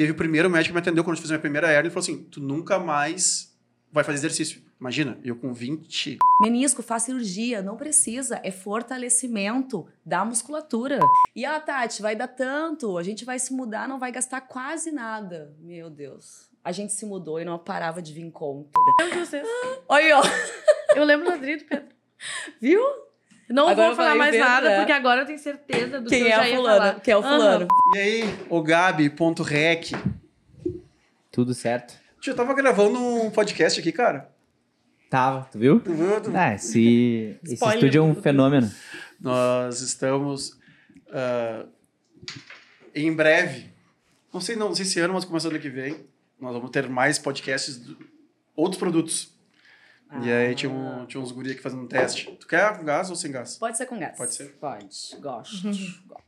Teve o primeiro médico que me atendeu quando eu fiz a minha primeira hernia e falou assim: tu nunca mais vai fazer exercício. Imagina, eu com 20. Menisco, faz cirurgia, não precisa. É fortalecimento da musculatura. E a Tati, vai dar tanto, a gente vai se mudar, não vai gastar quase nada. Meu Deus. A gente se mudou e não parava de vir conta. Eu de vocês. Olha, ó. Eu lembro do Adri do Pedro. Viu? Não Agora vou falar mais nada, né? porque agora eu tenho certeza do Quem que eu é já a ia falar. Quem é o fulano? E aí, o Gabi.rec. Tudo certo. Tio, eu tava gravando um podcast aqui, cara. Tava, tu viu? Tu viu? Tu- Ah, esse, esse Spoiler. estúdio é um fenômeno. Nós estamos ah, em breve, não sei, não, não sei se ano, mas começando ano que vem, nós vamos ter mais podcasts, do- outros produtos. E aí tinha, um, tinha uns guri aqui fazendo um teste. Tu quer com gás ou sem gás? Pode ser com gás. Pode ser. Pode. Gosto.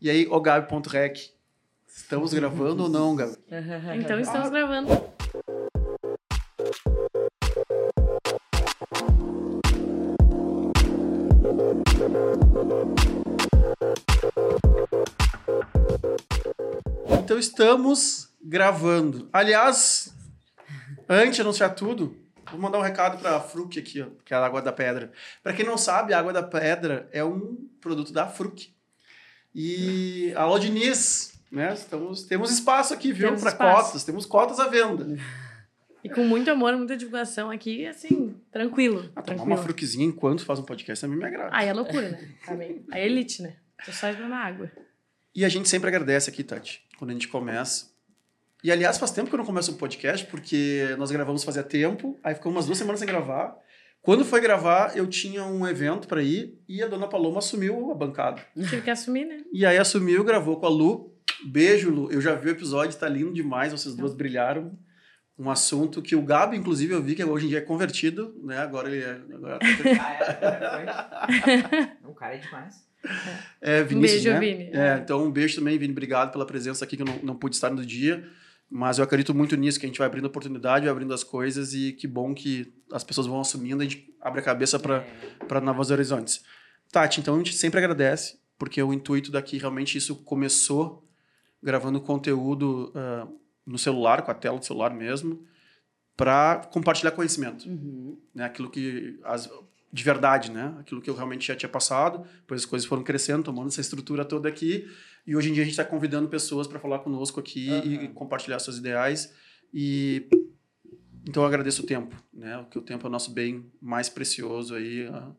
E aí, o Gabi.rec. Estamos gravando ou não, Gabi? Então estamos gravando. Então estamos gravando. Aliás, antes de anunciar tudo, vou mandar um recado para a Fruc aqui, ó, que é a Água da Pedra. Para quem não sabe, a Água da Pedra é um produto da Fruc. E a Diniz, né? Estamos, temos espaço aqui, viu? Para cotas, temos cotas à venda. E com muito amor, muita divulgação aqui, assim, tranquilo. Ah, tomar tranquilo. uma Fruczinha enquanto faz um podcast também me agrada. Aí é loucura, né? Também. A elite, né? Tô só esperando a água. E a gente sempre agradece aqui, Tati, quando a gente começa. E, aliás, faz tempo que eu não começo um podcast, porque nós gravamos fazia tempo, aí ficou umas duas semanas sem gravar. Quando foi gravar, eu tinha um evento para ir e a dona Paloma assumiu a bancada. Tive que assumir, né? E aí assumiu, gravou com a Lu. Beijo, Lu. Eu já vi o episódio, tá lindo demais, vocês duas brilharam. Um assunto que o Gabi, inclusive, eu vi que hoje em dia é convertido, né? Agora ele é. Agora... Não, o cara é demais. É, Vinícius, beijo, né? Vini. É, então, um beijo também, Vini. Obrigado pela presença aqui, que eu não, não pude estar no dia. Mas eu acredito muito nisso, que a gente vai abrindo oportunidade, vai abrindo as coisas e que bom que as pessoas vão assumindo, a gente abre a cabeça para novos horizontes. Tati, então a gente sempre agradece, porque o intuito daqui realmente isso começou gravando conteúdo ah, no celular, com a tela do celular mesmo, para compartilhar conhecimento Uhum. né? Aquilo que as, de verdade, né? Aquilo que eu realmente já tinha passado, depois as coisas foram crescendo, tomando essa estrutura toda aqui, e hoje em dia a gente está convidando pessoas para falar conosco aqui e compartilhar seus ideais e então eu agradeço o tempo, né? Porque o tempo é o nosso bem mais precioso aí. ah.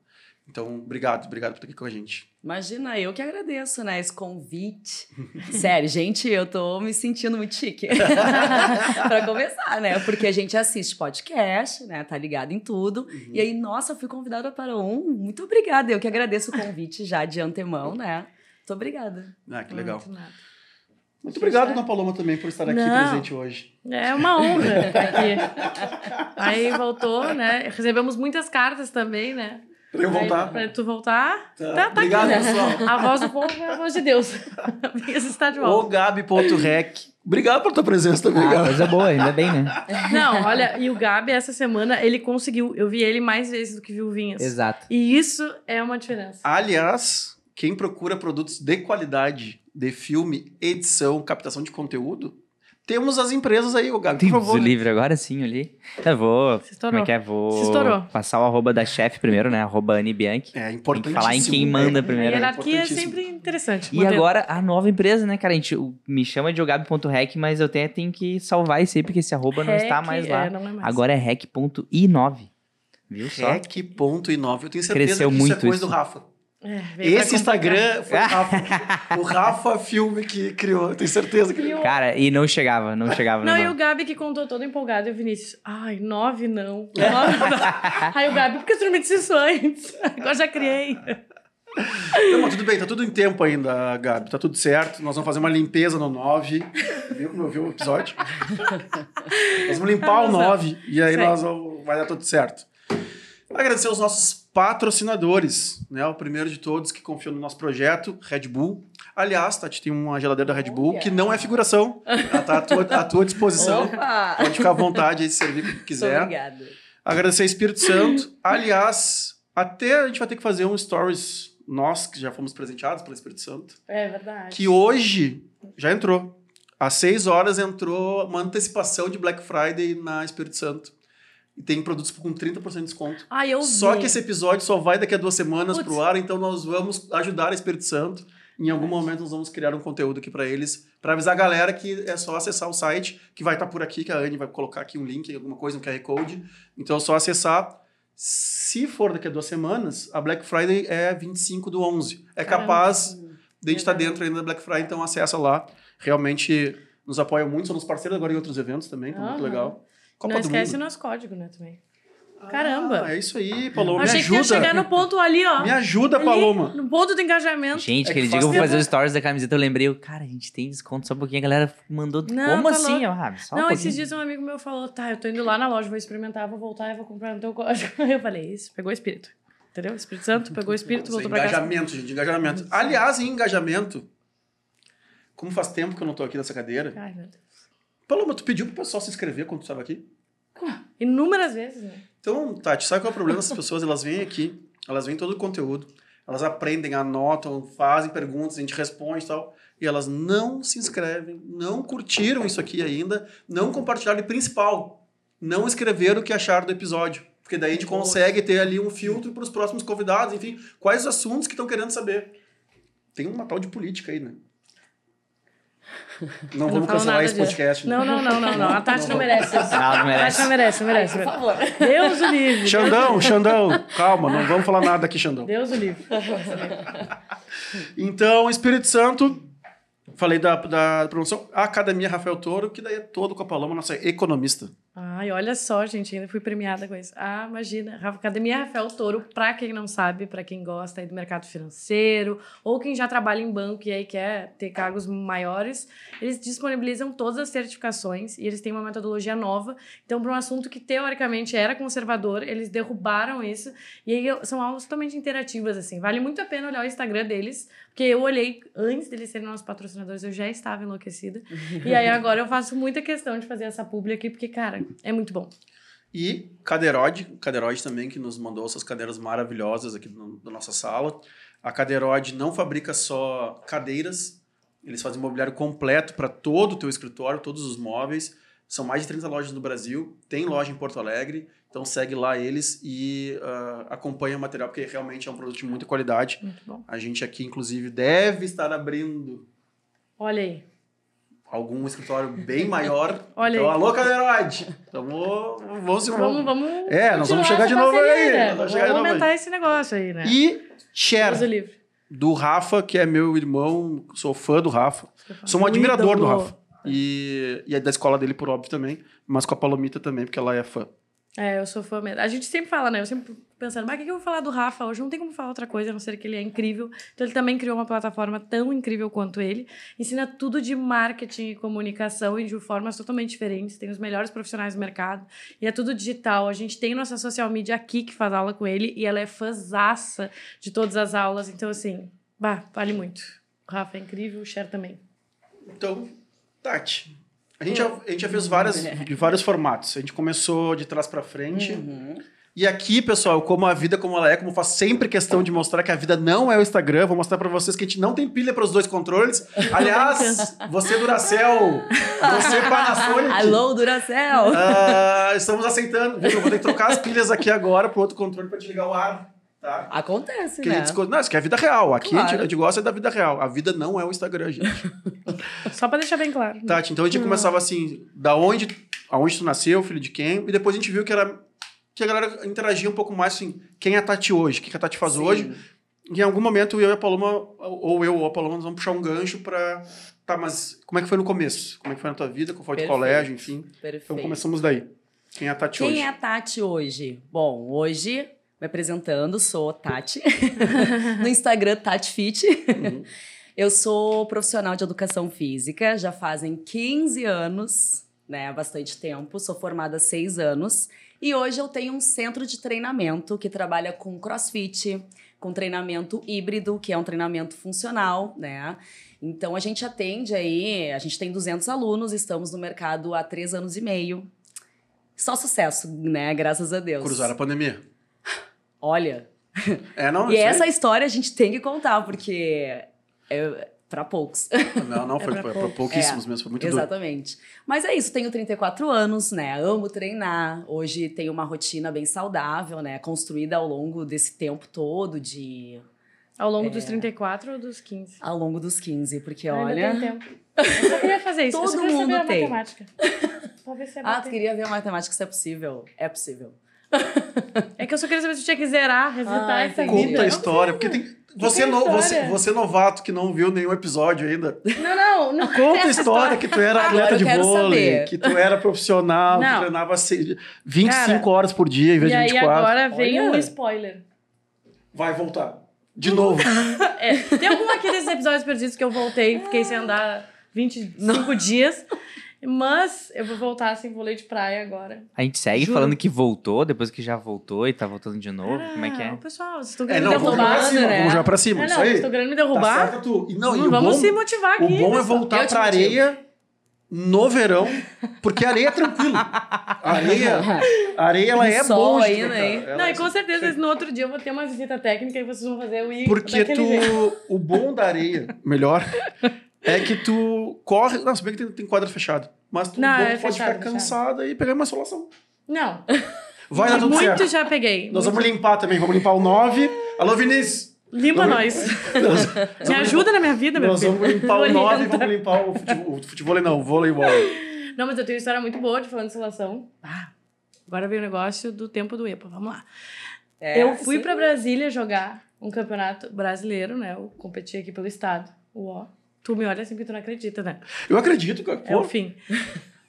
Então, obrigado, obrigado por estar aqui com a gente. Imagina, eu que agradeço, né, esse convite. Sério, gente, eu tô me sentindo muito chique. pra começar, né? Porque a gente assiste podcast, né? Tá ligado em tudo. E aí, nossa, fui convidada para um. Muito obrigada. Eu que agradeço o convite já de antemão, né? Muito obrigada. Ah, que legal. Muito nada. Muito obrigado, Dona Paloma, também por estar aqui Não. presente hoje. É uma honra estar aqui. Aí voltou, né? Recebemos muitas cartas também, né? Pra eu voltar. Aí, pra tu voltar. Tá. Tá, tá Obrigado, aqui, né? pessoal. A voz do povo é a voz de Deus. Você está de O volta. Gabi.rec. Obrigado pela tua presença também, Ah, Gabi. coisa boa, ainda bem, né? Não, olha, e o Gabi, essa semana, ele conseguiu. Eu vi ele mais vezes do que vi o Vinhas. Exato. E isso é uma diferença. Aliás, quem procura produtos de qualidade de filme, edição, captação de conteúdo, temos as empresas aí, o Gabi, por Tem o né? livro agora sim ali. Eu vou. Se estourou. Como é que é? Vou Se estourou. passar o arroba da chefe primeiro, né? Arroba Anne Bianchi. É Tem importante. que falar em quem manda A primeiro. né? hierarquia é importantíssimo. sempre interessante. E agora a nova empresa, né, cara? A gente me chama de jogabi.rec, mas eu até tenho que salvar esse aí, porque esse arroba não está mais lá. é, não é mais. Agora é rec.i9. Viu só? Rec.inove. Eu tenho certeza Cresceu que isso muito é coisa isso. do Rafa. É, Esse Instagram foi o Rafa. o Rafa Filme que criou. Tenho certeza que E o- Cara, e não chegava, não chegava. Não, no e o. Gabi que contou todo empolgado e o Vinícius. Ai, nove não. Nove não. Aí o Gabi, por que você não me disse isso antes? Agora já criei. Não, mas tudo bem, tá tudo em tempo ainda, Gabi. Tá tudo certo. Nós vamos fazer uma limpeza no 9. Viu como eu vi o episódio? nós vamos limpar o 9 e aí nós vamos, vai dar tudo certo. Agradecer aos nossos patrocinadores, né? O primeiro de todos que confiou no nosso projeto, Red Bull. Aliás, Tati, tem uma geladeira da Red Bull Olha. que não é figuração. Ela tá à tua, à tua disposição. Opa! Pode ficar à vontade aí de servir o que quiser. obrigada. Agradecer Espírito Santo. Aliás, até a gente vai ter que fazer um stories, nós que já fomos presenteados pelo Espírito Santo, É verdade. que hoje já entrou. Às 6 horas entrou uma antecipação de Black Friday na Espírito Santo. E tem produtos com 30% de desconto. Ah, eu vi. Só que esse episódio só vai daqui a duas semanas Putz. pro ar, então nós vamos ajudar a Espírito Santo. Em algum momento nós vamos criar um conteúdo aqui para eles, para avisar a galera que é só acessar o site, que vai estar por aqui, que a Anne vai colocar aqui um link, alguma coisa, um QR Code. Então é só acessar. Se for daqui a duas semanas, a Black Friday é 25 do 11. É Caramba. capaz de a gente estar Verdade. dentro ainda da Black Friday, então acessa lá. Realmente nos apoiam muito, são nos parceiros agora em outros eventos também, tá muito Aham. legal. Copa Não do esquece o Mundo. nosso código, né, também. Caramba. Ah, é isso aí, Paloma. Me Achei que ia ajuda. chegar no ponto ali, ó. Me ajuda, Ali, Paloma. No ponto do engajamento. Gente, É aquele que dia que eu vou fazer os stories da camiseta, eu lembrei, eu, cara, a gente tem desconto só um pouquinho. A galera mandou. Não, Como tá assim? Eu, ah, só um não, pouquinho. esses dias um amigo meu falou, tá, eu tô indo lá na loja, vou experimentar, vou voltar e vou comprar no teu código. Eu falei, isso, pegou o espírito. Entendeu? Espírito Santo, pegou o espírito, voltou pra casa. engajamento, gente, engajamento. Aliás, em engajamento, como faz tempo que eu não tô aqui nessa cadeira, Ai, meu Deus. Paloma, tu pediu pro pessoal se inscrever quando tu estava aqui? Inúmeras vezes, né? Então, Tati, sabe qual é o problema dessas pessoas? Elas vêm aqui, elas vêm todo o conteúdo, elas aprendem, anotam, fazem perguntas, a gente responde e tal, e elas não se inscrevem, não curtiram isso aqui ainda, não compartilharam e principal, não escreveram o que acharam do episódio. Porque daí a gente consegue ter ali um filtro para os próximos convidados, enfim, quais os assuntos que estão querendo saber. Tem uma tal de política aí, né? Não vamos cancelar nada esse disso. podcast. Não, não, não, não, não. A Tati não merece isso. Não, não A Tati merece. não merece, não merece. Por favor. Deus o livre. Xandão, Xandão, calma, não vamos falar nada aqui, Xandão. Deus o livre. Então, Espírito Santo, falei da, da promoção, a Academia Rafael Toro, que daí é todo com a Paloma, nossa economista. Ai, olha só, gente, ainda fui premiada com isso. Ah, imagina. Academia Rafael Toro, pra quem não sabe, pra quem gosta aí do mercado financeiro, ou quem já trabalha em banco e aí quer ter cargos maiores, eles disponibilizam todas as certificações e eles têm uma metodologia nova. Então, para um assunto que teoricamente era conservador, eles derrubaram isso. E aí são aulas totalmente interativas, assim. Vale muito a pena olhar o Instagram deles, porque eu olhei antes deles serem nossos patrocinadores, eu já estava enlouquecida. E aí agora eu faço muita questão de fazer essa publi aqui, porque, cara, é muito bom. E Cadeirode, Cadeirode também, que nos mandou essas cadeiras maravilhosas aqui no- na nossa sala. A Cadeirode não fabrica só cadeiras, eles fazem mobiliário completo para todo o teu escritório, todos os móveis. São mais de 30 lojas no Brasil, tem loja em Porto Alegre, então segue lá eles e ah, acompanha o material, porque realmente é um produto de muita qualidade. Muito bom. A gente aqui, inclusive, deve estar abrindo Olha aí. algum escritório bem maior. Olha então, aí. alô, Cadeirode! Tamo, vamos, Vamos, vamos. É, nós vamos chegar de novo aí, né? vamos Vamos chegar de novo aumentar aí. esse negócio aí, né? E Cher, do Rafa, que é meu irmão, sou fã do Rafa. Sou um admirador do. Rafa. E, e é da escola dele, por óbvio, também. Mas com a Palomita também, porque ela é fã. É, eu sou fã mesmo. A gente sempre fala, né? Eu sempre pensando, mas o que que eu vou falar do Rafa hoje? Não tem como falar outra coisa, a não ser que ele é incrível. Então, ele também criou uma plataforma tão incrível quanto ele. Ensina tudo de marketing e comunicação e de formas totalmente diferentes. Tem os melhores profissionais do mercado. E é tudo digital. A gente tem nossa social media aqui que faz aula com ele e ela é fãzaça de todas as aulas. Então, assim, bah, vale muito. O Rafa é incrível, o Cher também. Então, Tati, a gente, já, a gente já fez várias, de vários formatos. A gente começou de trás pra frente. Uhum. E aqui, pessoal, como a vida como ela é, como eu faço sempre questão de mostrar que a vida não é o Instagram, vou mostrar pra vocês que a gente não tem pilha para os dois controles. Aliás, você Duracell, você Panasonic, Alô, Duracell! ah, estamos aceitando. viu? Eu vou ter que trocar as pilhas aqui agora pro outro controle para te ligar o ar, tá? Acontece, Porque a né? gente discute- Não, isso aqui é a vida real. Aqui a, gente, Claro. a gente gosta da vida real. A vida não é o Instagram, gente. Só pra deixar bem claro. Tati, então a gente começava assim, da onde, aonde tu nasceu, filho de quem, e depois a gente viu que era que a galera interagia um pouco mais assim, quem é a Tati hoje, o que que a Tati faz Sim. hoje. E em algum momento eu e a Paloma, ou eu ou a Paloma, nós vamos puxar um gancho pra. Tá, mas como é que foi no começo? Como é que foi na tua vida? Qual foi Perfeito. colégio, enfim? Perfeito. Então começamos daí. Quem é a Tati Quem hoje? é a Tati hoje? Bom, hoje, me apresentando, sou Tati. no Instagram, Tati Fit. Uhum. Eu sou profissional de educação física, já fazem 15 anos, né? Há bastante tempo. Sou formada há 6 anos. E hoje eu tenho um centro de treinamento que trabalha com crossfit, com treinamento híbrido, que é um treinamento funcional, né? Então a gente atende aí, a gente tem 200 alunos, estamos no mercado há 3 anos e meio. Só sucesso, né? Graças a Deus. Cruzaram a pandemia. Olha, É, não? e essa história a gente tem que contar, porque eu- Pra poucos. Não, não, foi pra pra, pra poucos. pouquíssimos mesmo, foi muito duro. Exatamente. Mas é isso, tenho 34 anos, né? Amo treinar. Hoje tenho uma rotina bem saudável, né? Construída ao longo desse tempo todo de Ao longo É. dos 34 ou dos 15? ao longo dos 15, porque Ainda olha, tem tempo. Eu só queria fazer isso. eu só Todo queria saber mundo a tem. matemática. Pra ver se é ah, tu queria ver a matemática se é possível. É possível. É que eu só queria saber se eu tinha que zerar, resetar Ah, essa vida. Conta a história, porque tem. Você, que no- você, história? você novato que não viu nenhum episódio ainda. Não, não, não. Conta a essa história que tu era Agora atleta de vôlei, saber. que tu era profissional, que Não. treinava se- 25 Cara, horas por dia em vez E de aí 24. agora vem Olha. um spoiler. Vai voltar. De novo. É, tem algum aqui desses episódios perdidos que eu voltei, fiquei sem andar 25 dias. Mas eu vou voltar sem vôlei de praia agora. A gente segue Juro. falando que voltou, depois que já voltou e tá voltando de novo. Como é que Ah, é? Pessoal, vocês estão É, querendo não, me vamos jogar derrubar. pra cima, né? vamos jogar pra cima. É, isso não, vocês aí. estão querendo me Tá derrubar. certo, tu. E não, Não, o vamos bom, se motivar aqui. o bom é voltar pra motivo. areia no verão, porque a areia é tranquilo. Areia, areia ela é Sol bom hein? Ela Não, é- e com certeza no outro dia eu vou ter uma visita técnica e vocês vão fazer o ir Porque daquele jeito. tu. O bom da areia, melhor, é que tu corre. Não, se bem que tem, tem quadra fechada. Mas tu, Não, bom, é tu pode fechado, ficar fechado. cansada e pegar uma insolação. Não. Vai dar tudo muito certo. já peguei. Nós muito. vamos limpar também, vamos limpar o 9. Alô, Vinícius! Limpa Vamos- nós. Nós, nós Me ajuda na minha vida, meu Nós filho. vamos limpar o Me 9 e vamos limpar o futebol, o futebol não, o voleibol. Não, mas eu tenho uma história muito boa de falando de insolação. Ah, agora veio o negócio do tempo do EPA. Vamos lá. É, eu fui sim. pra Brasília jogar um campeonato brasileiro, né? Eu competi aqui pelo estado. O Tu me olha assim porque tu não acredita, né? Eu acredito, cara. É o Pô, fim.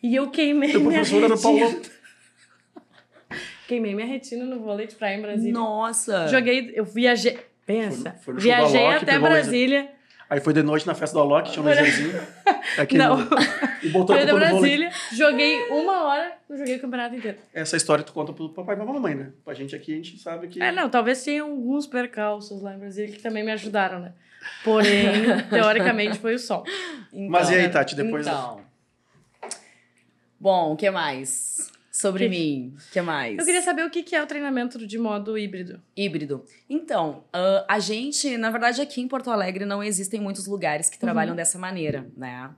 E eu queimei teu minha professor era retina. Paulo. Queimei minha retina no vôlei de praia em Brasília. Nossa. Joguei, eu viajei. Pensa. Foi foi da viajei Loki, até. Brasília. Aí foi de noite na festa do Alok, tinha um laserzinho. Aqui Não. no- E botou Fui a de culpa no vôlei. Brasília, joguei uma hora, não joguei o campeonato inteiro. Essa história tu conta pro papai e pra mamãe, né? Pra gente aqui, a gente sabe que... É, não, talvez tenha alguns percalços lá em Brasília que também me ajudaram, né? Porém, teoricamente foi o som. Mas e aí, Tati, depois... Então. Bom, o que mais? Sobre Que- mim, o que mais? Eu queria saber o que que é o treinamento de modo híbrido. Híbrido. Então, ah, a gente, na verdade, aqui em Porto Alegre não existem muitos lugares que trabalham dessa maneira, né?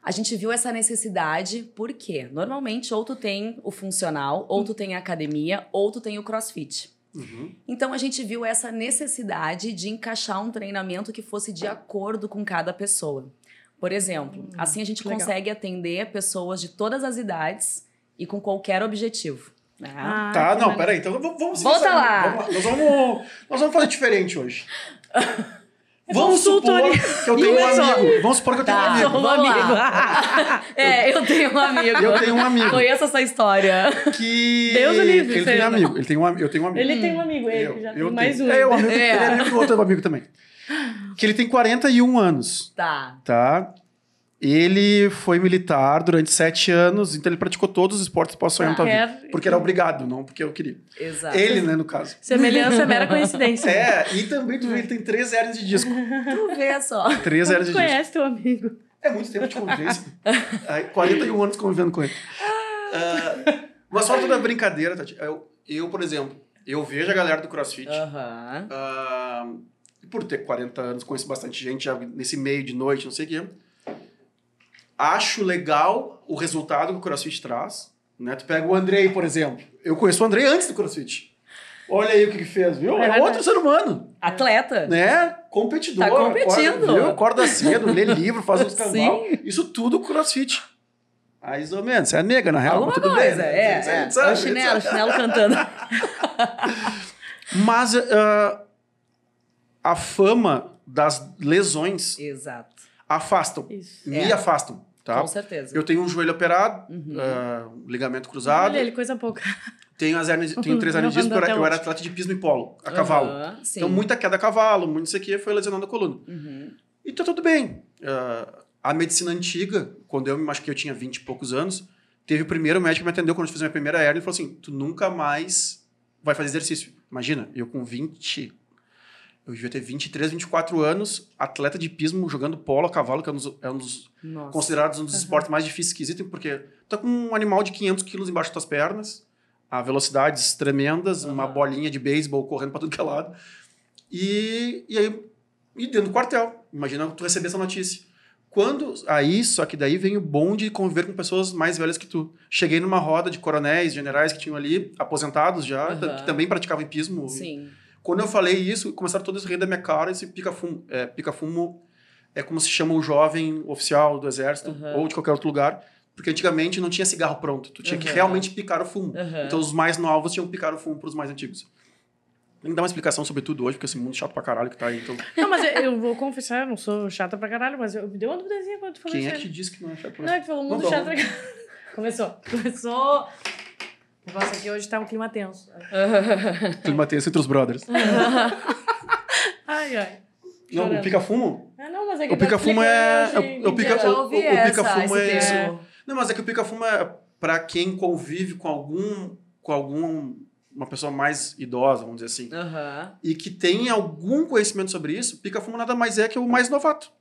A gente viu essa necessidade porque normalmente ou tu tem o funcional, ou tu tem a academia, ou tu tem o crossfit. Uhum. Então a gente viu essa necessidade de encaixar um treinamento que fosse de acordo com cada pessoa. Por exemplo, assim a gente legal. consegue atender pessoas de todas as idades e com qualquer objetivo. Né? Ah, Tá, que não, maneiro. peraí. Então vamos, vamos Volta lá. Vamos lá. Nós vamos, nós vamos fazer diferente hoje. É Vamos supor que eu tenho um amigo. Vamos supor que eu tenho Tá. um amigo. Sou um amigo. É, eu tenho um amigo. Eu tenho um amigo Conheço essa história. que... Deus o livre, Ele tem um amigo. Ele tem um, eu tenho um amigo. Ele tem um amigo, ele Eu- já eu tem mais tenho. um. É, o amigo, É. ele é amigo do outro amigo também. Que ele tem 41 anos, Tá. tá? Ele foi militar durante sete anos, então ele praticou todos os esportes sonhar na tua vida. Porque era obrigado, não porque eu queria. Exato. Ele, né, no caso. Semelhança é mera coincidência. É, e também tu vê, ele tem três hérnias de disco. Tu vê só. Três hérnias de disco. conhece teu amigo? É muito tempo de convivência. Aí, 41 anos convivendo com ele. Ah, mas fora toda brincadeira, Tati, eu, eu, por exemplo, eu vejo a galera do CrossFit. Aham. ah, por ter 40 anos, conheço bastante gente já nesse meio de noite, não sei o quê. Acho legal o resultado que o CrossFit traz. Né? Tu pega o Andrei, por exemplo. Eu conheço o Andrei antes do CrossFit. Olha aí o que, que fez, viu? É É, outro ser humano, Atleta. né? Competidor. Tá competindo. Acorda, viu? acorda cedo, lê livro, faz uns Sim. cambal. Isso tudo CrossFit. Mais ou menos. Você é nega, na real. Alguma tudo coisa, bem, né? é. É. sabe, É o chinelo, o chinelo cantando. Mas ah, a fama das lesões Exato. Afastam. Isso. Me É. afastam, tá? Com certeza. Eu tenho um joelho operado, Uhum. um ligamento cruzado, Olha ele, coisa pouca. tenho, as hernias, tenho três hernias de disco, Não eu eu era atleta de pismo e polo, a cavalo. Aham, sim. Então, muita queda a cavalo, muito isso aqui, foi lesionando a coluna. Uhum. E tá tudo bem. Ah, a medicina antiga, quando eu me machuquei, eu tinha 20 e poucos anos, teve o primeiro médico que me atendeu quando eu fiz minha primeira hernia, ele falou assim, tu nunca mais vai fazer exercício. Imagina, eu com 20... Eu devia ter 23, 24 anos, atleta de pismo, jogando polo a cavalo, que é um dos, é um dos considerados um dos esportes mais difíceis que existem, porque tu tá com um animal de 500 quilos embaixo das tuas pernas, a velocidades tremendas, uma Aham. bolinha de beisebol correndo pra tudo que é lado. E, e aí, e dentro do quartel. Imagina tu receber essa notícia. Quando. Aí, só que daí vem o bom de conviver com pessoas mais velhas que tu. Cheguei numa roda de coronéis, generais que tinham ali, aposentados já, Aham. que também praticavam hipismo. Sim. Quando eu falei isso, começaram todos a rir da minha cara. Esse pica-fumo é, pica-fumo é como se chama o jovem oficial do exército Uhum. ou de qualquer outro lugar. Porque antigamente não tinha cigarro pronto. Tu tinha que Uhum. realmente picar o fumo. Aham. Então os mais novos tinham que picar o fumo para os mais antigos. Tem que dar uma explicação sobre tudo hoje, porque esse mundo chato pra caralho que tá aí. Então, Não, mas eu, eu vou confessar, eu não sou chata pra caralho, mas eu me deu uma duvidazinha quando tu falou quem é isso. que te disse que não é chato pra Não, é que falou mundo chato pra caralho. Começou. Começou. O negócio aqui hoje tá um clima tenso. Clima tenso entre os brothers. Ai, ai. Não, o pica-fumo? Ah, não, mas é que O pica-fumo é- é o- é pica- o- ouvi o- o essa, pica-fumo esse é-. Não, mas é que o pica-fumo é pra quem convive com algum. com algum. uma pessoa mais idosa, vamos dizer assim. E que tem algum conhecimento sobre isso, pica-fumo nada mais é que o mais novato.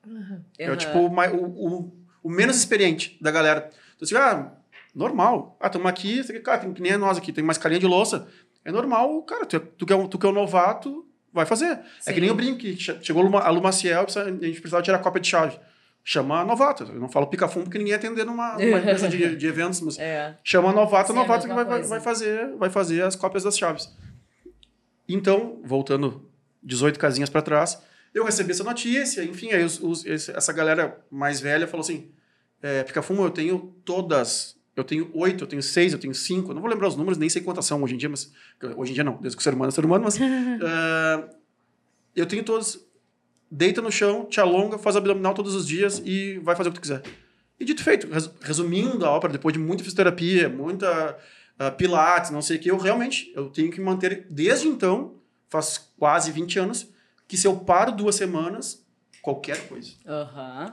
É o Aham. tipo o, o, o menos experiente da galera. Então, assim, ah, normal. Ah, estamos aqui, cara, tem que nem nós aqui, tem mais carinha de louça. É normal, cara, tu, é- tu, que, é um, tu que é um novato, vai fazer. É Sim. que nem o brinco, que che- chegou a Luma- a Lumaciel, a gente precisava tirar cópia de chave. Chama novato. Eu não falo pica-fumo porque ninguém atender numa, numa empresa de, de eventos, mas É. chama novato, Sim, é a novato que mesma vai, vai, coisa. vai fazer, vai fazer as cópias das chaves. Então, voltando 18 casinhas para trás, eu recebi essa notícia, enfim, aí os- os- essa galera mais velha falou assim, é, Pica-Fumo, eu tenho todas, eu tenho oito, eu tenho seis, eu tenho cinco, eu não vou lembrar os números, nem sei quantas são hoje em dia, mas hoje em dia não, desde que o ser humano é ser humano, mas é, eu tenho todas, deita no chão, te alonga, faz abdominal todos os dias e vai fazer o que tu quiser. E dito feito, res- resumindo a ópera, depois de muita fisioterapia, muita ah, pilates, não sei o que, eu realmente eu tenho que manter, desde então, faz quase 20 anos, que se eu paro duas semanas, qualquer coisa,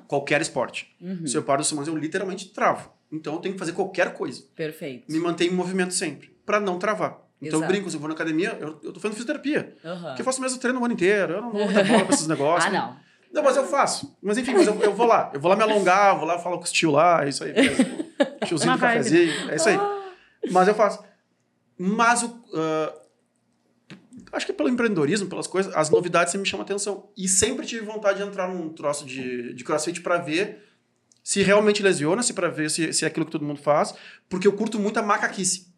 qualquer esporte, Uhum. se eu paro duas semanas, eu literalmente travo. Então eu tenho que fazer qualquer coisa. Perfeito. Me manter em movimento sempre, para não travar. Então eu Exato. brinco, se eu vou na academia, eu, eu tô fazendo fisioterapia. Aham. Porque eu faço mesmo treino o ano inteiro, eu não vou dar bola pra esses negócios. Ah, não. Não, mas eu faço. Mas enfim, mas eu, eu vou lá. Eu vou lá me alongar, vou lá falar com o tio lá, é isso aí. Tiozinho Uma do cafezinho, é isso aí. Mas eu faço. Mas o. ah, acho que pelo empreendedorismo, pelas coisas, as novidades sempre me chamam a atenção. E sempre tive vontade de entrar num troço de, de crossfit para ver se realmente lesiona, se para ver se, se é aquilo que todo mundo faz, porque eu curto muito a macaquice.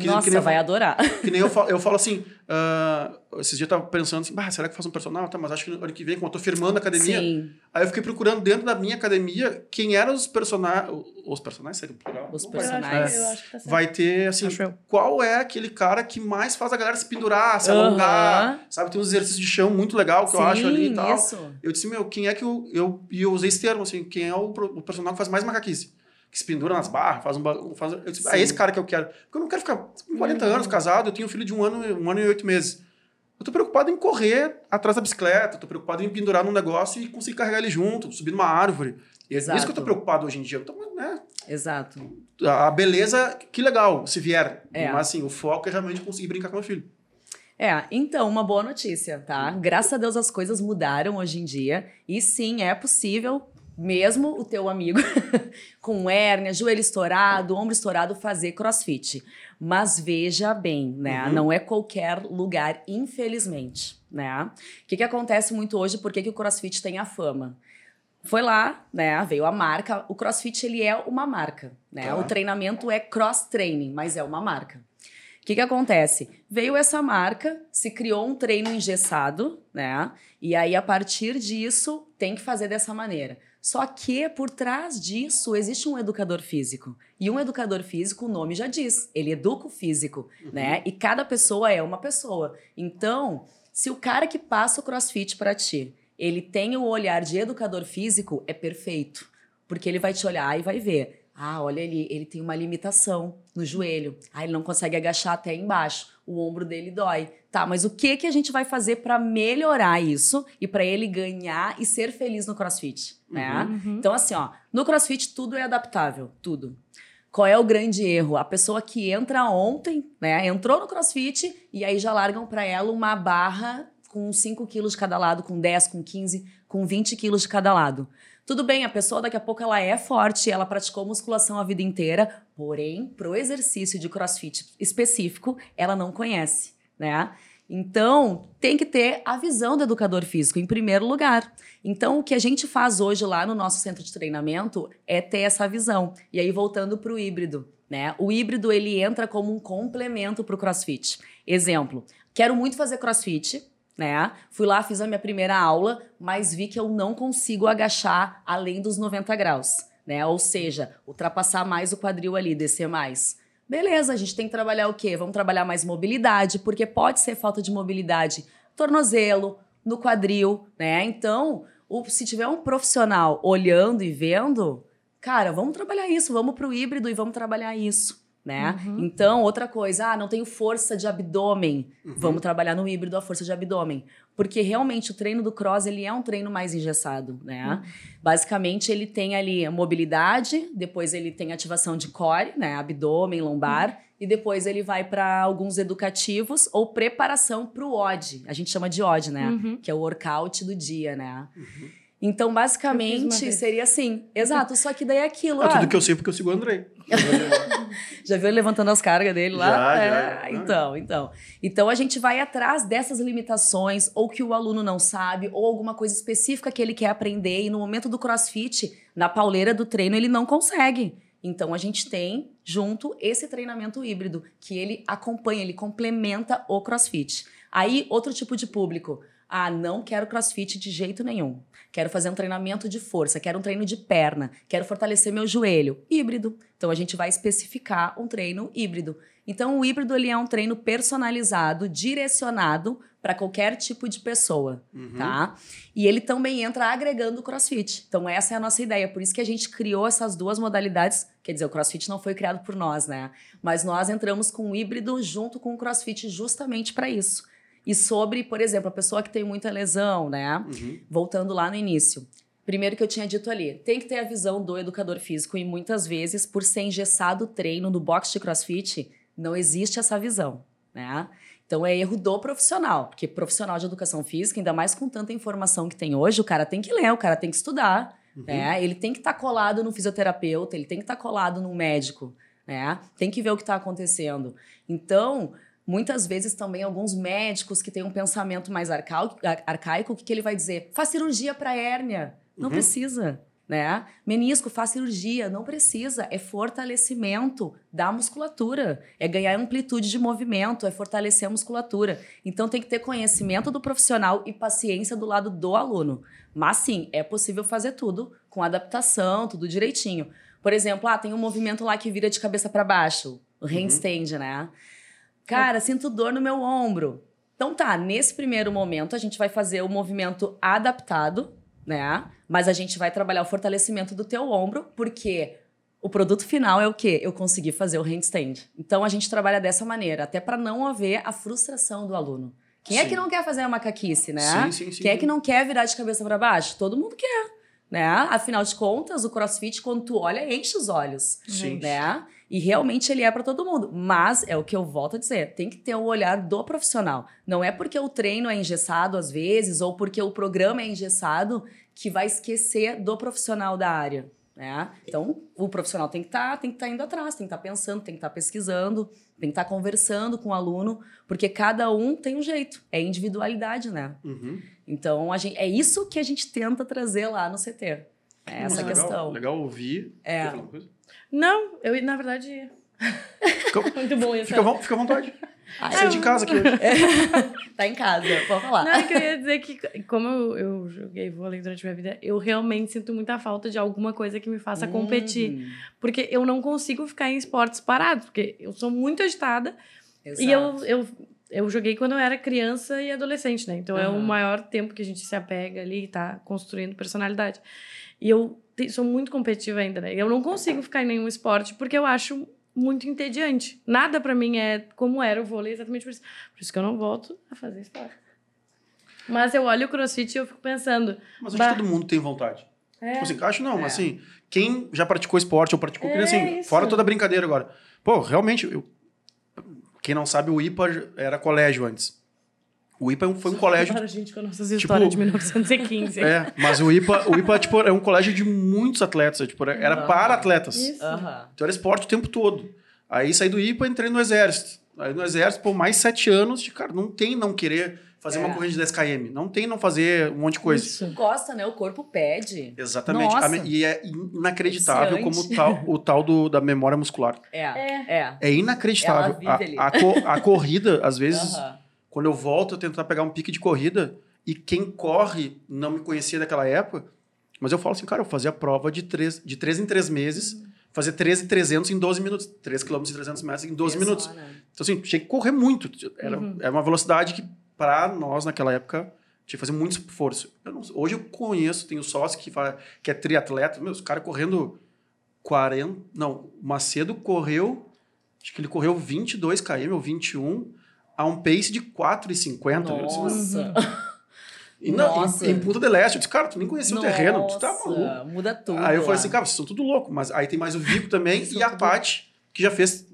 Que- Nossa, que nem eu vai adorar. que nem eu falo, eu falo assim, ah, esses dias eu tava pensando assim, será que eu faço um personal? Tá, mas acho que ano que vem, como eu tô firmando a academia, Sim, aí eu fiquei procurando dentro da minha academia quem eram os personagens, os personagens, seria plural? Os Eu personagens. eu acho que tá certo. Vai ter, assim, Acho eu. qual é aquele cara que mais faz a galera se pendurar, se alongar, sabe? Tem uns exercícios de chão muito legal que eu acho ali e Sim, tal. isso. Eu disse, meu, quem é que eu, eu... E eu usei esse termo, assim, quem é o, o personagem que faz mais macaquice? Que se pendura nas barras, faz um... ba- Faz, eu disse, ah, é esse cara que eu quero. Porque eu não quero ficar com 40 anos casado, eu tenho um filho de um ano, um ano e oito meses. Eu tô preocupado em correr atrás da bicicleta, tô preocupado em pendurar num negócio e conseguir carregar ele junto, subir numa árvore. E é isso que eu tô Exato. preocupado hoje em dia. Então, né, Exato. a a beleza, que legal, se vier. É. Mas assim, o foco é realmente conseguir brincar com meu filho. É, então, uma boa notícia, tá? Graças a Deus as coisas mudaram hoje em dia. E sim, é possível, mesmo o teu amigo com hérnia, joelho estourado, ombro estourado, fazer crossfit. Mas veja bem, né? Uhum. Não é qualquer lugar, infelizmente, né? O que, que acontece muito hoje? Por que, que o crossfit tem a fama? Foi lá, né? Veio a marca. O CrossFit ele é uma marca, né? Tá. O treinamento é cross training, mas é uma marca. O que, que acontece? Veio essa marca, se criou um treino engessado, né? E aí, a partir disso, tem que fazer dessa maneira. Só que por trás disso existe um educador físico. E um educador físico, o nome já diz, ele educa o físico, né? E cada pessoa é uma pessoa. Então, se o cara que passa o crossfit para ti, ele tem o olhar de educador físico, é perfeito. Porque ele vai te olhar e vai ver. Ah, olha ele, ele tem uma limitação no joelho. Ah, ele não consegue agachar até embaixo. O ombro dele dói. Tá, mas o que que a gente vai fazer para melhorar isso e para ele ganhar e ser feliz no CrossFit, né? Uhum. Então assim, ó, no CrossFit tudo é adaptável, tudo. Qual é o grande erro? A pessoa que entra ontem, né, entrou no CrossFit e aí já largam para ela uma barra com 5 quilos de cada lado, com 10, com 15, com 20 quilos de cada lado. Tudo bem, a pessoa daqui a pouco ela é forte, ela praticou musculação a vida inteira, porém, pro exercício de crossfit específico, ela não conhece, né? Então, tem que ter a visão do educador físico em primeiro lugar. Então, o que a gente faz hoje lá no nosso centro de treinamento é ter essa visão. E aí, voltando para o híbrido, né? O híbrido ele entra como um complemento para o CrossFit. Exemplo: quero muito fazer CrossFit, né? Fui lá, fiz a minha primeira aula, mas vi que eu não consigo agachar além dos 90 graus, né? Ou seja, ultrapassar mais o quadril ali, descer mais. Beleza, a gente tem que trabalhar o quê? Vamos trabalhar mais mobilidade, porque pode ser falta de mobilidade tornozelo, no quadril, né? Então, o, se tiver um profissional olhando e vendo, cara, vamos trabalhar isso, vamos para o híbrido e vamos trabalhar isso né? Uhum. Então, outra coisa, ah, não tenho força de abdômen. Uhum. Vamos trabalhar no híbrido a força de abdômen. Porque realmente o treino do cross, ele é um treino mais engessado, né? Uhum. Basicamente, ele tem ali a mobilidade, depois ele tem ativação de core, né? Abdômen, lombar, e depois ele vai para alguns educativos ou preparação para o OD. A gente chama de OD, né? Uhum. Que é o workout do dia, né? Então, basicamente, seria assim. Exato, só que daí é aquilo. É tudo que eu sei porque eu sigo o Andrei. já viu ele levantando as cargas dele lá? Já, é, já. Então, então. Então a gente vai atrás dessas limitações, ou que o aluno não sabe, ou alguma coisa específica que ele quer aprender, e no momento do crossfit, na pauleira do treino, ele não consegue. Então a gente tem junto esse treinamento híbrido, que ele acompanha, ele complementa o crossfit. Aí, outro tipo de público. Ah, não quero crossfit de jeito nenhum. Quero fazer um treinamento de força, quero um treino de perna, quero fortalecer meu joelho. Híbrido. Então a gente vai especificar um treino híbrido. Então o híbrido ele é um treino personalizado, direcionado para qualquer tipo de pessoa, uhum. tá? E ele também entra agregando o CrossFit. Então essa é a nossa ideia, por isso que a gente criou essas duas modalidades. Quer dizer, o CrossFit não foi criado por nós, né? Mas nós entramos com o híbrido junto com o CrossFit justamente para isso e sobre, por exemplo, a pessoa que tem muita lesão, né? Uhum. Voltando lá no início. Primeiro que eu tinha dito ali, tem que ter a visão do educador físico e muitas vezes, por ser engessado o treino no box de crossfit, não existe essa visão, né? Então é erro do profissional, porque profissional de educação física, ainda mais com tanta informação que tem hoje, o cara tem que ler, o cara tem que estudar, uhum. né? Ele tem que estar tá colado no fisioterapeuta, ele tem que estar tá colado no médico, né? Tem que ver o que está acontecendo. Então, Muitas vezes também alguns médicos que têm um pensamento mais arcaico, o que, que ele vai dizer? Faz cirurgia para hérnia. Não uhum. precisa. Né? Menisco, faz cirurgia, não precisa. É fortalecimento da musculatura, é ganhar amplitude de movimento, é fortalecer a musculatura. Então tem que ter conhecimento do profissional e paciência do lado do aluno. Mas sim, é possível fazer tudo com adaptação, tudo direitinho. Por exemplo, ah, tem um movimento lá que vira de cabeça para baixo, o uhum. handstand, uhum. né? Cara, sinto dor no meu ombro. Então tá, nesse primeiro momento a gente vai fazer o movimento adaptado, né? Mas a gente vai trabalhar o fortalecimento do teu ombro, porque o produto final é o quê? Eu consegui fazer o handstand. Então a gente trabalha dessa maneira, até para não haver a frustração do aluno. Quem sim. é que não quer fazer a macaquice, né? Sim, sim, sim. Quem é que não quer virar de cabeça para baixo? Todo mundo quer, né? Afinal de contas, o CrossFit quando tu olha enche os olhos, sim. né? E realmente ele é para todo mundo. Mas é o que eu volto a dizer: tem que ter o olhar do profissional. Não é porque o treino é engessado às vezes, ou porque o programa é engessado, que vai esquecer do profissional da área. Né? Então, o profissional tem que estar tá, tem que estar tá indo atrás, tem que estar tá pensando, tem que estar tá pesquisando, tem que estar tá conversando com o aluno, porque cada um tem um jeito, é individualidade, né? Uhum. Então, a gente, é isso que a gente tenta trazer lá no CT. É essa legal, questão. Legal ouvir. É. Não, eu na verdade. Fica, Muito bom isso. Fica, fica à vontade. Ai, Você é de casa aqui hoje. É. tá em casa, pode falar. Não, é que eu ia dizer que, como eu, eu joguei vôlei durante a minha vida, eu realmente sinto muita falta de alguma coisa que me faça hum. competir. Porque eu não consigo ficar em esportes parados, porque eu sou muito agitada. Exato. E eu, eu, eu joguei quando eu era criança e adolescente, né? Então uhum. é o maior tempo que a gente se apega ali e tá construindo personalidade. E eu sou muito competitiva ainda, né? Eu não consigo ficar em nenhum esporte porque eu acho muito entediante. Nada para mim é como era o vôlei, exatamente por isso. Por isso que eu não volto a fazer esporte. Mas eu olho o crossfit e eu fico pensando. Mas acho que todo mundo tem vontade. É. Tipo assim, acho não, é. assim, quem já praticou esporte ou praticou, é assim, isso. fora toda brincadeira agora. Pô, realmente, eu, quem não sabe, o IPA era colégio antes. O IPA foi um colégio. Para, gente, com nossas tipo, histórias de 1915. É, mas o IPA, o IPA tipo, é um colégio de muitos atletas. Tipo, era uhum. para atletas. Isso. Uhum. Então era esporte o tempo todo. Aí saí do IPA e entrei no exército. Aí no exército, pô, mais sete anos de, cara, não tem não querer fazer É. uma corrida de 10 km. Não tem não fazer um monte de coisa. Isso. Gosta, né? O corpo pede. Exatamente. Nossa. A e é inacreditável como o tal, o tal do, da memória muscular. É, É. é. É inacreditável. Ela vive ali. A, a, co- a corrida, às vezes. Quando eu volto, eu tentar pegar um pique de corrida e quem corre não me conhecia daquela época, mas eu falo assim, cara, eu fazia prova de três, de três em três meses, fazer 13,300 em 12 minutos, 3 km e 300 metros em 12 minutos. Pessoa, né? Então, assim, tinha que correr muito. Era, Uhum. era uma velocidade que, para nós, naquela época, tinha que fazer muito esforço. Eu não- hoje eu conheço, tenho sócio que, fa- que é triatleta, meu, os caras correndo 40... Não, o Macedo correu, acho que ele correu 22 km ou 21 a um pace de 4,50. Eu disse, Nossa. E não, Nossa. em, em Punta del Este, eu disse, cara, tu nem conhecia o terreno, tu tá Nossa, maluco. Muda tudo. Aí eu falei lá. assim, cara, vocês são tudo louco. Mas aí tem mais o Vico também e a Paty, que já fez.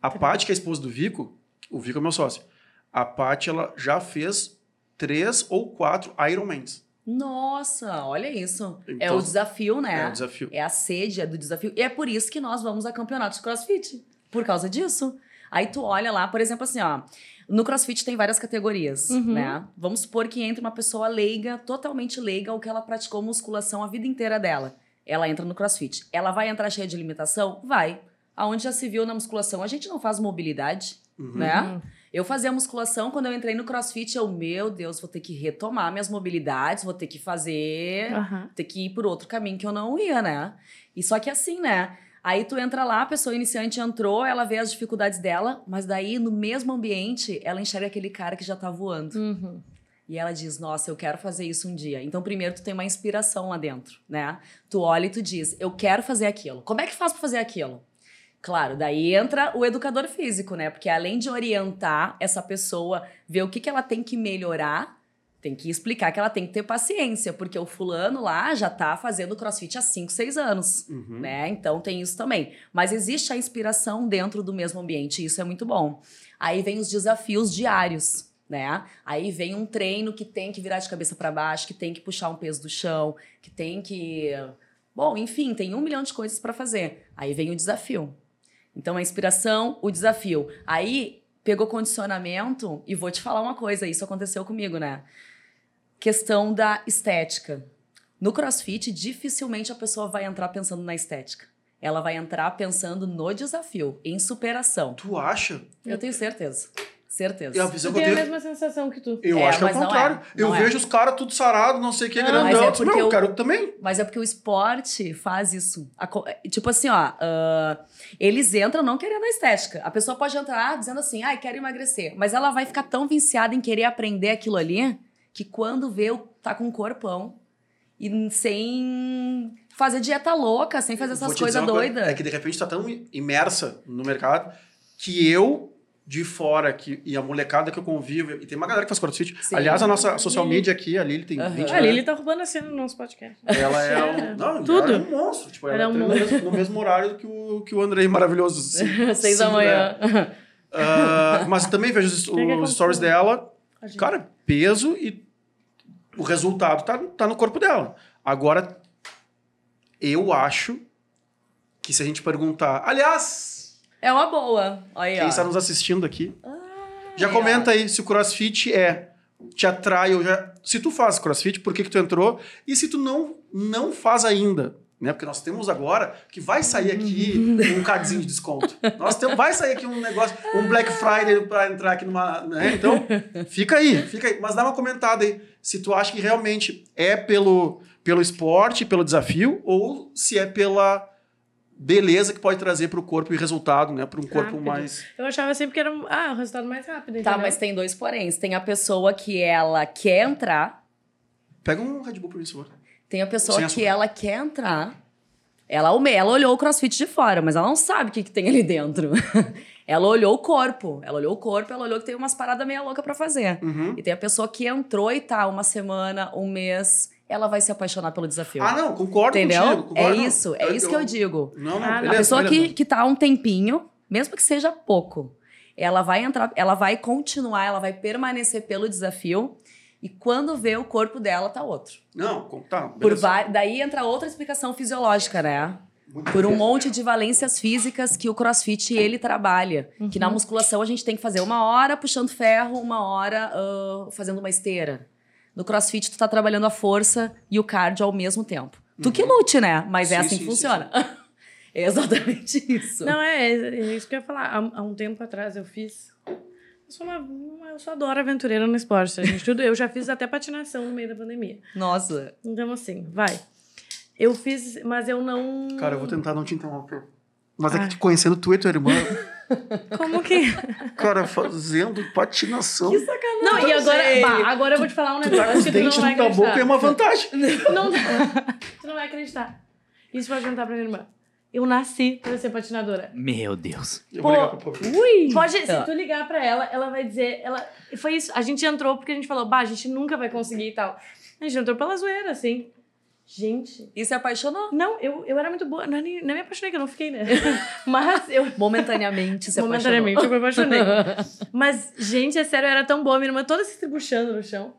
A Paty, que é a esposa do Vico, o Vico é meu sócio. A Paty, ela já fez três ou quatro Ironmans. Nossa, olha isso. é Então, o desafio, né? É o desafio. É a sede é do desafio. E é por isso que nós vamos a campeonatos de crossfit. Por causa disso. Aí tu olha lá, por exemplo, assim, ó. No crossfit tem várias categorias, Uhum. né? Vamos supor que entre uma pessoa leiga, totalmente leiga, ou que ela praticou musculação a vida inteira dela. Ela entra no crossfit. Ela vai entrar cheia de limitação? Vai. Aonde já se viu na musculação, a gente não faz mobilidade, Uhum. né? Uhum. Eu fazia musculação, quando eu entrei no crossfit, eu, meu Deus, vou ter que retomar minhas mobilidades, vou ter que fazer Aham. ter que ir por outro caminho que eu não ia, né? E só que assim, né? Aí tu entra lá, a pessoa iniciante entrou, ela vê as dificuldades dela, mas daí no mesmo ambiente ela enxerga aquele cara que já tá voando. Uhum. E ela diz: Nossa, eu quero fazer isso um dia. Então, primeiro, tu tem uma inspiração lá dentro, né? Tu olha e tu diz: Eu quero fazer aquilo. Como é que faz pra fazer aquilo? Claro, daí entra o educador físico, né? Porque além de orientar essa pessoa, ver o que, que ela tem que melhorar, tem que explicar que ela tem que ter paciência, porque o fulano lá já tá fazendo crossfit há 5, 6 anos Uhum. né? Então tem isso também. Mas existe a inspiração dentro do mesmo ambiente, e isso é muito bom. Aí vem os desafios diários, né? Aí vem um treino que tem que virar de cabeça para baixo, que tem que puxar um peso do chão, que tem que. Bom, enfim, tem um milhão de coisas para fazer. Aí vem o desafio. Então a inspiração, o desafio. Aí pegou condicionamento, e vou te falar uma coisa, isso aconteceu comigo, né? Questão da estética. No crossfit, dificilmente a pessoa vai entrar pensando na estética. Ela vai entrar pensando no desafio, em superação. Tu acha? Eu tenho certeza. Certeza. É Eu eu tenho a mesma sensação que tu. Eu É, acho que é o contrário. é, eu é. vejo os caras tudo sarados, não sei o que, grandão. mas é porque não, eu quero também. Mas é porque o esporte faz isso. A Tipo assim, ó. ah, eles entram não querendo a estética. A pessoa pode entrar dizendo assim, ai, quero emagrecer. Mas ela vai ficar tão viciada em querer aprender aquilo ali que quando vê, tá com um corpão e sem fazer dieta louca, sem fazer essas coisas uma coisa, doidas. É que de repente tá tão imersa no mercado que eu de fora que, e a molecada que eu convivo, e tem uma galera que faz crossfit. Sim. Aliás, a nossa social Lili. media aqui, a Lili tem Aham. 20 A Lili tá roubando a cena no nosso podcast. Ela é um, não, Tudo. Ela é um monstro. Tipo, ela, é um treina no mesmo, no mesmo horário que o, que o Andrei maravilhoso. Sim, Seis da sim, manhã. né? Ah, mas também vejo os, os stories dela. Cara, peso e o resultado tá, tá no corpo dela. Agora, eu acho que se a gente perguntar. Aliás, É uma boa. Aí, quem ó. está nos assistindo aqui, já aí, comenta aí se o crossfit é. Te atrai ou já. Se tu faz crossfit, por que, que tu entrou? E se tu não, não faz ainda? Né? Porque nós temos agora que vai sair aqui um cadinho de desconto. Nós temos, vai sair aqui um negócio, um Black Friday para entrar aqui numa. Né? Então, fica aí, fica aí. Mas dá uma comentada aí. Se tu acha que realmente é pelo, pelo esporte, pelo desafio, ou se é pela beleza que pode trazer para o corpo e resultado, né? Para um corpo Rápido. mais. Eu achava sempre que era ah, o resultado mais rápido. Tá, entendeu? mas tem dois poréns. Tem a pessoa que ela quer entrar, Pega um Red Bull por mim, por favor. Tem a pessoa Sem que açúcar. ela quer entrar. Ela, ela olhou o crossfit de fora, mas ela não sabe o que, que tem ali dentro. ela olhou o corpo. Ela olhou o corpo, ela olhou que tem umas paradas meio louca pra fazer. Uhum. E tem a pessoa que entrou e tá uma semana, um mês, ela vai se apaixonar pelo desafio. Ah, não, concordo Entendeu? contigo. concordo, é isso, é isso que eu digo. Não, não, Ah, beleza, a pessoa beleza. que, que tá há um tempinho, mesmo que seja pouco, ela vai entrar, ela vai continuar, ela vai permanecer pelo desafio. E quando vê o corpo dela, tá outro. Não, tá, Por Daí entra outra explicação fisiológica, né? por um monte de valências físicas que o crossfit ele trabalha. Que na musculação a gente tem que fazer uma hora puxando ferro, uma hora ah, fazendo uma esteira. No crossfit tu tá trabalhando a força e o cardio ao mesmo tempo. Tu que lute, né? Mas é Sim, assim sim, que sim, funciona. é exatamente isso. Não, é, é isso que eu ia falar. Há, há um tempo atrás eu fiz. Eu sou uma. uma- Eu só adoro aventureira no esporte, a gente. Tudo, eu já fiz até patinação no meio da pandemia. Nossa. Então, assim, vai. Eu fiz, mas eu não. Cara, eu vou tentar não te interromper. Mas é Ai. que te conhecendo tu e tua irmã, Como que. cara, fazendo patinação. sacanagem. Não, e agora. Bah, agora eu vou te falar um Tu tá negócio com os que tu não vai na boca é acreditar. uma vantagem. Não, tu não vai acreditar. Isso pode contar pra minha irmã. Eu nasci pra ser patinadora. Meu Deus. Eu vou Pô, ligar pro. Ui! Pode, se Tá. tu ligar pra ela, ela vai dizer. Ela, foi isso. A gente entrou porque a gente falou, bah, a gente nunca vai conseguir e tal. A gente entrou pela zoeira, assim. Gente. E se apaixonou? Não, eu, eu era muito boa. Não, é nem, não me apaixonei, que eu não fiquei, né? Mas eu. Momentaneamente se Momentaneamente eu apaixonou. me apaixonei. Mas, gente, é sério, eu era tão boa. Minha irmã toda se estribuchando no chão.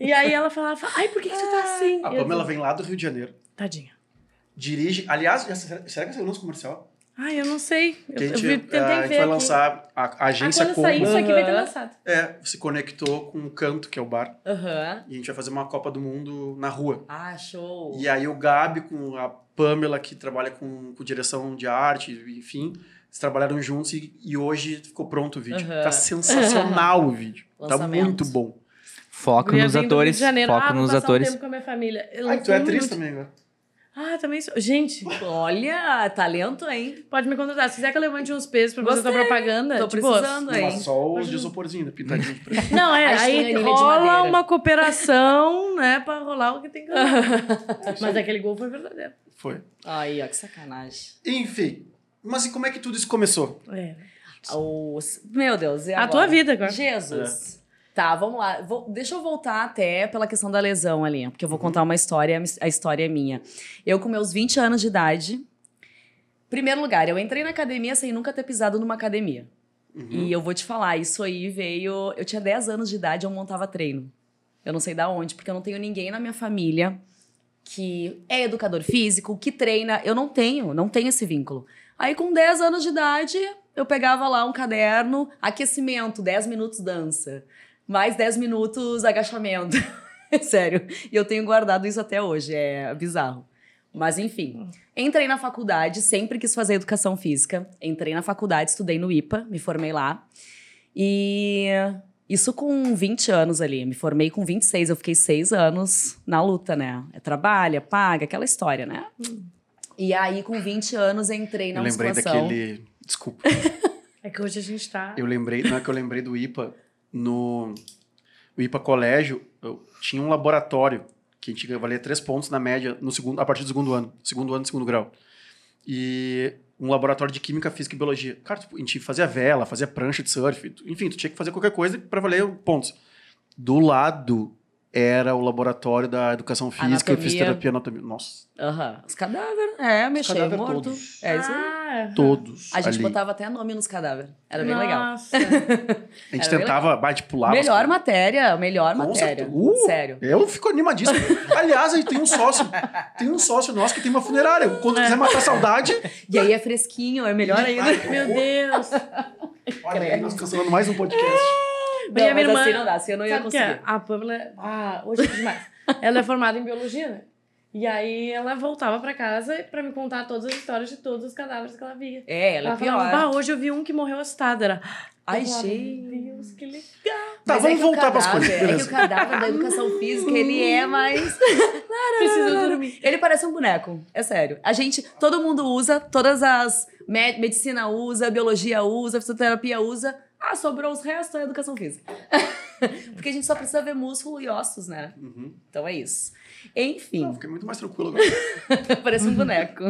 E aí ela falava, ai, por que, que tu tá assim? A E eu Pamela vem lá do Rio de Janeiro. Tadinha. Dirige. Aliás, já- será será que saiu nosso comercial? Ai, eu não sei. Eu, Que a eu gente, vi- ah, tentei a ver gente vai aqui. lançar a, a Ah, agência quando sair isso aqui vai ter lançado. É, se conectou com o Canto, que é o bar. Aham. E a gente vai fazer uma Copa do Mundo na rua. Ah, show. E aí o Gabi com a Pamela, que trabalha com, com direção de arte, enfim, eles trabalharam juntos e, e hoje ficou pronto o vídeo. Aham. Tá sensacional o vídeo. Tá muito bom. Foco Guria nos atores. Foco ah, nos atores. um tempo com a minha família. Eu Ah, tu é atriz muito- também agora. Ah, também sou. Gente, Olha, talento, hein? pode me contratar. Se quiser que eu levante uns pesos pra fazer tua Gostei. propaganda. Tô tipo, precisando, hein? mas só os Pode- de isoporzinho, né? pintadinho de preto. Não, é, Aí de rola uma cooperação, né, pra rolar o que tem que rolar. Mas aquele gol foi verdadeiro. Foi. Aí, ó, que sacanagem. Enfim. Mas e como é que tudo isso começou? É. Os... Meu Deus, e A agora? tua vida agora. Jesus. Tá, vamos lá. Vou- deixa eu voltar até pela questão da lesão ali, porque eu vou contar uma história, a história é minha. Eu, com meus 20 anos de idade, primeiro lugar, eu entrei na academia sem nunca ter pisado numa academia. Uhum. E eu vou te falar, isso aí veio. Eu tinha 10 anos de idade, eu montava treino. Eu não sei da onde, porque eu não tenho ninguém na minha família que é educador físico, que treina. Eu não tenho, não tenho esse vínculo. Aí, com 10 anos de idade, eu pegava lá um caderno, aquecimento, 10 minutos dança, mais 10 minutos agachamento. Sério. E eu tenho guardado isso até hoje, é bizarro. Mas enfim, entrei na faculdade, sempre quis fazer educação física. Entrei na faculdade, estudei no IPA, me formei lá. E isso com 20 anos ali. Me formei com 26, eu fiquei seis anos na luta, né? É trabalha, paga, aquela história, né? E aí, com 20 anos, entrei na eu lembrei musculação. daquele. Desculpa. É que hoje a gente tá. Eu lembrei, não é que eu lembrei do IPA, no IPA Colégio, eu tinha um laboratório que a gente valia três pontos na média no segundo, a partir do segundo ano, segundo ano, segundo grau. E um laboratório de química, física e biologia. Cara, tipo, a gente fazia vela, fazia prancha de surf, enfim, tu tinha que fazer qualquer coisa para valer pontos. Do lado era o laboratório da educação física, Anatomia. fisioterapia, anatomia. Nossa, Aham. Os cadáveres. É, mexer, morto. todos. É isso aí. Todos A gente ali. botava até nome nos cadáveres. Era bem legal. Nossa. A gente era tentava, pulava. as Melhor matéria, melhor Com matéria. Uh! Sério. Eu fico animadíssimo. Aliás, aí tem um sócio. Tem um sócio nosso que tem uma funerária. Quando quiser matar a saudade. E aí é fresquinho, é melhor ainda. Meu Deus. Olha aí, nós cancelando mais um podcast. A minha mas irmã- assim não dá, assim eu não ia que conseguir. a Pamela. Ah, hoje é demais. ela é formada em biologia, né? E aí ela voltava pra casa pra me contar todas as histórias de todos os cadáveres que ela via. É, ela é falava, pior. bah, hoje eu vi um que morreu assustado. Era. Ai, falava, gente. Meu Deus, que legal. Tá, Mas vamos é que o voltar pras cadáver- coisas. É que o cadáver da educação física, ele é mais... Preciso dormir. Ele parece um boneco, é sério. A gente, todo mundo usa, todas as... me- medicina usa, biologia usa, fisioterapia usa. Ah, sobrou os restos, é educação física. Porque a gente só precisa ver músculo e ossos, né? Uhum. Então é isso. Enfim. Não, fiquei muito mais tranquilo agora. Parece um boneco.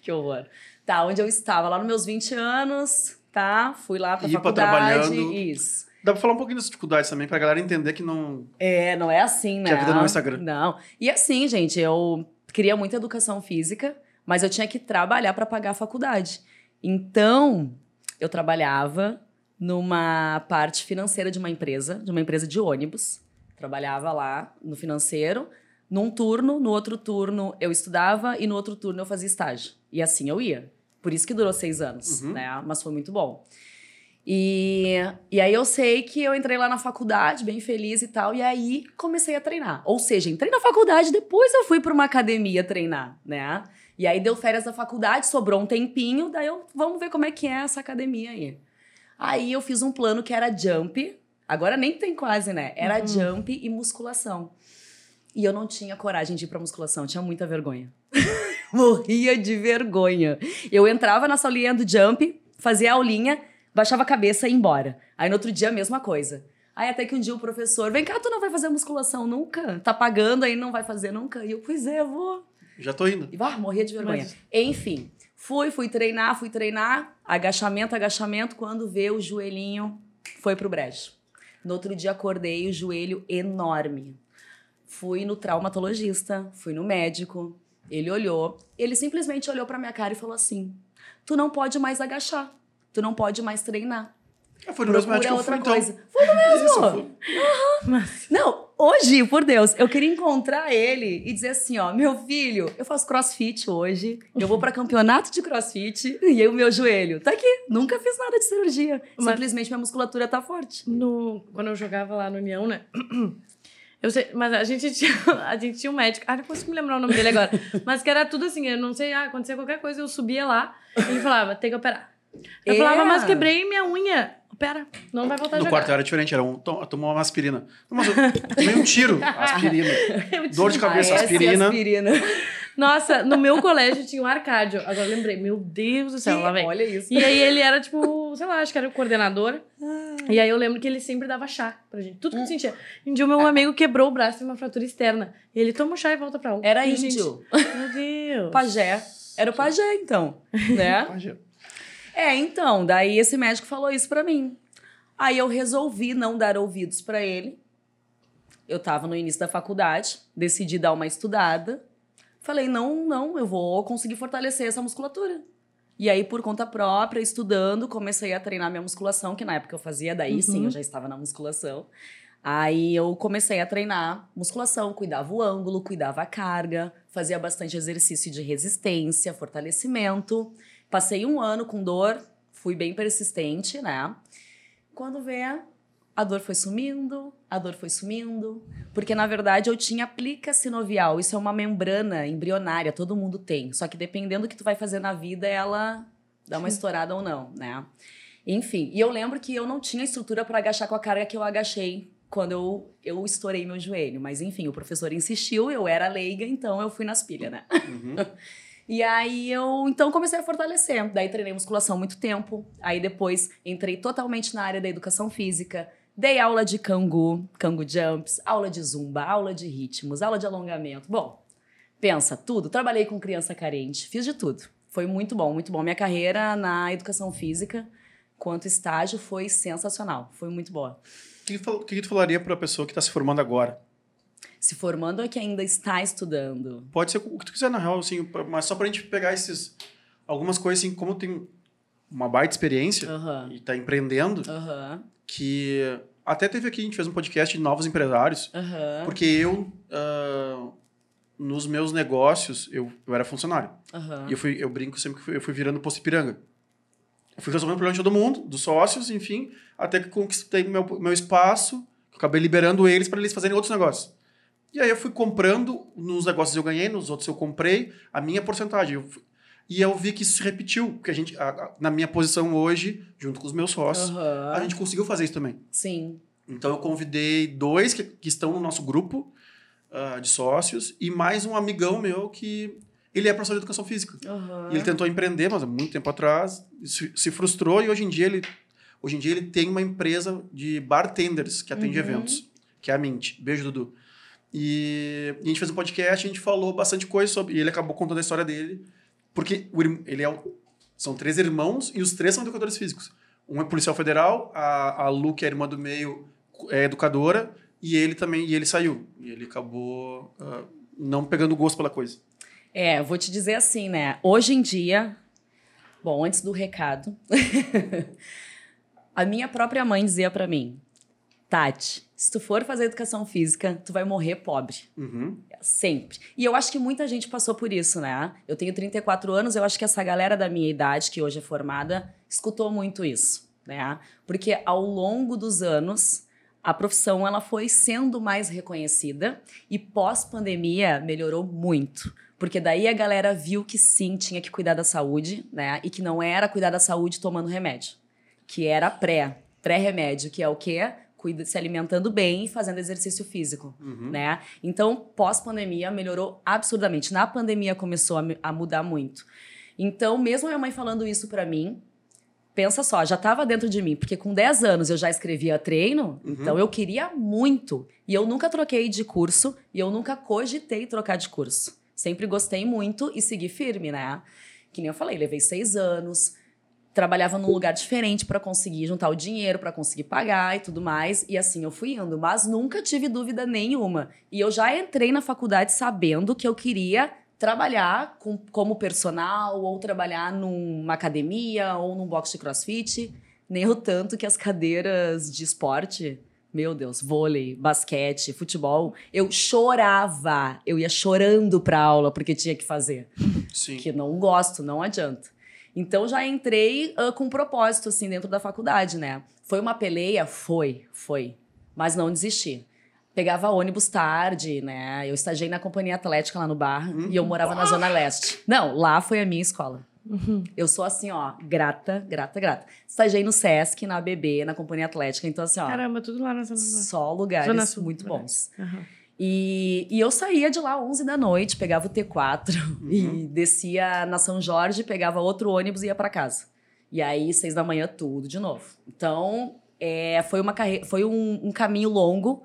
que horror. Tá, onde eu estava? Lá nos meus 20 anos, tá? Fui lá pra Ipa faculdade. trabalhando. Isso. Dá pra falar um pouquinho das dificuldades também, pra galera entender que não. É, não é assim, né? Que a vida não é Instagram. Não. E assim, gente, eu queria muita educação física, mas eu tinha que trabalhar para pagar a faculdade. Então, eu trabalhava numa parte financeira de uma empresa, de uma empresa de ônibus. Trabalhava lá no financeiro. Num turno, no outro turno eu estudava e no outro turno eu fazia estágio. E assim eu ia. Por isso que durou seis anos, Uhum. né? Mas foi muito bom. E, e aí eu sei que eu entrei lá na faculdade, bem feliz e tal, e aí comecei a treinar. Ou seja, entrei na faculdade, depois eu fui para uma academia treinar, né? E aí deu férias da faculdade, sobrou um tempinho, daí eu, vamos ver como é que é essa academia aí. Aí eu fiz um plano que era jump, agora nem tem quase, né? Era Uhum. jump e musculação. E eu não tinha coragem de ir pra musculação, tinha muita vergonha. Morria de vergonha. Eu entrava na saulinha do jump, fazia a aulinha, baixava a cabeça e ia embora. Aí no outro dia a mesma coisa. Aí até que um dia o professor, vem cá, tu não vai fazer musculação nunca? Tá pagando aí, não vai fazer nunca? E eu, pois é, eu vou. Já tô indo. E ah, morria de vergonha. Mas- Enfim, fui, fui treinar, fui treinar, agachamento, agachamento, quando vê o joelhinho foi pro brejo. No outro dia acordei, o joelho enorme. Fui no traumatologista, fui no médico, ele olhou, ele simplesmente olhou pra minha cara e falou assim: "Tu não pode mais agachar, tu não pode mais treinar. Ah, foi no mesmo Procura médico eu outra fui, então. coisa." Foi no mesmo. Isso. Mas, Não, hoje, por Deus, eu queria encontrar ele e dizer assim, ó, meu filho, eu faço crossfit hoje, eu vou pra campeonato de crossfit e aí o meu joelho tá aqui, nunca fiz nada de cirurgia, Mas- simplesmente minha musculatura tá forte. no, quando eu jogava lá no União, né? Eu sei, mas a gente tinha, a gente tinha um médico, ah, não consigo me lembrar o nome dele agora, mas que era tudo assim, eu não sei, ah, acontecia qualquer coisa, eu subia lá, ele falava, tem que operar. Eu É. falava, mas quebrei minha unha. Opera, não vai voltar a No jogar. quarto era diferente, era um, to- tomar uma aspirina. Mas eu tomei um tiro, aspirina. Dor de cabeça, aspirina. aspirina. Nossa, no meu colégio tinha um arcádio. Agora eu lembrei, meu Deus do céu, lá vem. Olha isso. E aí ele era, tipo, sei lá, acho que era o coordenador. E aí eu lembro que ele sempre dava chá pra gente. Tudo que sentia. Um dia o meu amigo quebrou o braço e uma fratura externa. E ele toma um chá e volta pra um. Era E a gente, índio, Meu Deus. pajé. Era o pajé, então, né? Imagina. É, então, daí esse médico falou isso pra mim. Aí eu resolvi não dar ouvidos pra ele. Eu tava no início da faculdade, decidi dar uma estudada. Falei, não, não, eu vou conseguir fortalecer essa musculatura. E aí, por conta própria, estudando, comecei a treinar minha musculação, que na época eu fazia, daí sim, Uhum. eu já estava na musculação. Aí eu comecei a treinar musculação, cuidava o ângulo, cuidava a carga, fazia bastante exercício de resistência, fortalecimento. Passei um ano com dor, fui bem persistente, né? Quando vê, a dor foi sumindo, a dor foi sumindo, porque na verdade eu tinha plica sinovial, isso é uma membrana embrionária, todo mundo tem, só que dependendo do que tu vai fazer na vida, ela dá uma estourada ou não, né? Enfim, e eu lembro que eu não tinha estrutura para agachar com a carga que eu agachei quando eu, eu estourei meu joelho, mas enfim, o professor insistiu, eu era leiga, então eu fui nas pilhas, né? Uhum. E aí eu então comecei a fortalecer. Daí treinei musculação muito tempo. Aí depois entrei totalmente na área da educação física. Dei aula de cangu, cangu jumps, aula de zumba, aula de ritmos, aula de alongamento. Bom, pensa, tudo. Trabalhei com criança carente, fiz de tudo. Foi muito bom, muito bom. Minha carreira na educação física, quanto estágio, foi sensacional. Foi muito boa. O que, que tu falaria pra pessoa que tá se formando agora? Se formando ou que ainda está estudando? Pode ser o que tu quiser, na real, assim, mas só pra gente pegar esses. Algumas coisas, assim, como tem uma baita experiência Aham. e tá empreendendo, Aham. que até teve aqui, a gente fez um podcast de novos empresários, Aham. porque eu, ah, nos meus negócios, eu, eu era funcionário. E eu, fui, eu brinco sempre que fui- eu fui virando posto Ipiranga. Eu fui resolvendo o problema de todo mundo, dos sócios, enfim, até que conquistei meu, meu espaço, acabei liberando eles para eles fazerem outros negócios. E aí eu fui comprando, nos negócios eu ganhei, nos outros eu comprei, a minha porcentagem. Eu fui- e eu vi que isso se repetiu, porque a gente, a- a- na minha posição hoje, junto com os meus sócios, Aham. a gente conseguiu fazer isso também. Sim. Então eu convidei dois que, que estão no nosso grupo ah, de sócios e mais um amigão meu que ele é professor de educação física. Aham. E ele tentou empreender, mas há muito tempo atrás, se, se frustrou e hoje em dia ele hoje em dia ele tem uma empresa de bartenders que atende Uhum. eventos, que é a Mint. Beijo, Dudu. E, e a gente fez um podcast, a gente falou bastante coisa sobre. E ele acabou contando a história dele, porque ele é o- são três irmãos e os três são educadores físicos. Um é policial federal, a, a Lu, que é a irmã do meio, é educadora, e ele também, e ele saiu. E ele acabou ah, não pegando gosto pela coisa. É, eu vou te dizer assim, né? Hoje em dia, bom, antes do recado, a minha própria mãe dizia pra mim: Tati, se tu for fazer educação física, tu vai morrer pobre. Uhum. Sempre. E eu acho que muita gente passou por isso, né? Eu tenho 34 anos, eu acho que essa galera da minha idade, que hoje é formada, escutou muito isso, né? Porque ao longo dos anos, a profissão ela foi sendo mais reconhecida e pós-pandemia melhorou muito. Porque daí a galera viu que sim, tinha que cuidar da saúde, né? E que não era cuidar da saúde tomando remédio. Que era pré, pré-remédio, que é o quê? Cuida, se alimentando bem e fazendo exercício físico, Uhum. né? Então, pós-pandemia, melhorou absurdamente. Na pandemia começou a, a mudar muito. Então, mesmo minha mãe falando isso pra mim, pensa só, já estava dentro de mim, porque com 10 anos eu já escrevia treino, Uhum. então eu queria muito. E eu nunca troquei de curso e eu nunca cogitei trocar de curso. Sempre gostei muito e segui firme, né? Que nem eu falei, levei seis anos, trabalhava num lugar diferente para conseguir juntar o dinheiro, para conseguir pagar e tudo mais. E assim eu fui indo, mas nunca tive dúvida nenhuma. E eu já entrei na faculdade sabendo que eu queria trabalhar com, como personal ou trabalhar numa academia ou num box de crossfit. Nem o tanto que as cadeiras de esporte, meu Deus, vôlei, basquete, futebol, eu chorava. Eu ia chorando pra aula porque tinha que fazer Sim. que não gosto, não adianta. Então já entrei ah, com um propósito assim dentro da faculdade, né? Foi uma peleia, foi, foi, mas não desisti. Pegava ônibus tarde, né? Eu estagiei na companhia atlética lá no bar e eu morava na zona leste. Não, lá foi a minha escola. Eu sou assim, ó, grata, grata, grata. Estagiei no SESC, na ABB, na companhia atlética, então assim, ó, Caramba, tudo lá na Zona Norte. só lugares Zona Sul, muito bons. Aham. E, e eu saía de lá 11 da noite, pegava o T4 Uhum. e descia na São Jorge, pegava outro ônibus e ia para casa. E aí, seis da manhã, tudo de novo. Então, é, foi, uma carre... foi um, um caminho longo,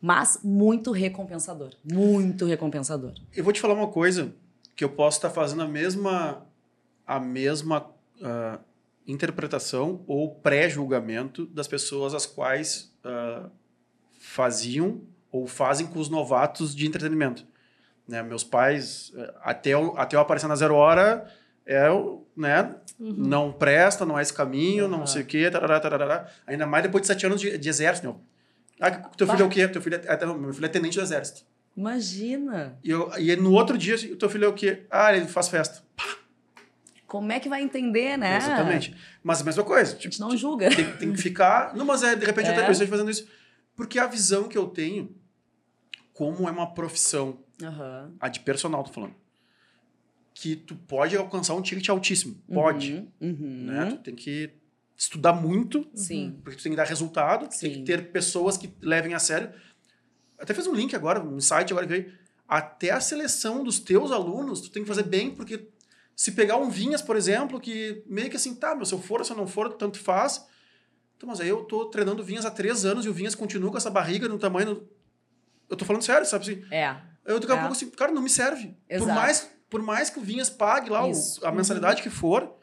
mas muito recompensador. Muito recompensador. Eu vou te falar uma coisa que eu posso estar fazendo a mesma a mesma ah, interpretação ou pré-julgamento das pessoas as quais ah, faziam ou fazem com os novatos de entretenimento. Né? Meus pais, eh, até eu, até eu aparecer na Zero Hora, é, né? não presta, não é esse caminho, não Aham. sei o quê, tarará, tarará. ainda mais depois de sete anos de, de exército. Meu. Ah, teu filho Bah. é o quê? Teu filho é, é, não, meu filho é tenente do exército. Imagina! E, eu, e no outro dia, assim, o teu filho é o quê? Ah, ele faz festa. Como é que vai entender, né? Exatamente. Mas a mesma coisa. A Tipo, gente não julga. tem, tem que ficar. Não, mas é, de repente, É. outra pessoa fazendo isso. Porque a visão que eu tenho, como é uma profissão, Aham. a de personal, tô falando, que tu pode alcançar um ticket altíssimo. Pode. Uhum, uhum. Né? Tu tem que estudar muito, Sim. porque tu tem que dar resultado, tu tem Sim. que ter pessoas que levem a sério. Até fez um link agora, um site agora que veio. Até a seleção dos teus alunos, tu tem que fazer bem, porque se pegar um Vinhas, por exemplo, que meio que assim, tá, meu, se eu for se eu não for, tanto faz. Então, mas aí eu tô treinando Vinhas há três anos e o Vinhas continua com essa barriga no tamanho. Eu tô falando sério, sabe assim? É. Eu daqui a É. pouco assim, cara, não me serve. Por Exato. mais, por mais que o Vinhas pague lá o- a Uhum. mensalidade que for,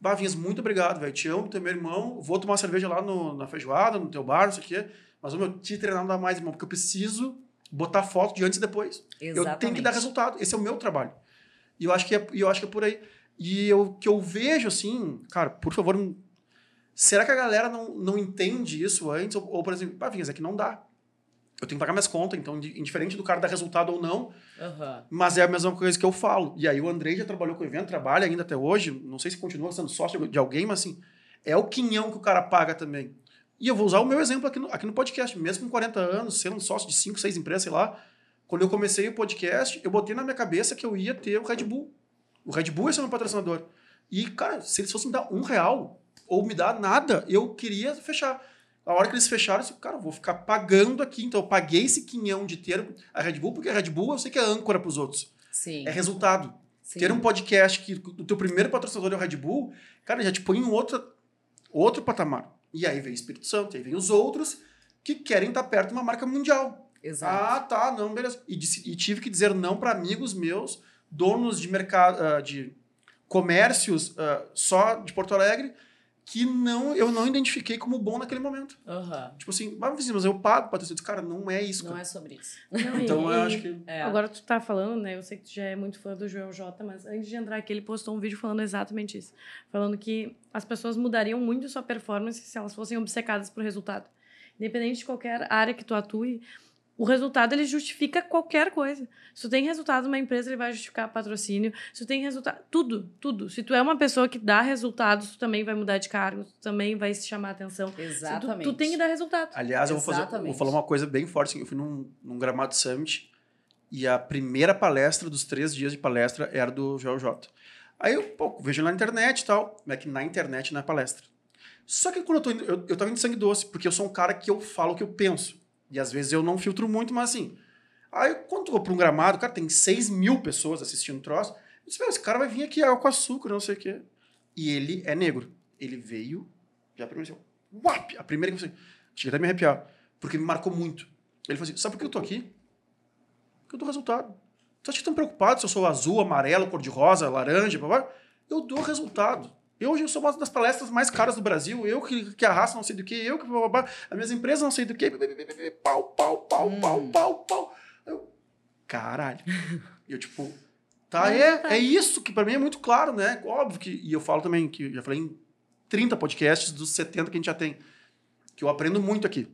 bah, Vinhas, muito obrigado, velho. Te amo, tu é meu irmão. Vou tomar cerveja lá no, na feijoada, no teu bar, não sei o quê. Mas o meu te treinar não dá mais, irmão, porque eu preciso botar foto de antes e depois. Exatamente. Eu tenho que dar resultado. Esse é o meu trabalho. E eu acho que é, eu acho que é por aí. E o que eu vejo, assim, cara, por favor, será que a galera não, não entende isso antes? Ou, ou por exemplo, pá, Vinhas, é que não dá. Eu tenho que pagar minhas contas, então, indiferente do cara dar resultado ou não, Aham. mas é a mesma coisa que eu falo. E aí o Andrei já trabalhou com o evento, trabalha ainda até hoje, não sei se continua sendo sócio de alguém, mas assim, é o quinhão que o cara paga também. E eu vou usar o meu exemplo aqui no, aqui no podcast, mesmo com 40 anos, sendo um sócio de 5, 6 empresas, sei lá. Quando eu comecei o podcast, eu botei na minha cabeça que eu ia ter o Red Bull. O Red Bull ia ser meu patrocinador. E, cara, se eles fossem me dar um real ou me dar nada, eu queria fechar. A hora que eles fecharam, eu disse, cara, eu vou ficar pagando aqui. Então eu paguei esse quinhão de ter a Red Bull, porque a Red Bull eu sei que é âncora para os outros. Sim. É resultado. Sim. Ter um podcast que o teu primeiro patrocinador é o Red Bull, cara, já te põe em outro, outro patamar. E aí vem o Espírito Santo, e aí vem os outros que querem estar perto de uma marca mundial. Exato. Ah, tá, não, beleza. E, disse- e tive que dizer não para amigos meus, donos de mercado, ah, de comércios ah, só de Porto Alegre, que não, eu não identifiquei como bom naquele momento. Aham. Tipo assim, mas, vizinho, mas eu pago patrocínio. Eu disse, Cara, não é isso, Não cara. é sobre isso. Não, e- Então eu acho que. É. Agora tu tá falando, né? Eu sei que tu já é muito fã do Joel J, mas antes de entrar aqui, ele postou um vídeo falando exatamente isso. Falando que as pessoas mudariam muito sua performance se elas fossem obcecadas por resultado. independente de qualquer área que tu atue, o resultado ele justifica qualquer coisa. Se tu tem resultado numa empresa, ele vai justificar patrocínio. Se tu tem resultado, tudo, tudo. Se tu é uma pessoa que dá resultados, tu também vai mudar de cargo, tu também vai se chamar a atenção. Se tu- Exatamente. Tu, tem que dar resultado. Aliás, eu vou, fazer, Exatamente. vou falar uma coisa bem forte. assim, Eu fui num, num Gramado Summit e a primeira palestra dos três dias de palestra era do Joel J. Aí eu pô, vejo na internet e tal, mas é que na internet não é palestra. Só que quando eu tô indo, eu, eu tava indo de sangue doce, porque eu sou um cara que eu falo o que eu penso. E às vezes eu não filtro muito, mas assim. Aí quando eu vou pra um gramado, cara, tem 6 mil pessoas assistindo o troço. Eu disse, esse cara vai vir aqui água com açúcar, não sei o quê. E ele é negro. Ele veio, já primeiro assim, uap, a primeira que eu falei, cheguei até me arrepiar, porque me marcou muito. Ele falou assim, sabe por que eu tô aqui? Porque eu dou resultado. Você acha que estão preocupados se eu sou azul, amarelo, cor-de-rosa, laranja, blá, blá? Eu dou resultado. Eu hoje sou uma das palestras mais caras do Brasil, eu que, que arrasto não sei do que, eu que blá, as minhas empresas não sei do que, pau, pau, pau, pau, Hum. pau, pau. Eu, caralho. E eu, tipo, tá, é, tá. é isso que pra mim é muito claro, né? Óbvio que, e eu falo também, que eu já falei em 30 podcasts dos 70 que a gente já tem, que eu aprendo muito aqui.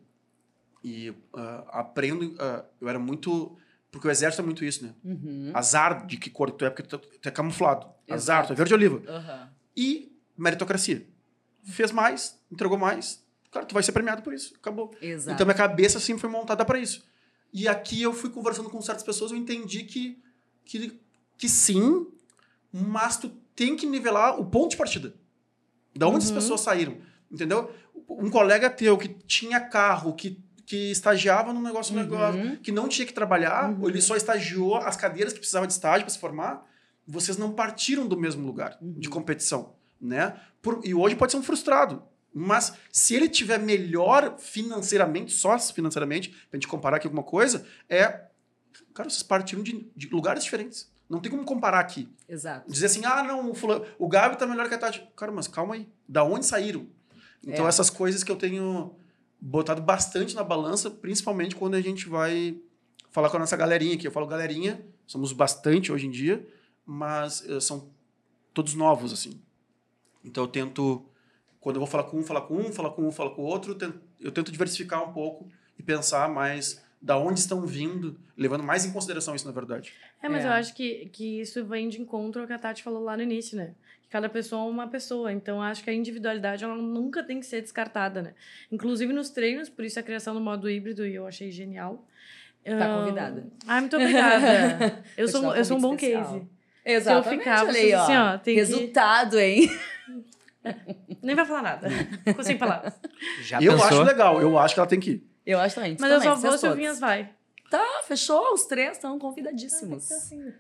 E ah, aprendo, ah, eu era muito, porque o exército é muito isso, né? Uhum. Azar de que cor tu é, porque tu, tu é camuflado. Azar, Exato. tu é verde oliva. Aham. E meritocracia. Fez mais, entregou mais, cara, tu vai ser premiado por isso. Acabou. Exato. Então minha cabeça sempre foi montada para isso. E aqui eu fui conversando com certas pessoas, eu entendi que, que, que sim, mas tu tem que nivelar o ponto de partida. Da onde as Uhum. pessoas saíram, entendeu? Um colega teu que tinha carro, que, que estagiava num negócio, Uhum. negócio que não tinha que trabalhar, Uhum. ou ele só estagiou as cadeiras que precisava de estágio para se formar, vocês não partiram do mesmo lugar de Uhum. competição, né? Por- e hoje pode ser um frustrado. Mas se ele tiver melhor financeiramente, só financeiramente, pra gente comparar aqui alguma coisa, é. Cara, vocês partiram de, de lugares diferentes. Não tem como comparar aqui. Exato. Dizer assim, ah, não, o, fulano, o Gabi tá melhor que a Tati. Cara, mas calma aí. Da onde saíram? Então, É. essas coisas que eu tenho botado bastante na balança, principalmente quando a gente vai falar com a nossa galerinha aqui. Eu falo galerinha, somos bastante hoje em dia, mas eh, são todos novos, assim. Então eu tento, quando eu vou falar com um, falar com um, falar com um, falar com o outro, eu tento, diversificar um pouco e pensar mais da onde estão vindo, levando mais em consideração isso, na verdade. É, mas É. eu acho que, que isso vem de encontro ao que a Tati falou lá no início, né? Que cada pessoa é uma pessoa. Então, eu acho que a individualidade ela nunca tem que ser descartada, né? Inclusive nos treinos, por isso a criação do modo híbrido, e eu achei genial. Tá convidada. Ai, muito obrigada. Eu sou, um eu sou um bom especial. case. Exatamente. Se eu ficar, olha aí, ó. assim, ó, tem que- Resultado, hein? Nem vai falar nada. Ficou sem palavras. Já eu pensou? acho legal, eu acho que ela tem que ir. Eu acho também. Mas eu só vou se o. Vinhas vai. Tá, fechou. Os três estão convidadíssimos.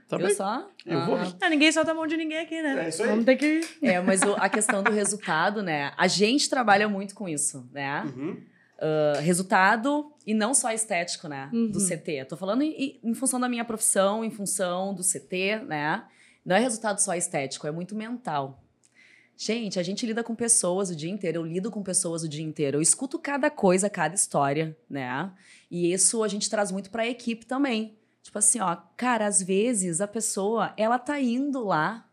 Tá Viu bem? só? Eu vou. Ah. Ah, ninguém solta a mão de ninguém aqui, né? É isso aí. Vamos ter que. É, mas o- a questão do resultado, né? A gente trabalha muito com isso, né? Uhum. Uh, resultado e não só estético, né? Do Uhum. CT. Tô falando em, em função da minha profissão, em função do CT, né? Não é resultado só estético, é muito mental. Gente, a gente lida com pessoas o dia inteiro, eu lido com pessoas o dia inteiro, eu escuto cada coisa, cada história, né? E isso a gente traz muito pra equipe também. Tipo assim, ó, cara, às vezes a pessoa, ela tá indo lá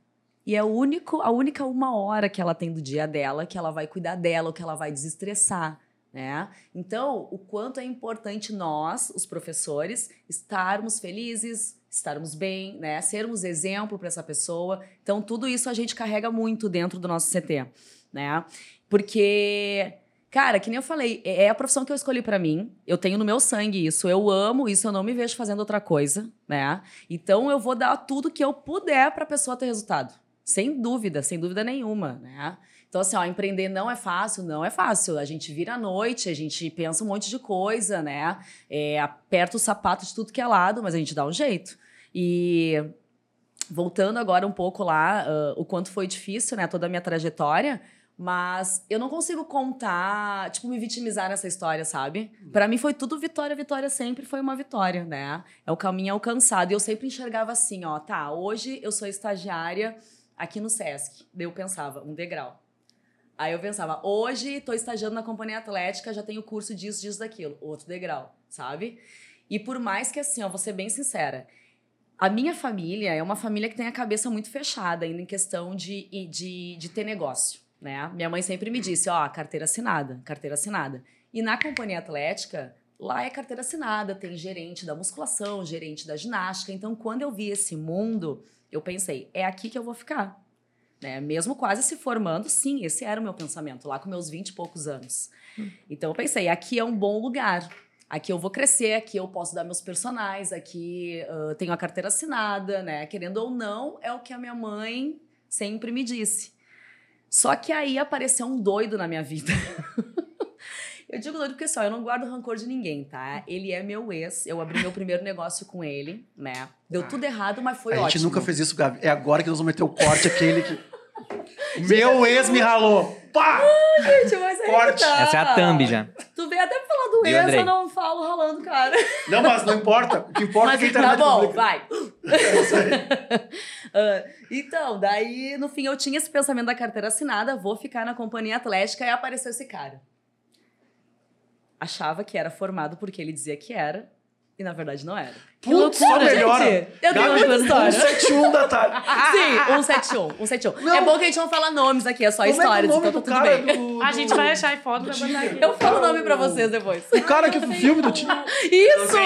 e é o único, a única uma hora que ela tem do dia dela, que ela vai cuidar dela, ou que ela vai desestressar, né? Então, o quanto é importante nós, os professores, estarmos felizes, estarmos bem, né? Sermos exemplo para essa pessoa. Então, tudo isso a gente carrega muito dentro do nosso CT, né? Porque Cara, que nem eu falei, é é a profissão que eu escolhi pra mim. Eu tenho no meu sangue isso. Eu amo isso, eu não me vejo fazendo outra coisa, né? Então eu vou dar tudo que eu puder pra pessoa ter resultado. Sem dúvida, sem dúvida nenhuma, né? Então, assim, ó, empreender não é fácil, não é fácil. A gente vira à noite, a gente pensa um monte de coisa, né? É, aperta o sapato de tudo que é lado, mas a gente dá um jeito. E voltando agora um pouco lá, ah, o quanto foi difícil, né? Toda a minha trajetória. Mas eu não consigo contar, tipo, me vitimizar nessa história, sabe? Pra mim foi tudo vitória, vitória sempre foi uma vitória, né? É o caminho alcançado. E eu sempre enxergava assim, ó, tá, hoje eu sou estagiária aqui no SESC. Daí eu pensava, um degrau. Aí eu pensava, hoje tô estagiando na companhia atlética, já tenho curso disso, disso, daquilo. Outro degrau, sabe? E por mais que assim, ó, vou ser bem sincera, a minha família é uma família que tem a cabeça muito fechada ainda em questão de, de, de ter negócio, né? Minha mãe sempre me disse, ó, carteira assinada, carteira assinada. E na companhia atlética, lá é carteira assinada, tem gerente da musculação, gerente da ginástica. Então, quando eu vi esse mundo, eu pensei, é aqui que eu vou ficar. Né? Mesmo quase se formando, sim, esse era o meu pensamento, lá com meus 20 e poucos anos. Então, eu pensei, aqui é um bom lugar. Aqui eu vou crescer, aqui eu posso dar meus personagens, aqui uh, tenho a carteira assinada, né? Querendo ou não, é o que a minha mãe sempre me disse. Só que aí apareceu um doido na minha vida. eu digo doido porque só, eu não guardo rancor de ninguém, tá? Ele é meu ex, eu abri meu primeiro negócio com ele, né? Deu tudo errado, mas foi a ótimo. gente nunca fez isso, Gabi. É agora que nós vamos meter o corte, aquele que. Meu ex me ralou. Pá! Gente, mas aí tá. Essa é a thumb já. Tu veio até pra falar do ex, Andrei? eu não falo ralando, cara. Não, mas não importa. O que importa é que a Tá internet bom, publica. vai. É. Ah, então, daí, no fim, eu tinha esse pensamento da carteira assinada, vou ficar na companhia atlética, e apareceu esse cara. Achava que era formado porque ele dizia que era, e na verdade não era. Putz, só loucura, melhora. gente. Eu tenho Gabi, muita história. 171 da tarde. Sim, 171, 171. Não. É bom que a gente não fala nomes aqui, é só Como é é o histórias, nome então do tá tudo cara bem. do- A gente do- vai achar foto pra botar aqui. Eu falo o nome pra vocês depois. O cara que filme do time. Isso!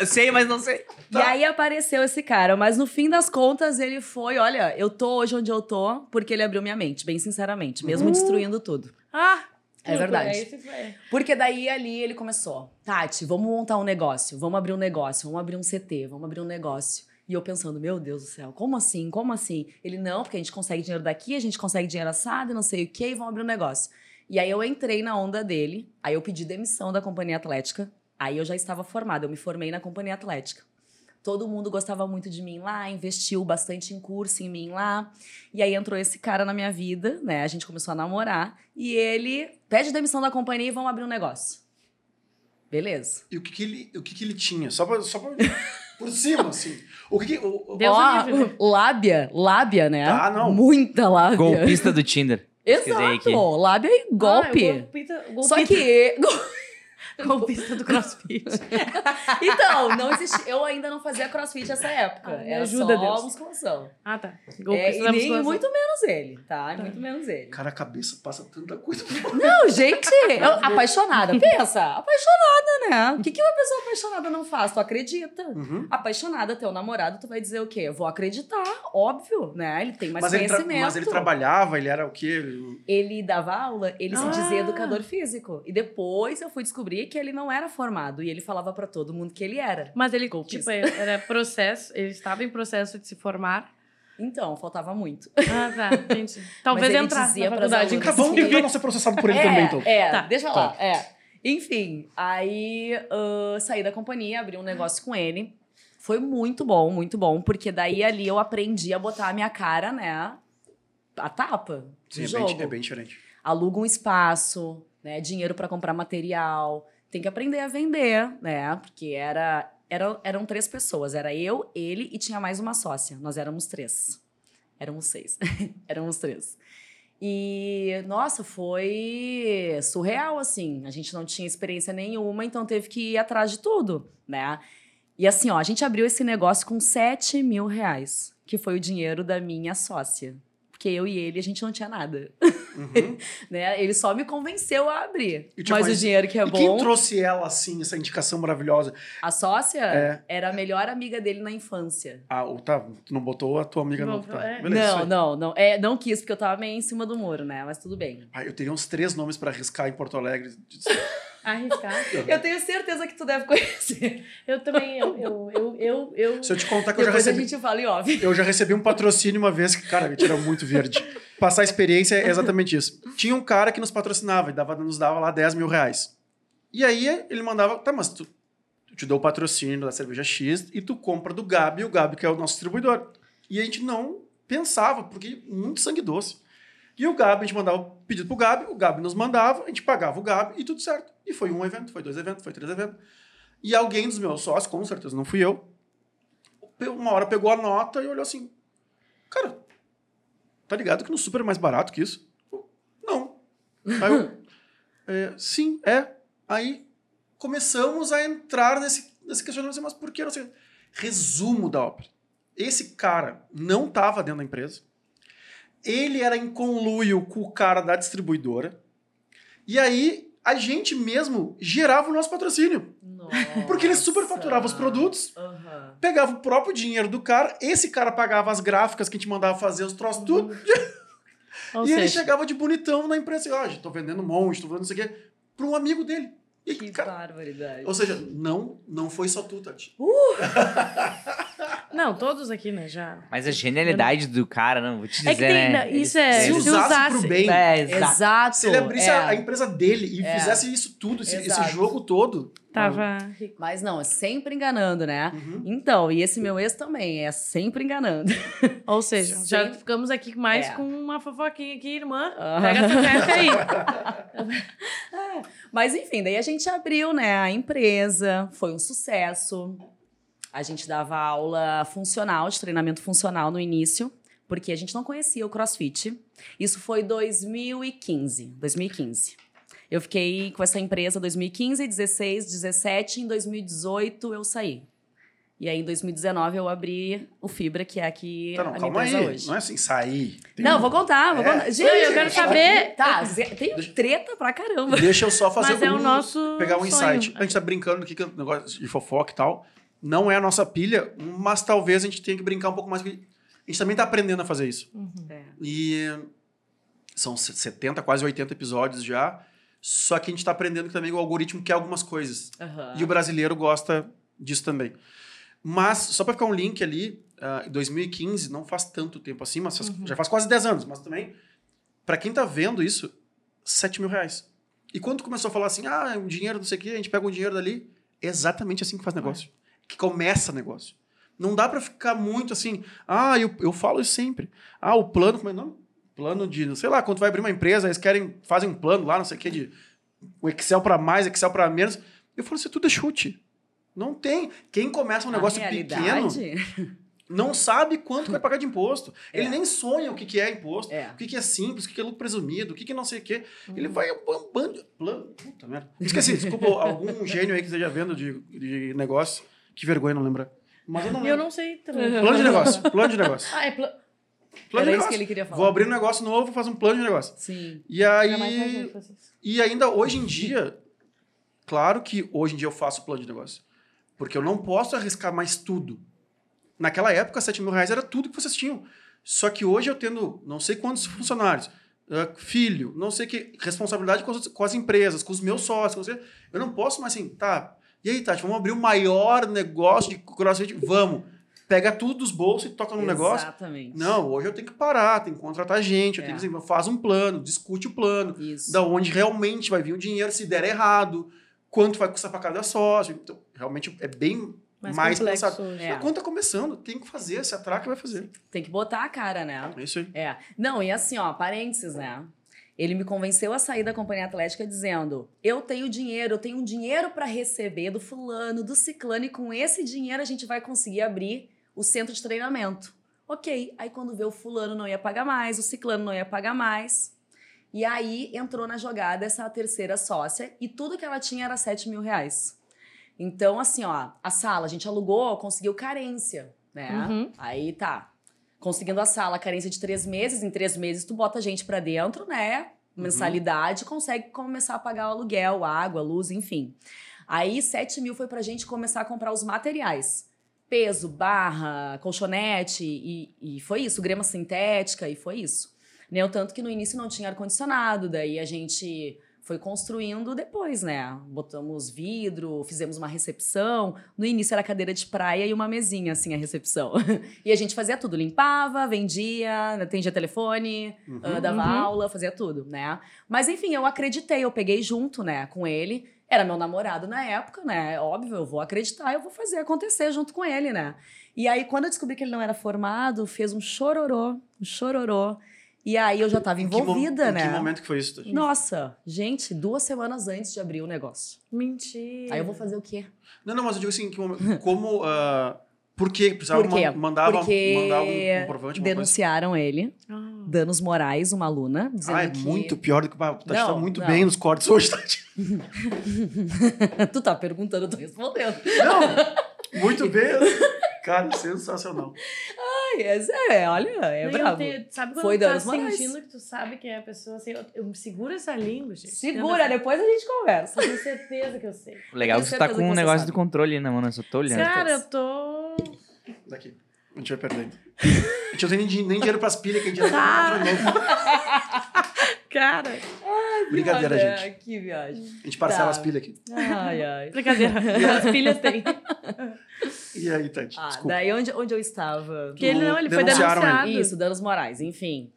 Eu sei, mas não sei. E aí apareceu esse cara, mas no fim das contas ele foi, olha, eu tô hoje onde eu tô porque ele abriu minha mente, bem sinceramente, mesmo destruindo tudo. Ah, É verdade. Esse foi. Porque daí ali ele começou, Tati, vamos montar um negócio, vamos abrir um negócio, vamos abrir um CT, vamos abrir um negócio. E eu pensando, meu Deus do céu, como assim? Como assim? Ele, não, porque a gente consegue dinheiro daqui, a gente consegue dinheiro assado, não sei o quê, e vamos abrir um negócio. E aí eu entrei na onda dele, aí eu pedi demissão da companhia atlética, aí eu já estava formada, eu me formei na companhia atlética. Todo mundo gostava muito de mim lá, investiu bastante em curso em mim lá. E aí entrou esse cara na minha vida, né? A gente começou a namorar. E ele pede demissão da companhia e vamos abrir um negócio. Beleza. E o que, que ele, o que, que ele tinha? Só pra, só pra por cima, assim. O que, que o, o- Deus Ó, livre. lábia, lábia, né? Ah, não. Muita lábia. Golpista do Tinder. Exato. Lábia e golpe. Ah, o golpita, o Só golpita- que. Golpista do crossfit. então, não existia. Eu ainda não fazia crossfit nessa época. Ah, Era ajuda, só Deus. musculação. Ah, tá. É, Golpista e da nem musculação. muito menos ele, tá? E Muito menos ele. Cara, a cabeça passa tanta coisa. Não, gente, eu, apaixonada. Pensa, apaixonada, né? O que, que uma pessoa apaixonada não faz? Tu acredita. Uhum. Apaixonada, teu namorado, tu vai dizer o quê? Eu vou acreditar, óbvio, né? Ele tem mais Mas ele, conhecimento. mas ele trabalhava, ele era o quê? Ele- Ele dava aula, ele se Ah. dizia educador físico. E depois eu fui descobrir que ele não era formado. E ele falava pra todo mundo que ele era. Mas ele, Golpista. tipo, era processo, ele estava em processo de se formar. Então, faltava muito. Ah, tá, entendi. Talvez ele entrasse dizia na faculdade. alunas vamos Sim. tentar não ser processado por ele é, também, então. É, Tá. deixa Tá. lá, é. Enfim, aí ah, saí da companhia, abri um negócio com ele. Foi muito bom, muito bom, porque daí ali eu aprendi a botar a minha cara, né? A tapa Sim, é bem, é bem diferente. Aluga um espaço, né? Dinheiro pra comprar material. Tem que aprender a vender, né? Porque era, era, eram três pessoas. Era eu, ele e tinha mais uma sócia. Nós éramos três. Éramos seis. éramos três. E, nossa, foi surreal, assim. A gente não tinha experiência nenhuma, então teve que ir atrás de tudo, né? E assim, ó, a gente abriu esse negócio com 7 mil reais, que foi o dinheiro da minha sócia. Porque eu e ele, a gente não tinha nada, Uhum. né? Ele só me convenceu a abrir. E, tipo, Mas o dinheiro que é e quem bom... trouxe ela, assim, essa indicação maravilhosa? A sócia É. era a melhor amiga dele na infância. Ah, tá, tu não botou a tua amiga no... Tá, é. beleza, não, não, não. É, não quis, porque eu tava meio em cima do muro, né? Mas tudo bem. Ah, eu teria uns três nomes pra arriscar em Porto Alegre. Arriscar. Eu tenho certeza que tu deve conhecer. Eu também, eu, eu, eu, eu, eu- Se eu te contar que eu já Depois a recebi... gente fala em off. Eu já recebi um patrocínio uma vez que, cara, me tira muito verde. Passar a experiência é exatamente isso. Tinha um cara que nos patrocinava e dava, nos dava lá 10 mil reais. E aí ele mandava, tá, mas tu, tu te dou o patrocínio da cerveja X e tu compra do Gabi, o Gabi que é o nosso distribuidor. E a gente não pensava, porque muito sangue doce. E o Gabi, a gente mandava o pedido pro Gabi, o Gabi nos mandava, a gente pagava o Gabi e tudo certo. E foi um evento, foi dois eventos, foi três eventos. E alguém dos meus sócios, com certeza não fui eu, uma hora pegou a nota e olhou assim: Cara, tá ligado que no super é mais barato que isso? Não. Aí eu, "É, sim, é. Aí começamos a entrar nesse, nesse questionamento, assim, mas por que não sei? Resumo da ópera. Esse cara não estava dentro da empresa. Ele era em conluio com o cara da distribuidora. E aí a gente mesmo gerava o nosso patrocínio. Porque ele superfaturava os produtos, Aham. pegava o próprio dinheiro do cara, esse cara pagava as gráficas que a gente mandava fazer, os troços, tudo, Ou e ele seja, chegava de bonitão na empresa. Ó, oh, tô vendendo um monte, tô vendendo não sei o quê, pra um amigo dele. E, Que cara, barbaridade. ou seja, não, não foi só tu, Tati. não, todos aqui, né, já. Mas a genialidade do cara, não, vou te dizer, É que tem, né? isso é, Se se usasse, usasse, pro bem, É, exato. Exato. se ele abrisse é. a, a empresa dele e É. fizesse isso tudo, esse, esse jogo todo. tava rico. Mas não, é sempre enganando, né? Uhum. Então, e esse meu ex também é sempre enganando. Ou seja, já Sim. ficamos aqui mais É. com uma fofoquinha aqui, irmã. Aham. Pega essa festa aí. Mas enfim, daí a gente abriu, né, a empresa, foi um sucesso. A gente dava aula funcional, de treinamento funcional no início, porque a gente não conhecia o CrossFit. Isso foi 2015, 2015. Eu fiquei com essa empresa 2015, 16, 17, em 2018 eu saí. E aí em 2019 eu abri o Fibra, que é aqui Tá, não, a minha empresa aí. hoje. Não é assim, sair. Tem Não, um- vou contar, vou É. contar. Gente, eu quero saber- Tá, tem treta pra caramba. Deixa eu só fazer Mas é o um- nosso pegar um sonho. insight. A gente tá brincando aqui o negócio de fofoca e tal. Não é a nossa pilha, mas talvez a gente tenha que brincar um pouco mais. A gente também tá aprendendo a fazer isso. É. E são 70, quase 80 episódios já. Só que a gente tá aprendendo que também o algoritmo quer algumas coisas. Aham. E o brasileiro gosta disso também. Mas, só para ficar um link ali, ah, em 2015, não faz tanto tempo assim, mas faz- já faz quase 10 anos, mas também, para quem tá vendo isso, 7 mil reais. E quando começou a falar assim, ah, um dinheiro, não sei o quê, a gente pega um dinheiro dali, é exatamente assim que faz negócio. Que começa negócio. Não dá para ficar muito assim, ah, eu, eu falo isso sempre. Ah, o plano, como é o nome? Plano de, sei lá, quando vai abrir uma empresa, eles querem, fazem um plano lá, não sei o quê, de o Excel para mais, Excel para menos. Eu falo, isso tudo é chute. Não tem. Quem começa um negócio pequeno não sabe quanto vai pagar de imposto. É. Ele nem sonha o que, que é imposto, É. o que, que é simples, o que, que é lucro presumido, o que, que não sei o quê. Ele vai bambando. Plano. Puta merda. Esqueci, desculpa, algum gênio aí que esteja vendo de, de negócio. Que vergonha não lembrar. Mas eu não lembro. eu não sei também. Plano de negócio. Plano de negócio. Ah, é pla... Plano de Era isso negócio. que ele queria falar. Vou abrir um negócio novo, fazer um plano de negócio. Sim. E aí. E ainda hoje em dia, claro que hoje em dia eu faço plano de negócio. Porque eu não posso arriscar mais tudo. Naquela época, 7 mil reais era tudo que vocês tinham. Só que hoje eu tendo não sei quantos funcionários, ah, filho, não sei que, responsabilidade com as, com as empresas, com os meus sócios, com você, eu não posso mais assim, tá, e aí, Tati, vamos abrir o maior negócio de crossfit? Vamos. Pega tudo dos bolsos e toca no negócio. Exatamente. Não, hoje eu tenho que parar, tenho que contratar gente, eu É. tenho que assim, faz um plano, discute o plano, Isso. da onde realmente vai vir o dinheiro, se der errado, quanto vai custar para cada sócio. Então, realmente é bem Mais, mais, complexo pensado. É. Quando tá começando, tem que fazer, se atraca, vai fazer. Tem que botar a cara, né? É isso aí. É. Não, e assim, ó, parênteses, né? Ele me convenceu a sair da companhia atlética dizendo: eu tenho dinheiro, eu tenho um dinheiro para receber do fulano, do ciclano, e com esse dinheiro a gente vai conseguir abrir o centro de treinamento. Ok. Aí quando vê o fulano não ia pagar mais, o ciclano não ia pagar mais. E aí entrou na jogada essa terceira sócia e tudo que ela tinha era 7 mil reais. Então, assim, ó, a sala a gente alugou, conseguiu carência, né? Uhum. Aí tá. Conseguindo a sala, carência de três meses, em três meses tu bota a gente pra dentro, né? Mensalidade, consegue começar a pagar o aluguel, água, luz, enfim. Aí 7 mil foi pra gente começar a comprar os materiais. Peso, barra, colchonete, e, e foi isso, grama sintética, e foi isso. Né? O tanto que no início não tinha ar-condicionado, daí a gente foi construindo depois, né? Botamos vidro, fizemos uma recepção. No início era cadeira de praia e uma mesinha, assim, a recepção. e a gente fazia tudo, limpava, vendia, atendia telefone, Uhum. ah, dava Uhum. aula, fazia tudo, né? Mas enfim, eu acreditei, eu peguei junto, né, com ele. Era meu namorado na época, né? Óbvio, eu vou acreditar, eu vou fazer acontecer junto com ele, né? E aí, quando eu descobri que ele não era formado, fez um chororô, um chororô. E aí eu já tava Em que mo- envolvida, em né? que momento que foi isso? Tati? Nossa, gente, duas semanas antes de abrir o negócio. Mentira. Aí eu vou fazer o quê? Não, não, mas eu digo assim, que momento, como... ah, por quê? Precisava Por quê? ma- mandava, Porque mandar um comprovante, uma coisa. denunciaram ele, Ah. danos morais, uma aluna, dizendo Ah, é que... muito pior do que... Tá Não, muito não. bem nos cortes hoje, Tati. tu tá perguntando, eu tô respondendo. Não, muito bem. Cara, sensacional. é, é, olha, é Não, eu brabo. te- sabe quando Foi tu tá sentindo que tu sabe que é a pessoa assim, eu, eu seguro essa língua, gente. Segura, Eu depois a gente conversa. tenho certeza que eu sei. O legal é tenho que você tá com um negócio sabe. do controle na mão, né? Só tô olhando. Cara, eu tô. Daqui. A gente vai perdendo. A gente não tem nem, nem dinheiro pras pilhas que a gente já Tá. tem controle novo. Cara, Brincadeira, Olha, gente. Que viagem. A gente parcela Tá. as pilhas aqui. Ai, ai. brincadeira. As filhas têm. E aí, Tati? Ah, Desculpa. daí onde, onde eu estava? Que ele não, ele foi Denunciaram ele. denunciado. Isso, danos morais, enfim.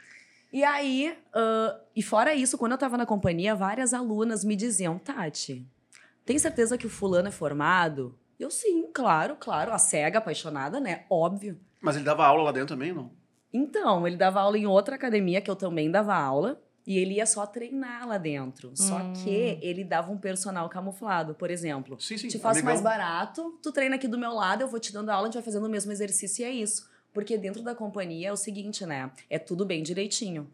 E aí, ah, e fora isso, quando eu tava na companhia, várias alunas me diziam, Tati, tem certeza que o fulano é formado? Eu, sim, claro, claro. A cega, apaixonada, né? Óbvio. Mas ele dava aula lá dentro também, não? Então, ele dava aula em outra academia, que eu também dava aula, e ele ia só treinar lá dentro. Só Hum. que ele dava um personal camuflado, por exemplo. Sim, sim. Te faço amigão. mais barato, tu treina aqui do meu lado, eu vou te dando aula, a gente vai fazendo o mesmo exercício e é isso. Porque dentro da companhia é o seguinte, né? É tudo bem direitinho.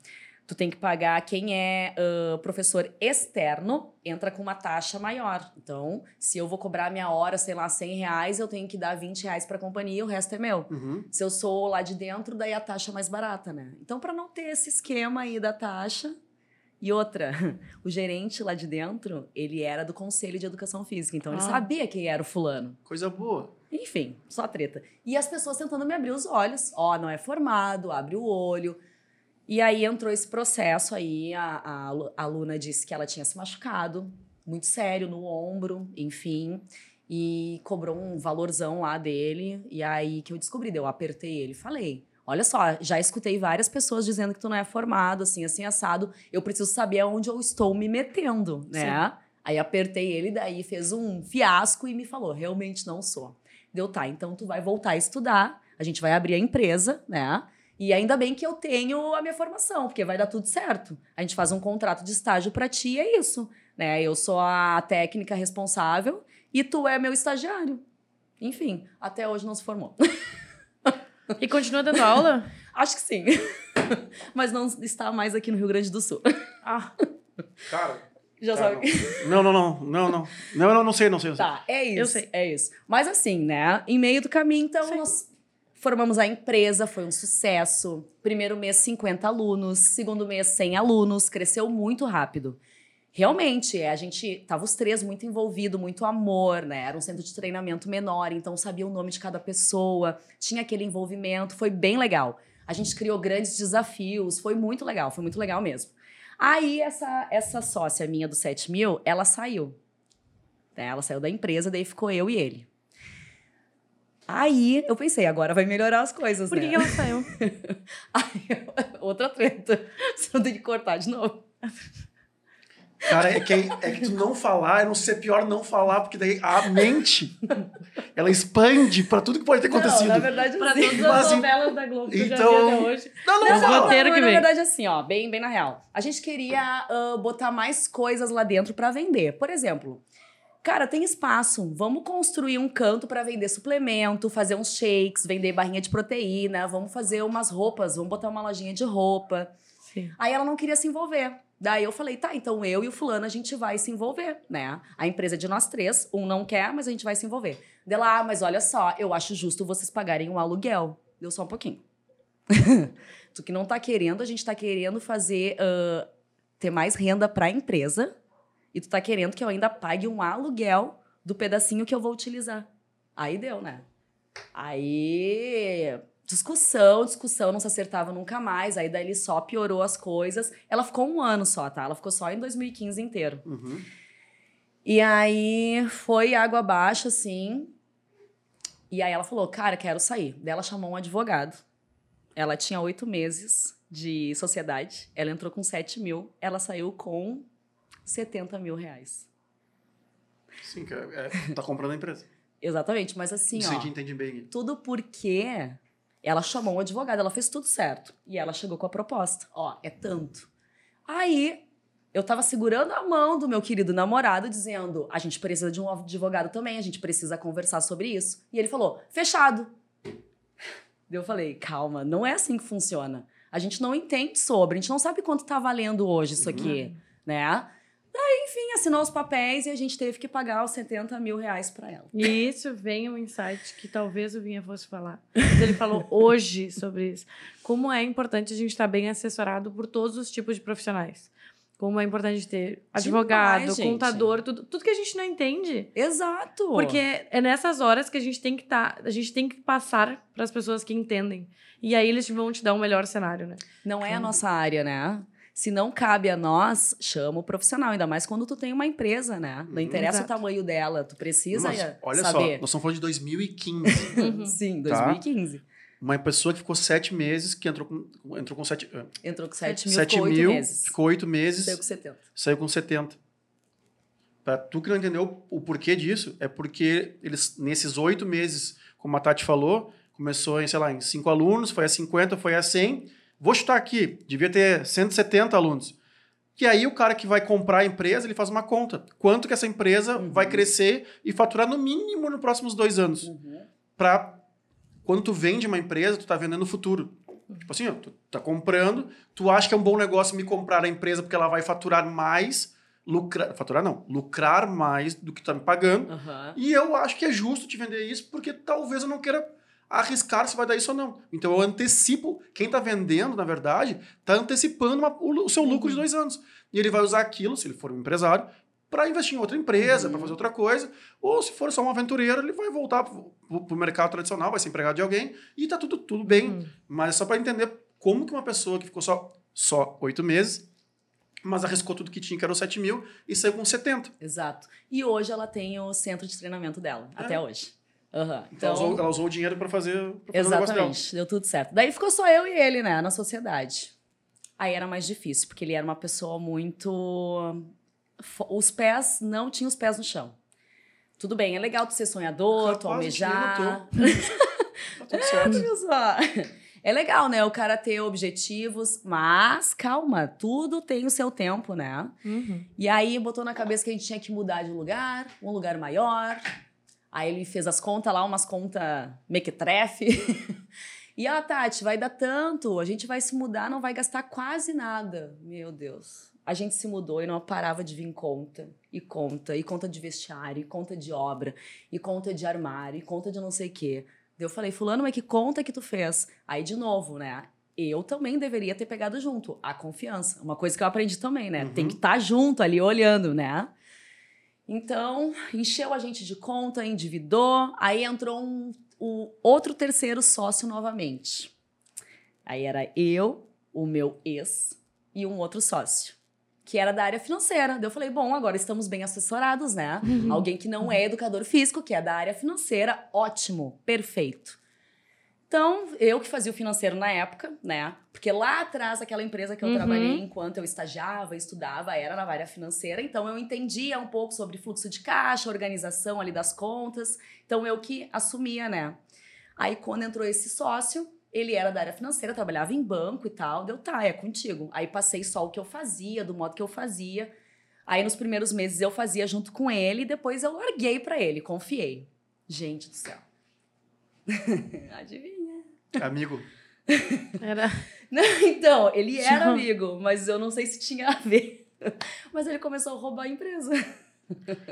Tu tem que pagar quem é ah, professor externo, entra com uma taxa maior. Então, se eu vou cobrar a minha hora, sei lá, 100 reais, eu tenho que dar 20 reais pra companhia e o resto é meu. Uhum. Se eu sou lá de dentro, daí a taxa é mais barata, né? Então, para não ter esse esquema aí da taxa. E outra, o gerente lá de dentro, ele era do Conselho de Educação Física, então ele Ah. sabia quem era o fulano. Coisa boa. Enfim, só treta. E as pessoas tentando me abrir os olhos. Ó, não é formado, abre o olho. E aí entrou esse processo aí, a, a a aluna disse que ela tinha se machucado, muito sério, no ombro, enfim. E cobrou um valorzão lá dele. E aí que eu descobri, eu apertei ele e falei... Olha só, já escutei várias pessoas dizendo que tu não é formado, assim, assim, assado. Eu preciso saber aonde eu estou me metendo, né? Aí apertei ele, daí fez um fiasco e me falou: realmente não sou. Deu, tá, então tu vai voltar a estudar, a gente vai abrir a empresa, né? E ainda bem que eu tenho a minha formação, porque vai dar tudo certo. A gente faz um contrato de estágio pra ti e é isso, né? Eu sou a técnica responsável e tu é meu estagiário. Enfim, até hoje não se formou. E continua dando aula? Acho que sim. Mas não está mais aqui no Rio Grande do Sul. Ah, Cara. Já tá, sabe. não. não, não, não, não, não. Não, não, não sei, não sei. Não sei. Tá, é isso. Eu sei. É isso. Mas assim, né? Em meio do caminho, então, Sim. nós formamos a empresa, foi um sucesso. Primeiro mês, 50 alunos. Segundo mês, 100 alunos. Cresceu muito rápido. Realmente, é, a gente tava os três muito envolvidos, muito amor, né? Era um centro de treinamento menor, então sabia o nome de cada pessoa, tinha aquele envolvimento, foi bem legal. A gente criou grandes desafios, foi muito legal, foi muito legal mesmo. Aí, essa, essa sócia minha do 7 mil, ela saiu. Ela saiu da empresa, daí ficou eu e ele. Aí eu pensei, agora vai melhorar as coisas, por que, né? que ela saiu? Aí, outra treta. Você não tem que cortar de novo. Cara, é que, é que tu não falar, eu não sei, é pior não falar, porque daí a mente, ela expande pra tudo que pode ter acontecido. Não, na verdade, Pra assim- todas Mas, as em- novelas da Globo que eu já vi então- até hoje. Não, não É roteiro Não, que mas vem. Na verdade, assim, ó, bem, bem na real. A gente queria ah, botar mais coisas lá dentro pra vender. Por exemplo, cara, tem espaço. Vamos construir um canto pra vender suplemento, fazer uns shakes, vender barrinha de proteína, vamos fazer umas roupas, vamos botar uma lojinha de roupa. Sim. Aí ela não queria se envolver. Daí eu falei, tá, então eu e o fulano a gente vai se envolver, né? A empresa é de nós três, um não quer, mas a gente vai se envolver. Dela, ah, mas olha só, eu acho justo vocês pagarem um aluguel. Deu só um pouquinho. tu que não tá querendo, a gente tá querendo fazer, ah, ter mais renda pra empresa. E tu tá querendo que eu ainda pague um aluguel do pedacinho que eu vou utilizar. Aí deu, né? Aí discussão, discussão, não se acertava nunca mais. Aí daí ele só piorou as coisas. Ela ficou um ano só, tá? Ela ficou só em 2015 inteiro. Uhum. E aí foi água abaixo, assim. E aí ela falou, cara, quero sair. Daí ela chamou um advogado. Ela tinha oito meses de sociedade. Ela entrou com 7 mil. Ela saiu com 70 mil reais. Sim, que é, é, tá comprando a empresa. Exatamente, mas assim, Isso ó. a gente entende bem. Tudo porque ela chamou um advogado, ela fez tudo certo. E ela chegou com a proposta. Ó, é tanto. Aí eu tava segurando a mão do meu querido namorado, dizendo: a gente precisa de um advogado também, a gente precisa conversar sobre isso. E ele falou: fechado. Eu falei: calma, não é assim que funciona. A gente não entende sobre, a gente não sabe quanto tá valendo hoje isso aqui, né? Daí, enfim, assinou os papéis e a gente teve que pagar os 70 mil reais pra ela. E isso vem um insight que talvez o Vinha fosse falar. Mas Ele falou hoje sobre isso. Como é importante a gente estar bem assessorado por todos os tipos de profissionais. Como é importante ter advogado, gente. contador, tudo, tudo que a gente não entende. Exato. Porque é nessas horas que a gente tem que estar, a gente tem que passar para as pessoas que entendem. E aí eles vão te dar um melhor cenário, né? Não é a nossa área, né? Se não cabe a nós, chama o profissional. Ainda mais quando tu tem uma empresa, né? Não interessa Exato. o tamanho dela, tu precisa Mas, olha saber. só, nós estamos falando de 2015. Sim, Tá. 2015. Uma pessoa que ficou sete meses, que entrou com, entrou com sete, eh, Entrou com 7 mil, sete ficou 8 mil, meses. ficou oito meses, Saiu com 70. saiu com 70. Pra tu que não entendeu o porquê disso, é porque eles, nesses oito meses, como a Tati falou, começou em, sei lá, em cinco alunos, foi a 50, foi a 100. Vou chutar aqui, devia ter 170 alunos. E aí o cara que vai comprar a empresa, ele faz uma conta. Quanto que essa empresa Uhum. vai crescer e faturar no mínimo nos próximos dois anos. Uhum. Pra, quando tu vende uma empresa, tu tá vendendo o futuro. Tipo assim, ó, tu tá comprando, tu acha que é um bom negócio me comprar a empresa porque ela vai faturar mais, lucrar, faturar não, lucrar mais do que tu tá me pagando. Aham. E eu acho que é justo te vender isso porque talvez eu não queira arriscar se vai dar isso ou não. Então eu antecipo, quem tá vendendo, na verdade, tá antecipando uma- o, o seu lucro de dois anos. E ele vai usar aquilo, se ele for um empresário, para investir em outra empresa, para fazer outra coisa. Ou se for só um aventureiro, ele vai voltar pro- pro mercado tradicional, vai ser empregado de alguém e tá tudo, tudo bem. Hum. Mas é só para entender como que uma pessoa que ficou só, só oito meses, mas arriscou tudo que tinha, que era os 7 mil, e saiu com 70. Exato. E hoje ela tem o centro de treinamento dela, É. até hoje. Aham. Então, ela, usou, ela usou o dinheiro para fazer, pra fazer. Exatamente, deu tudo certo. Daí ficou só eu e ele, né, na sociedade. Aí era mais difícil, porque ele era uma pessoa muito. Os pés, não tinha os pés no chão. Tudo bem, é legal tu ser sonhador, tu Capaz, almejar. Tá tudo certo. Só? É legal, né? O cara ter objetivos, mas calma, tudo tem o seu tempo, né? Uhum. E aí botou na cabeça que a gente tinha que mudar de lugar, um lugar maior. Aí ele fez as contas lá, umas contas mequetrefe. e a Tati, vai dar tanto, a gente vai se mudar, não vai gastar quase nada. Meu Deus. A gente se mudou e não parava de vir conta, e conta, e conta de vestiário, e conta de obra, e conta de armário, e conta de não sei o quê. Daí eu falei, fulano, mas que conta que tu fez? Aí, de novo, né? Eu também deveria ter pegado junto. A confiança. Uma coisa que eu aprendi também, né? Uhum. Tem que estar junto ali, olhando, né? Então, encheu a gente de conta, endividou. Aí entrou um, o outro terceiro sócio novamente. Aí era eu, o meu ex e um outro sócio, que era da área financeira. Daí eu falei, bom, agora estamos bem assessorados, né? Alguém que não é educador físico, que é da área financeira, ótimo, perfeito. Então, eu que fazia o financeiro na época, né? Porque lá atrás, aquela empresa que eu Uhum. trabalhei enquanto eu estagiava, estudava, era na área financeira. Então, eu entendia um pouco sobre fluxo de caixa, organização ali das contas. Então, eu que assumia, né? Aí, quando entrou esse sócio, ele era da área financeira, trabalhava em banco e tal. Deu, tá, é contigo. Aí, passei só o que eu fazia, do modo que eu fazia. Aí, nos primeiros meses, eu fazia junto com ele. E depois, eu larguei pra ele, confiei. Gente do céu. Adivinha. Amigo, Era. Não, então, ele era Tchau. amigo, mas eu não sei se tinha a ver. Mas ele começou a roubar a empresa.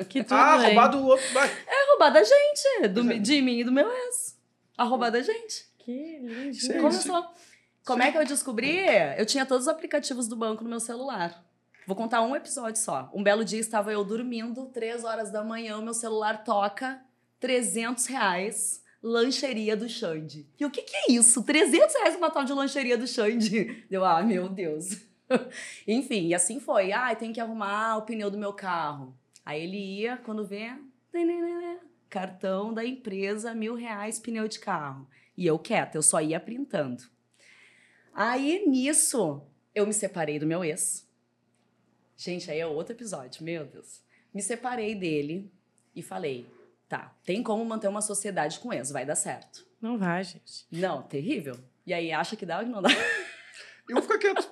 Que tudo, ah, hein? roubado o outro. Vai. É roubar da gente, do, é. de mim e do meu ex. A roubar da gente. Que lindo. Sim. Começou. Como é que eu descobri? Eu tinha todos os aplicativos do banco no meu celular. Vou contar um episódio só. Um belo dia estava eu dormindo, três horas da manhã, o meu celular toca 300 reais, lancheria do Xande. E o que que é isso? 300 reais uma tal de lancheria do Xande. Deu, ah, meu Deus. Enfim, e assim foi. Ah, tem que arrumar o pneu do meu carro. Aí ele ia, quando vê, cartão da empresa, mil reais, pneu de carro. E eu quieta, eu só ia printando. Aí, nisso, eu me separei do meu ex. Gente, aí é outro episódio, meu Deus. Me separei dele e falei, tá, tem como manter uma sociedade com ex, vai dar certo. Não vai, gente. Não, terrível. E aí, acha que dá ou que não dá? Eu vou ficar quieto.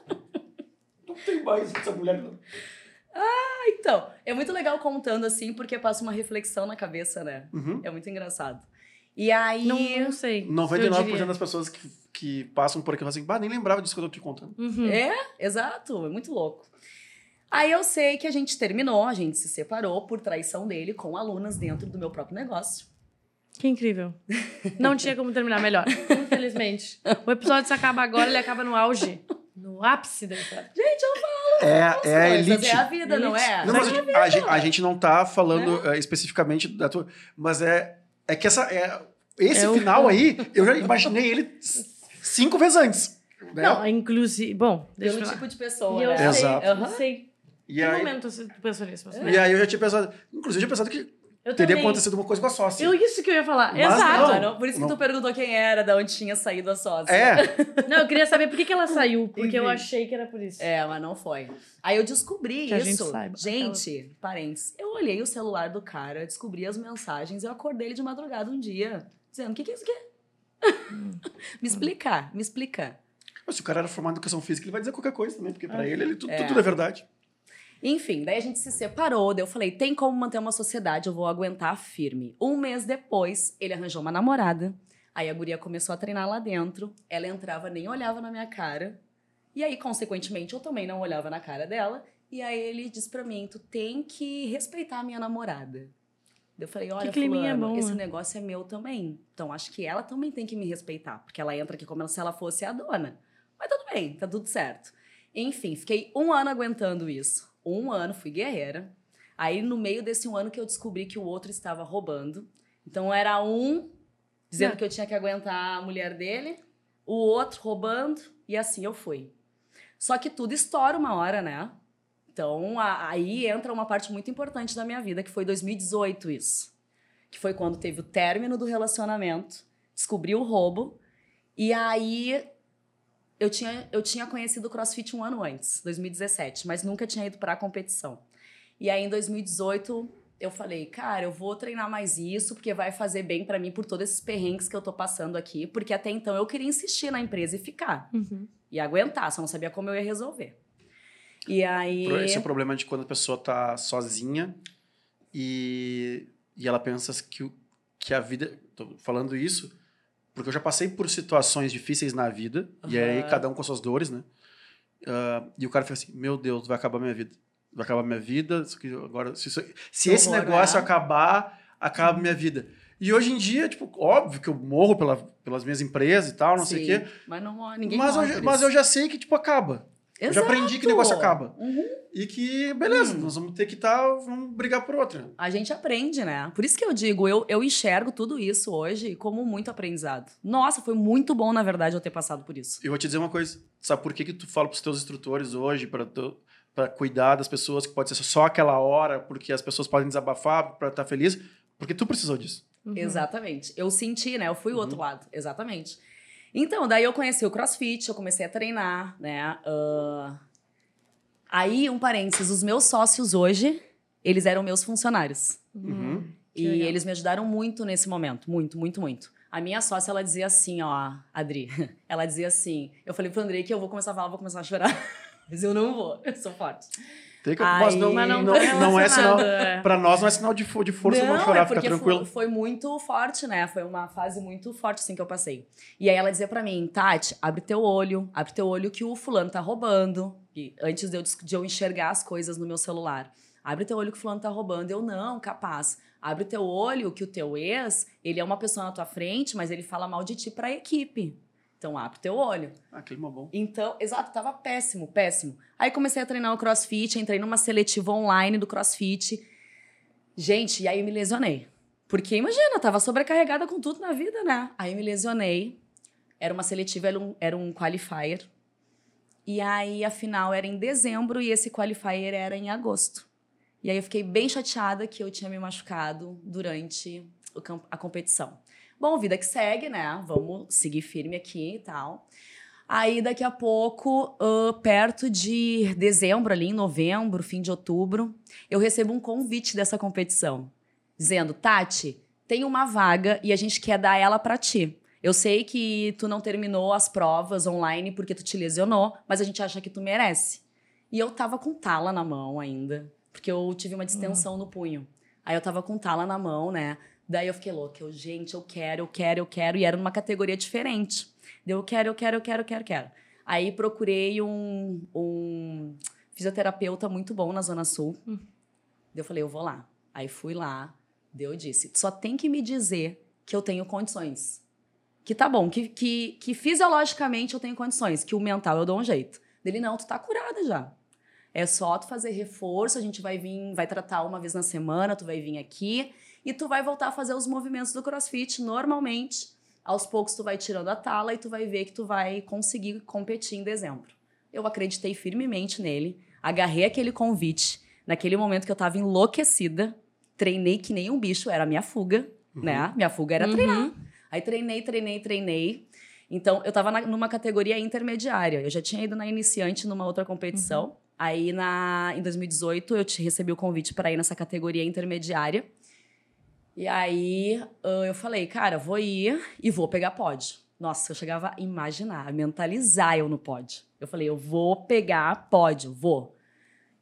Não tem mais essa mulher. não. Então, é muito legal contando assim, porque passa uma reflexão na cabeça, né? Uhum. É muito engraçado. E aí... Não, não sei. eu 99% diria. das pessoas que, que passam por aqui falam assim, bah, nem lembrava disso que eu tô te contando. Uhum. É, exato, é muito louco. Aí eu sei que a gente terminou, a gente se separou por traição dele com alunas dentro do meu próprio negócio. Que incrível. Não tinha como terminar melhor, infelizmente. O episódio se acaba agora, ele acaba no auge. No ápice da história. Gente, eu falo. É, é a coisas, elite. É a vida, não é? Não, mas é a, gente- a gente, a gente não tá falando eh, especificamente da tua. Mas é, é que essa, é, esse É o- final aí, eu já imaginei ele cinco vezes antes. Né? Não, inclusive. Bom, deixa Pelo eu tipo de E pessoa, eu né? sei, Exato. eu sei. E, Que aí, momento você pensou nisso? Você? e aí eu já tinha pensado. Inclusive, eu tinha pensado que Eu teria também. acontecido uma coisa com a sócia. Eu, isso que eu ia falar. Mas Exato. Não, por isso que Não. tu perguntou quem era, da onde tinha saído a sócia. É, Não, eu queria saber por que, que ela saiu, porque eu Enfim. achei que era por isso. É, mas não foi. Aí eu descobri Que a isso. gente. Gente, parentes, eu olhei o celular do cara, descobri as mensagens, eu acordei ele de madrugada um dia, dizendo: o que, que é isso aqui? me explica, me explica. mas se o cara era formado em educação física, ele vai dizer qualquer coisa também, porque pra ele, ele tudo, É. tudo é verdade. Enfim, daí a gente se separou, daí eu falei, tem como manter uma sociedade, eu vou aguentar firme. Um mês depois, ele arranjou uma namorada, aí a guria começou a treinar lá dentro, ela entrava, nem olhava na minha cara, e aí, consequentemente, eu também não olhava na cara dela, e aí ele disse pra mim, tu tem que respeitar a minha namorada. Eu falei, olha, fulano, bom, esse né? negócio é meu também. Então, acho que ela também tem que me respeitar, porque ela entra aqui como se ela fosse a dona. Mas tudo bem, tá tudo certo. Enfim, fiquei um ano aguentando isso. Um ano, fui guerreira. Aí, no meio desse um ano que eu descobri que o outro estava roubando. Então, era um dizendo Ah. que eu tinha que aguentar a mulher dele, o outro roubando, e assim eu fui. Só que tudo estoura uma hora, né? Então, a- aí entra uma parte muito importante da minha vida, que foi 2018 isso. Que foi quando teve o término do relacionamento, descobri o roubo, e aí eu tinha, eu tinha conhecido o CrossFit um ano antes, 2017, mas nunca tinha ido pra competição. E aí, em 2018, eu falei, cara, eu vou treinar mais isso, porque vai fazer bem pra mim por todos esses perrengues que eu tô passando aqui, porque até então eu queria insistir na empresa e ficar, Uhum. e aguentar, só não sabia como eu ia resolver. E aí. Esse é o problema de quando a pessoa tá sozinha e, e ela pensa que, o- que a vida. Tô falando isso porque eu já passei por situações difíceis na vida, e aí cada um com suas dores, né? Ah, e o cara fica assim: Meu Deus, vai acabar minha vida. Vai acabar minha vida. agora, se isso- se esse negócio né? acabar, acaba minha vida. E hoje em dia, tipo, óbvio que eu morro pela, pelas minhas empresas e tal, não sei o Sim, quê. Mas, não, ninguém Mas eu, mas eu já sei que, tipo, acaba. Eu já aprendi que o negócio Exato. acaba. Uhum. E que, beleza, Hum. nós vamos ter que estar, vamos brigar por outra. A gente aprende, né? Por isso que eu digo, eu, eu enxergo tudo isso hoje como muito aprendizado. Nossa, foi muito bom, na verdade, eu ter passado por isso. Eu vou te dizer uma coisa, sabe por que que tu fala pros teus instrutores hoje para para cuidar das pessoas que pode ser só aquela hora, porque as pessoas podem desabafar para estar feliz, porque tu precisou disso. Uhum. Exatamente. Eu senti, né? Eu fui o outro Uhum. lado. Exatamente. Então, daí eu conheci o CrossFit, eu comecei a treinar, né? Ah, Aí, um parênteses, os meus sócios hoje, eles eram meus funcionários. Uhum. E Que legal. eles me ajudaram muito nesse momento, muito, muito, muito. A minha sócia, ela dizia assim, ó, Adri, ela dizia assim, eu falei pro Andrei que eu vou começar a falar, vou começar a chorar. Mas eu não vou, eu sou forte. Tem que, Aí- mas não, Mas não, não, não é sinal. é. Para nós não é sinal de, de força não, não, chorar, é fica tranquilo. Foi, foi muito forte, né? Foi uma fase muito forte, assim, que eu passei. E aí ela dizia pra mim, Tati, abre teu olho, abre teu olho que o fulano tá roubando. E antes de eu, de eu enxergar as coisas no meu celular. Abre teu olho que o fulano tá roubando. Eu, não, capaz. Abre teu olho que o teu ex, ele é uma pessoa na tua frente, mas ele fala mal de ti pra equipe. Então abre teu olho. Ah, clima bom. Então, exato, tava péssimo, péssimo. Aí comecei a treinar o crossfit, entrei numa seletiva online do crossfit. Gente, e aí eu me lesionei. Porque imagina, tava sobrecarregada com tudo na vida, né? Aí eu me lesionei. Era uma seletiva, era um, era um qualifier. E aí a final era em dezembro e esse qualifier era em agosto. E aí eu fiquei bem chateada que eu tinha me machucado durante o a competição. Bom, vida que segue, né? Vamos seguir firme aqui e tal. Aí, daqui a pouco, ah, perto de dezembro, ali em novembro, fim de outubro, eu recebo um convite dessa competição, dizendo: Tati, tem uma vaga e a gente quer dar ela pra ti. Eu sei que tu não terminou as provas online porque tu te lesionou, mas a gente acha que tu merece. E eu tava com tala na mão ainda, porque eu tive uma distensão no punho. Aí eu tava com tala na mão, né? Daí eu fiquei louca. Eu, gente, eu quero, eu quero, eu quero. E era numa categoria diferente. Daí eu quero, eu quero, eu quero, eu quero, quero. Aí procurei um, um fisioterapeuta muito bom na Zona Sul. Hum. Eu falei, eu vou lá. Aí fui lá, deu disse, só tem que me dizer que eu tenho condições. Que tá bom, que, que, que fisiologicamente eu tenho condições, que o mental eu dou um jeito. Dele, não, tu tá curada já. É só tu fazer reforço, a gente vai vir, vai tratar uma vez na semana, tu vai vir aqui e tu vai voltar a fazer os movimentos do CrossFit normalmente. Aos poucos tu vai tirando a tala e tu vai ver que tu vai conseguir competir em dezembro. Eu acreditei firmemente nele, agarrei aquele convite. Naquele momento que eu tava enlouquecida, treinei que nem um bicho, era a minha fuga, uhum. né? Minha fuga era uhum. treinar. Aí treinei, treinei, treinei. Então, eu tava na, numa categoria intermediária. Eu já tinha ido na iniciante numa outra competição. Uhum. Aí, na, em 2018, eu te recebi o convite para ir nessa categoria intermediária. E aí, eu falei, cara, vou ir e vou pegar pódio. Nossa, eu chegava a imaginar, a mentalizar eu no pódio. Eu falei, eu vou pegar pódio, vou.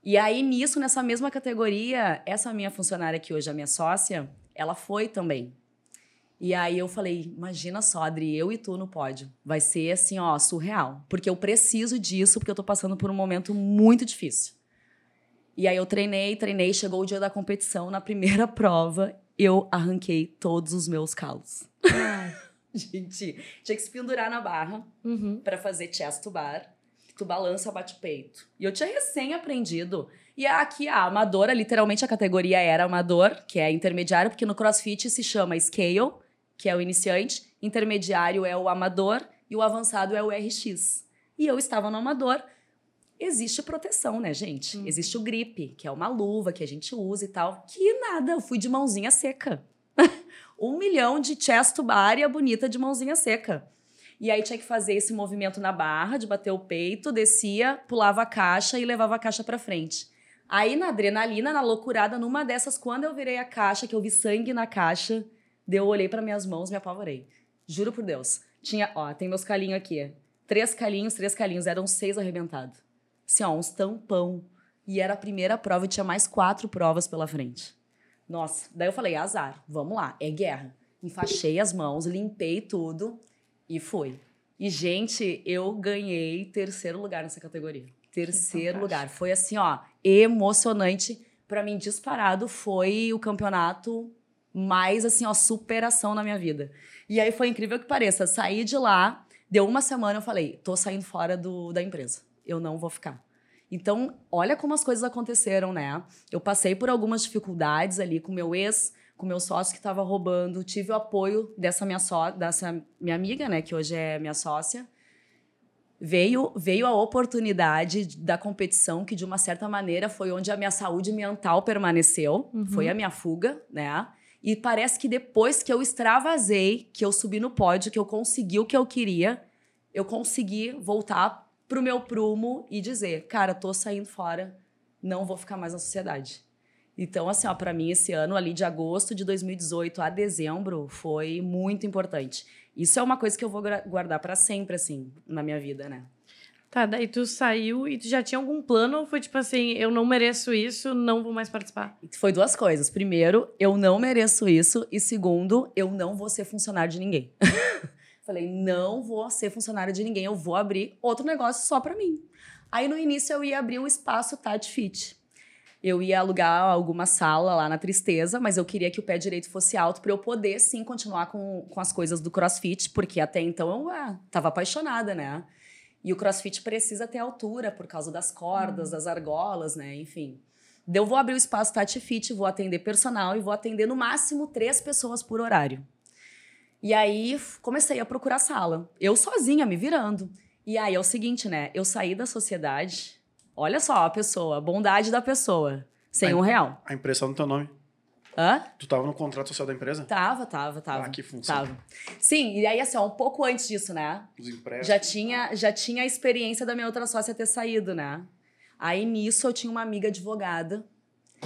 E aí, nisso, nessa mesma categoria, essa minha funcionária que hoje é minha sócia, ela foi também. E aí eu falei, imagina só, Adri, eu e tu no pódio. Vai ser assim, ó, surreal. Porque eu preciso disso, porque eu tô passando por um momento muito difícil. E aí eu treinei, treinei, chegou o dia da competição, na primeira prova, eu arranquei todos os meus calos. Gente, tinha que se pendurar na barra uhum. para fazer chest to bar tu balança, bate o peito. E eu tinha recém aprendido. E aqui a amadora, literalmente a categoria era amador, que é intermediário, porque no CrossFit se chama scale, que é o iniciante, intermediário é o amador e o avançado é o RX. E eu estava no amador. Existe proteção, né, gente? Hum. Existe o grip, que é uma luva que a gente usa e tal. Que nada, eu fui de mãozinha seca. um milhão de chest to bar e a bonita de mãozinha seca. E aí tinha que fazer esse movimento na barra, de bater o peito, descia, pulava a caixa e levava a caixa para frente. Aí na adrenalina, na loucurada, numa dessas, quando eu virei a caixa, que eu vi sangue na caixa, eu olhei para minhas mãos, me apavorei. Juro por Deus. Tinha, ó, tem meus calinhos aqui. Três calinhos, três calinhos, eram seis arrebentados. Assim, ó, uns tampão. E era a primeira prova e tinha mais quatro provas pela frente. Nossa, daí eu falei, azar, vamos lá, é guerra. Enfaixei as mãos, limpei tudo. E foi. E, gente, eu ganhei terceiro lugar nessa categoria. Terceiro lugar. Foi assim, ó, emocionante. Para mim, disparado, foi o campeonato mais, assim, ó, superação na minha vida. E aí foi incrível que pareça. Saí de lá, deu uma semana, eu falei, tô saindo fora do, da empresa. Eu não vou ficar. Então, olha como as coisas aconteceram, né? Eu passei por algumas dificuldades ali com meu ex, com meu sócio que estava roubando, tive o apoio dessa minha só, dessa minha amiga, né, que hoje é minha sócia. Veio, veio a oportunidade da competição, que de uma certa maneira foi onde a minha saúde mental permaneceu, uhum. foi a minha fuga, né? E parece que depois que eu extravasei, que eu subi no pódio, que eu consegui o que eu queria, eu consegui voltar pro meu prumo e dizer, cara, tô saindo fora, não vou ficar mais na sociedade. Então, assim, ó, para mim, esse ano, ali de agosto de 2018 a dezembro, foi muito importante. Isso é uma coisa que eu vou guardar para sempre, assim, na minha vida, né? Tá, daí tu saiu e tu já tinha algum plano ou foi tipo assim, eu não mereço isso, não vou mais participar? Foi duas coisas. Primeiro, eu não mereço isso. E segundo, eu não vou ser funcionário de ninguém. Falei, não vou ser funcionário de ninguém, eu vou abrir outro negócio só para mim. Aí no início eu ia abrir o espaço Tati Fit eu ia alugar alguma sala lá na Tristeza, mas eu queria que o pé direito fosse alto para eu poder, sim, continuar com, com as coisas do crossfit, porque até então eu ah, tava apaixonada, né? E o crossfit precisa ter altura por causa das cordas, uhum. das argolas, né? Enfim. Eu vou abrir o espaço Tati Fit, vou atender personal e vou atender no máximo três pessoas por horário. E aí comecei a procurar sala. Eu sozinha, me virando. E aí é o seguinte, né? Eu saí da sociedade Olha só a pessoa, a bondade da pessoa. Sem a, um real. A impressão no teu nome. Hã? Tu tava no contrato social da empresa? Tava, tava, tava. Ah, que função. Tava. Sim, e aí assim, ó, um pouco antes disso, né? Os empréstimos. Já tinha, já tinha a experiência da minha outra sócia ter saído, né? Aí nisso eu tinha uma amiga advogada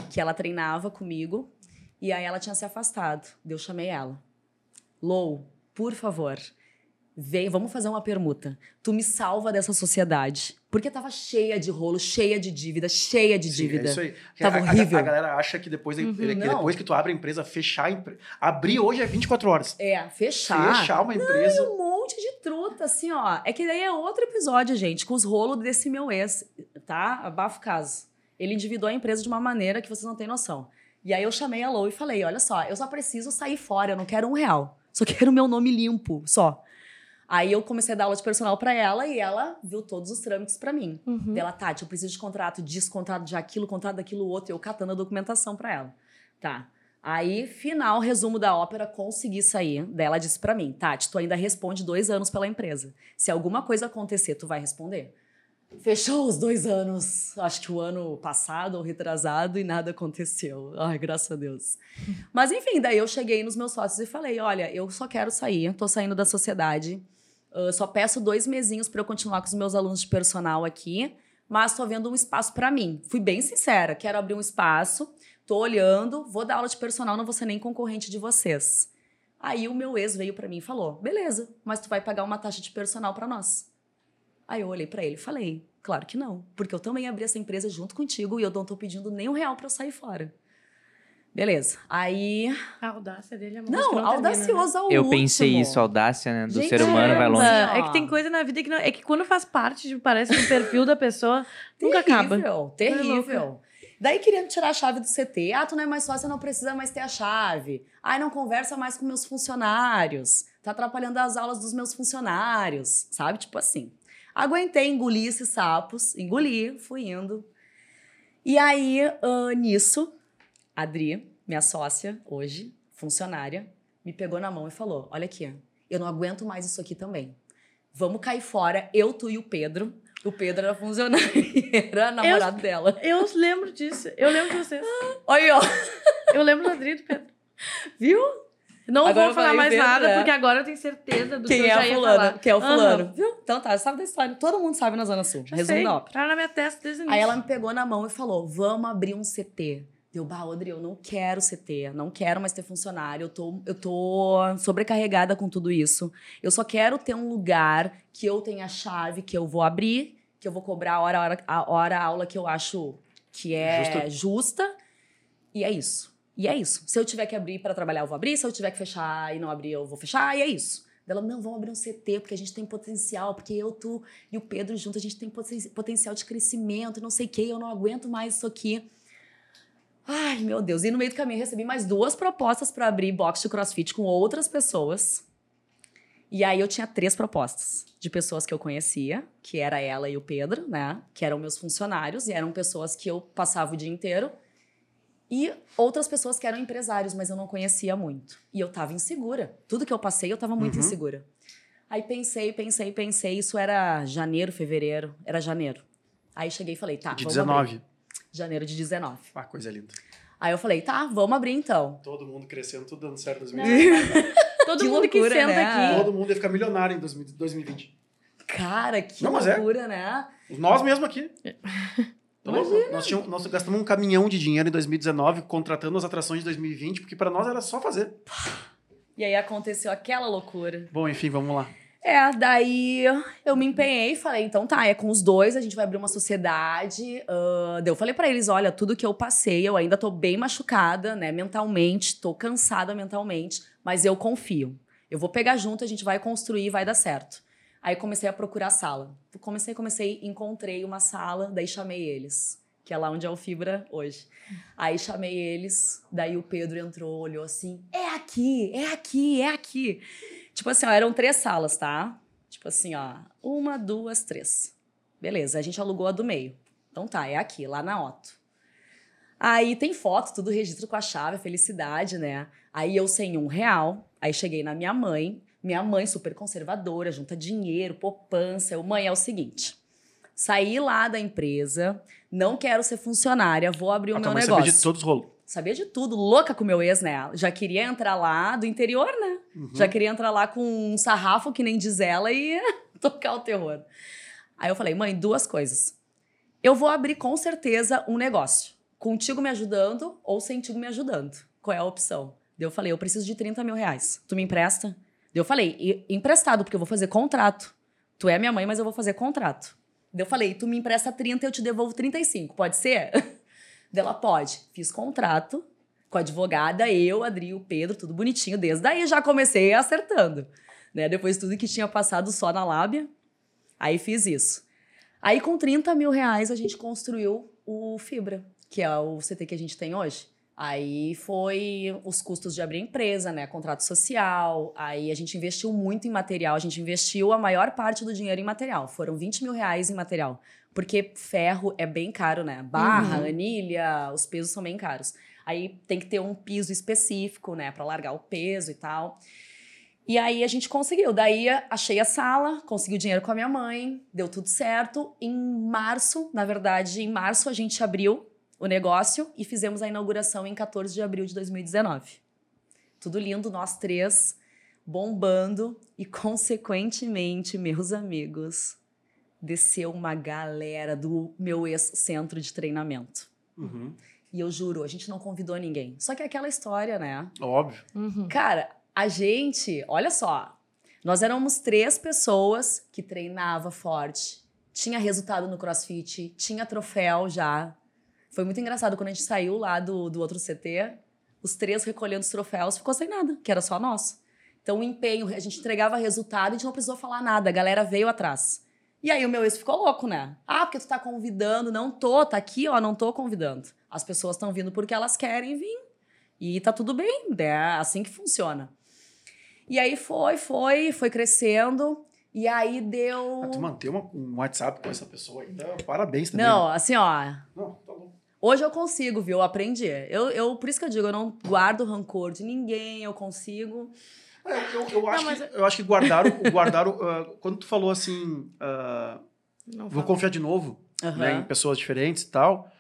que ela treinava comigo e aí ela tinha se afastado. Eu chamei ela. Lou, por favor, vem, vamos fazer uma permuta. Tu me salva dessa sociedade. Porque tava cheia de rolo, cheia de dívida, cheia de Sim, dívida. É isso aí. Tava a, horrível. A, a, galera acha que depois, uhum, que depois que tu abre a empresa, fechar a empresa. Abrir hoje é 24 horas. É, fechar. Fechar uma empresa. Não, um monte de truta, assim, ó. É que daí é outro episódio, gente, com os rolos desse meu ex. tá? Abafa o caso. Ele endividou a empresa de uma maneira que vocês não têm noção. E aí eu chamei a Lou e falei: olha só, eu só preciso sair fora, eu não quero um real. Só quero o meu nome limpo, só. Aí eu comecei a dar aula de personal pra ela e ela viu todos os trâmites pra mim. Uhum. Ela, Tati, eu preciso de contrato disso, contrato de aquilo, contrato daquilo outro. Eu catando a documentação pra ela. Tá. Aí, final, resumo da ópera, consegui sair. Daí ela disse pra mim, Tati, tu ainda responde dois anos pela empresa. Se alguma coisa acontecer, tu vai responder? Fechou os dois anos, acho que o ano passado ou retrasado, e nada aconteceu. Ai, graças a Deus. Mas enfim, daí eu cheguei nos meus sócios e falei: olha, eu só quero sair, tô saindo da sociedade. Uh, só peço dois mesinhos para eu continuar com os meus alunos de personal aqui, mas tô vendo um espaço para mim. Fui bem sincera, quero abrir um espaço, tô olhando, vou dar aula de personal, não vou ser nem concorrente de vocês. Aí o meu ex veio para mim e falou: beleza, mas tu vai pagar uma taxa de personal para nós. Aí eu olhei para ele e falei: claro que não, porque eu também abri essa empresa junto contigo e eu não tô pedindo nem um real para eu sair fora. Beleza. Aí. A audácia dele é que Não, não termina, né? ao Eu pensei isso, a audácia, né? Do Gente, ser humano vai longe. É, é que tem coisa na vida que não. É que quando faz parte, de, parece, do perfil da pessoa, nunca acaba. Terrível, terrível. Daí querendo tirar a chave do CT. Ah, tu não é mais sócia, não precisa mais ter a chave. Ai, não conversa mais com meus funcionários. Tá atrapalhando as aulas dos meus funcionários. Sabe? Tipo assim. Aguentei, engoli esses sapos. Engoli, fui indo. E aí, ah, nisso, a Adri, minha sócia hoje, funcionária, me pegou na mão e falou: Olha aqui, eu não aguento mais isso aqui também. Vamos cair fora, eu, tu e o Pedro. O Pedro era funcionário, era namorado dela. Eu lembro disso. Eu lembro de vocês. Olha, ó, Eu lembro do Adri e do Pedro. viu? Não Agora vou falar mais nada, é. porque agora eu tenho certeza do Quem que eu é já a ia falar. Quem é o fulano? Viu? Então tá, sabe da história. Todo mundo sabe na Zona Sul. Já Resumo sei. da ópera. Tá na minha testa desde o início. Aí ela me pegou na mão e falou: vamos abrir um CT. Deu, bah, Audrey, eu não quero CT, não quero mais ter funcionário, eu tô, eu tô sobrecarregada com tudo isso. Eu só quero ter um lugar que eu tenha a chave, que eu vou abrir, que eu vou cobrar a hora, a hora, a hora a aula que eu acho que é Justa. justa. E é isso. E é isso. Se eu tiver que abrir para trabalhar, eu vou abrir. Se eu tiver que fechar e não abrir, eu vou fechar. E é isso. Ela, não, vamos abrir um CT, porque a gente tem potencial, porque eu, tu e o Pedro junto, a gente tem poten- potencial de crescimento, não sei o quê, eu não aguento mais isso aqui. Ai, meu Deus. E no meio do caminho eu recebi mais duas propostas para abrir box de crossfit com outras pessoas. E aí eu tinha três propostas de pessoas que eu conhecia, que era ela e o Pedro, né? Que eram meus funcionários e eram pessoas que eu passava o dia inteiro. E outras pessoas que eram empresários, mas eu não conhecia muito. E eu tava insegura. Tudo que eu passei, eu tava muito Uhum. insegura. Aí pensei, pensei, pensei. Isso era janeiro, fevereiro. Era janeiro. Aí cheguei e falei, tá, de vamos abrir. 19. Janeiro de 19. Ah, coisa linda. Aí eu falei, tá, vamos abrir então. Todo mundo crescendo, tudo dando certo em Não, 2020. Todo Que mundo que loucura, senta né? aqui. Todo mundo ia ficar milionário em 2000 2020. Cara, que Não, é. loucura, né? Nós mesmo aqui. Louco? Nós, tínhamos, nós gastamos um caminhão de dinheiro em 2019 contratando as atrações de 2020, porque para nós era só fazer. E aí aconteceu aquela loucura. Bom, enfim, vamos lá. É, daí eu me empenhei e falei, então tá, é com os dois, a gente vai abrir uma sociedade. daí eu falei pra eles, olha, tudo que eu passei, eu ainda tô bem machucada, né, mentalmente, tô cansada mentalmente, mas eu confio. Eu vou pegar junto, a gente vai construir e vai dar certo. Aí comecei a procurar sala. Comecei, comecei, encontrei uma sala, daí chamei eles, que é lá onde é o Fibra hoje. Aí chamei eles, daí o Pedro entrou, olhou assim: é aqui, é aqui, é aqui. Tipo assim, ó, eram três salas, tá? Tipo assim, ó, uma, duas, três. Beleza, a gente alugou a do meio. Então tá, é aqui, lá na Otto. Aí tem foto, tudo registro com a chave, felicidade, né? Aí eu sem um real, aí cheguei na minha mãe, minha mãe super conservadora, junta dinheiro, poupança. Eu, mãe, é o seguinte, saí lá da empresa, não quero ser funcionária, vou abrir o a meu mãe negócio. sabia de todos os rolos. Sabia de tudo, louca com o meu ex, né? Já queria entrar lá do interior, né? Uhum. Já queria entrar lá com um sarrafo, que nem diz ela, e tocar o terror. Aí eu falei, mãe, duas coisas. Eu vou abrir com certeza um negócio. Contigo me ajudando ou sentigo me ajudando. Qual é a opção? Daí eu falei, eu preciso de 30 mil reais. Tu me empresta? Eu falei, "E- emprestado, porque eu vou fazer contrato. Tu é minha mãe, mas eu vou fazer contrato. Eu falei, tu me empresta 30, eu te devolvo 35. Pode ser? Daí ela pode. Fiz contrato com a advogada, eu, Adri, o Pedro, tudo bonitinho. Desde daí já comecei acertando. Né? Depois de tudo que tinha passado só na lábia, aí fiz isso. Aí, com 30 mil reais, a gente construiu o Fibra, que é o CT que a gente tem hoje. Aí foi os custos de abrir empresa, né? Contrato social. Aí a gente investiu muito em material. A gente investiu a maior parte do dinheiro em material. Foram 20 mil reais em material. Porque ferro é bem caro, né? Barra, Uhum. anilha, os pesos são bem caros. Aí tem que ter um piso específico, né? Pra largar o peso e tal. E aí a gente conseguiu. Daí achei a sala, consegui o dinheiro com a minha mãe, deu tudo certo. Em março, na verdade, em março a gente abriu o negócio e fizemos a inauguração em 14 de abril de 2019. Tudo lindo, nós três bombando e, consequentemente, meus amigos, desceu uma galera do meu ex-centro de treinamento. Uhum. E eu juro, a gente não convidou ninguém. Só que é aquela história, né? Óbvio. Uhum. Cara, a gente, olha só, nós éramos três pessoas que treinava forte, tinha resultado no CrossFit, tinha troféu já. Foi muito engraçado quando a gente saiu lá do, do outro CT, os três recolhendo os troféus, ficou sem nada, que era só nosso. Então o empenho, a gente entregava resultado e a gente não precisou falar nada, a galera veio atrás. E aí o meu ex ficou louco, né? Ah, porque tu tá convidando, não tô, tá aqui, ó, não tô convidando. As pessoas estão vindo porque elas querem vir. E tá tudo bem, é assim que funciona. E aí foi, foi, foi crescendo. E aí deu. Ah, tu manter uma- um WhatsApp com essa pessoa ainda, parabéns também. Não, assim, ó. Não. Hoje eu consigo, viu? Eu aprendi. Eu, eu, por isso que eu digo, eu não guardo rancor de ninguém, eu consigo. É, eu, eu, acho mas- que, eu acho que guardar, o- guardar o, ah, quando tu falou assim, Não vou confiar de novo Aham. né, em pessoas diferentes e tal,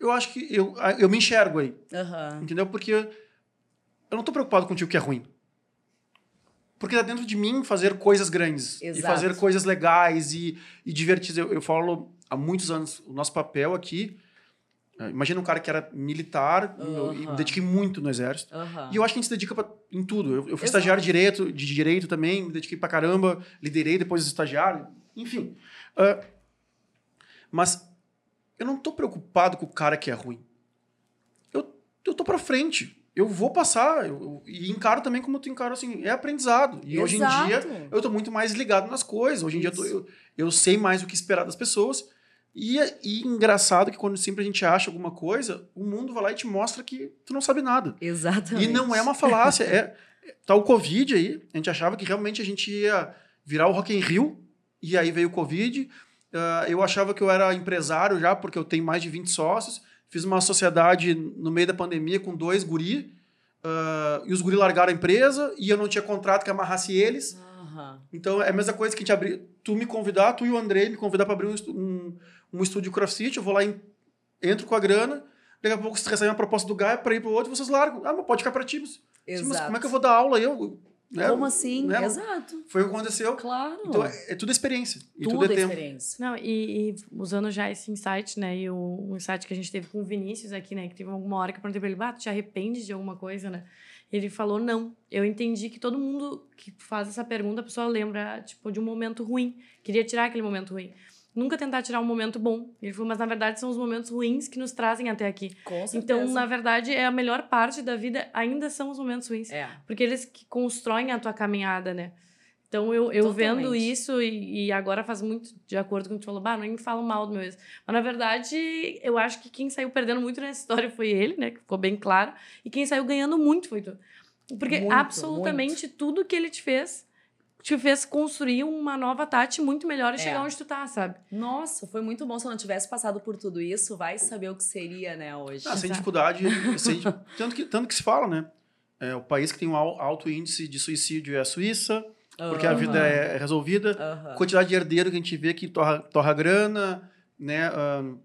eu acho que eu, ah, eu me enxergo aí, Aham. entendeu? Porque eu não tô preocupado contigo que é ruim. Porque tá dentro de mim fazer coisas grandes. E Exato. fazer coisas legais e, e divertidas. Eu, eu falo há muitos anos, o nosso papel aqui... ah, Imagina um cara que era militar, eu, e me dediquei muito no exército. Aham. E eu acho que a gente se dedica pra, em tudo. Eu, eu fui Exato. estagiário de direito, de direito também, me dediquei pra caramba, liderei depois de estagiário, enfim. Ah, mas eu não tô preocupado com o cara que é ruim. Eu, eu tô pra frente. Eu vou passar. eu- eu- e encaro também como tu encaro assim, é aprendizado. E hoje em Exato. dia eu tô muito mais ligado nas coisas. Hoje em dia eu, tô- Isso. eu, eu sei mais o que esperar das pessoas. E, é- e engraçado que quando sempre a gente acha alguma coisa, o mundo vai lá e te mostra que tu não sabe nada. Exatamente. E não é uma falácia. é, tá o Covid aí. A gente achava que realmente a gente ia virar o Rock in Rio. E aí veio o Covid. Ah, eu achava que eu era empresário já, porque eu tenho mais de 20 sócios. Fiz uma sociedade no meio da pandemia com dois guri. ah, e os guri largaram a empresa. E eu não tinha contrato que amarrasse eles. Aham. Então é a mesma coisa que a gente abrir. Tu me convidar, tu e o Andrei me convidar para abrir um, um, um estúdio CrossFit, eu vou lá, entro com a grana, daqui a pouco vocês recebem uma proposta do Gaia para ir para o outro, vocês largam. Ah, mas pode ficar para ti. Mas, Exato. mas como é que eu vou dar aula? Eu, né? Como assim? Né? Exato. Foi o que aconteceu. Claro. Então é, é tudo experiência. E tudo, tudo é tempo. experiência. Não, e, e usando já esse insight, né? E o, o insight que a gente teve com o Vinícius aqui, né? Que teve alguma hora que eu perguntei pra ele, bah, tu te arrepende de alguma coisa, né? Ele falou, não. Eu entendi que todo mundo que faz essa pergunta, a pessoa lembra, tipo, de um momento ruim. Queria tirar aquele momento ruim. Nunca tentar tirar um momento bom. Ele falou, mas na verdade são os momentos ruins que nos trazem até aqui. Com certeza. Então, na verdade, é a melhor parte da vida ainda são os momentos ruins. É. Porque eles que constroem a tua caminhada, né? Então, eu, eu vendo isso e, e agora faz muito de acordo com o que tu falou, bah, nem falo mal do meu ex. Mas, na verdade, eu acho que quem saiu perdendo muito nessa história foi ele, né? Que ficou bem claro. E quem saiu ganhando muito foi tu. Porque Muito, absolutamente tudo que ele te fez te fez construir uma nova Tati muito melhor e É. chegar onde tu tá, sabe? Nossa, foi muito bom. Se eu não tivesse passado por tudo isso, vai saber o que seria, né, hoje. Ah, sem dificuldade. sem- tanto, que, tanto que se fala, né? É, o país que tem um al- alto índice de suicídio é a Suíça, porque a vida é resolvida. Aham. quantidade de herdeiro que a gente vê que torra, torra grana, né? ahn,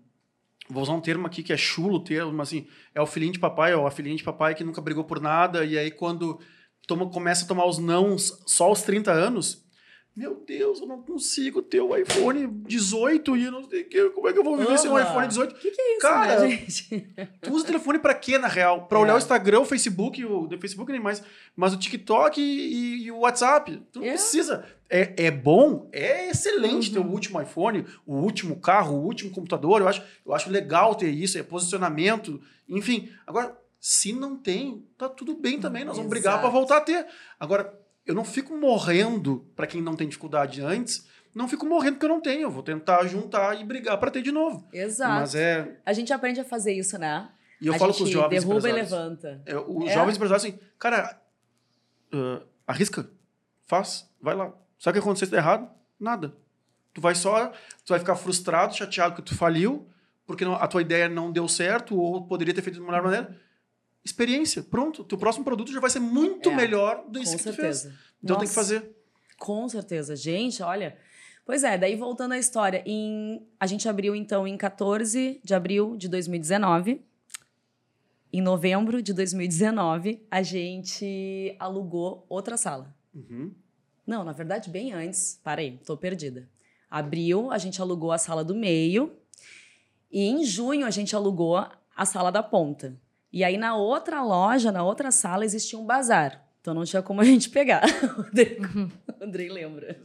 vou usar um termo aqui que é chulo o termo, mas assim, é o filhinho de papai ou a filhinha de papai que nunca brigou por nada, e aí quando toma, começa a tomar os nãos só aos 30 anos, meu Deus, eu não consigo ter o iPhone 18 e não sei que, como é que eu vou viver sem um iPhone 18? O que, que é isso, Cara, né, gente? Tu usa o telefone pra quê, na real? Pra É. olhar o Instagram, o Facebook, o o Facebook nem mais, mas o TikTok e, e o WhatsApp. Tu não É. precisa. É, é bom, é excelente ter o Uhum. último iPhone, o último carro, o último computador. Eu acho, eu acho legal ter isso, é posicionamento, enfim. Agora, se não tem, tá tudo bem também, nós vamos brigar pra Exato. voltar a ter. Agora, eu não fico morrendo para quem não tem dificuldade antes, não fico morrendo porque eu não tenho. Eu vou tentar juntar e brigar para ter de novo. Exato. Mas é. A gente aprende a fazer isso, né? E eu a falo com os jovens derruba e empresários. levanta. É, os É. jovens empresários assim, cara, ah, arrisca, faz, vai lá. Sabe o que aconteceu se errado? Nada. Tu vai só, tu vai ficar frustrado, chateado que tu faliu, porque a tua ideia não deu certo ou poderia ter feito de uma melhor maneira. Experiência, pronto. Teu próximo produto já vai ser muito É, melhor do que tu fez. certeza. Então tem que Nossa. fazer. Com certeza. Gente, olha. Pois é, daí voltando à história, em, a gente abriu então em 14 de abril de 2019. Em novembro de 2019, a gente alugou outra sala. Uhum. Não, na verdade, bem antes. Parei, tô perdida. Abril, a gente alugou a sala do meio. E em junho, a gente alugou a sala da ponta. E aí, na outra loja, na outra sala, existia um bazar. Então não tinha como a gente pegar. O Andrei, lembra.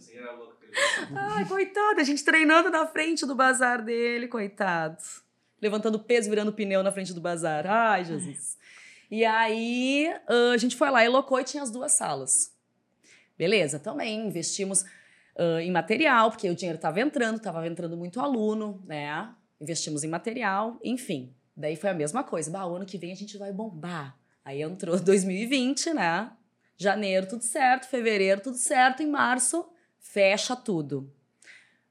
Ai, coitado, a gente treinando na frente do bazar dele, coitado. Levantando peso, virando pneu na frente do bazar. Ai, Jesus. E aí, a gente foi lá e locou e tinha as duas salas. Beleza, também investimos ah, em material, porque o dinheiro estava entrando, estava entrando muito aluno, né? Investimos em material, enfim. Daí foi a mesma coisa. Bah, o ano que vem a gente vai bombar. Aí entrou 2020, né? Janeiro, tudo certo. Fevereiro, tudo certo. Em março, fecha tudo.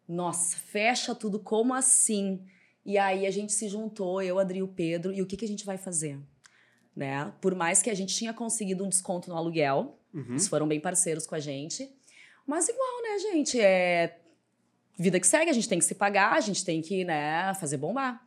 Nossa, fecha tudo, como assim? E aí a gente se juntou, eu, Adri e o Pedro, e o que, que a gente vai fazer? Né? Por mais que a gente tinha conseguido um desconto no aluguel, Uhum. eles foram bem parceiros com a gente. Mas igual, né, gente? É vida que segue, a gente tem que se pagar, a gente tem que, né, fazer bombar.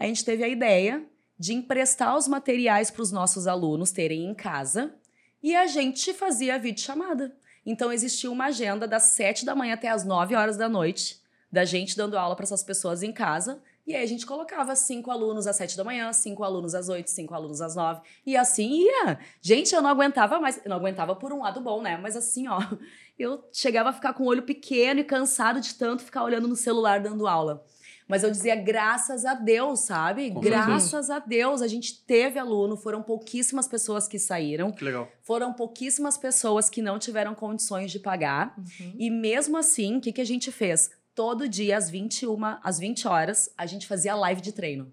A gente teve a ideia de emprestar os materiais para os nossos alunos terem em casa e a gente fazia videochamada. Então existia uma agenda das 7 da manhã até as 9 horas da noite, da gente dando aula para essas pessoas em casa. E aí a gente colocava cinco alunos às 7 da manhã, cinco alunos às 8, cinco alunos às 9. E assim ia. Gente, eu não aguentava mais. Eu não aguentava por um lado bom, né? Mas assim, ó, eu chegava a ficar com o olho pequeno e cansado de tanto ficar olhando no celular dando aula. Mas eu dizia, graças a Deus, sabe? Com graças a Deus, a gente teve aluno, foram pouquíssimas pessoas que saíram, Que legal. foram pouquíssimas pessoas que não tiveram condições de pagar. E mesmo assim, o que, que a gente fez? Todo dia, às 21, às 20 horas, a gente fazia live de treino.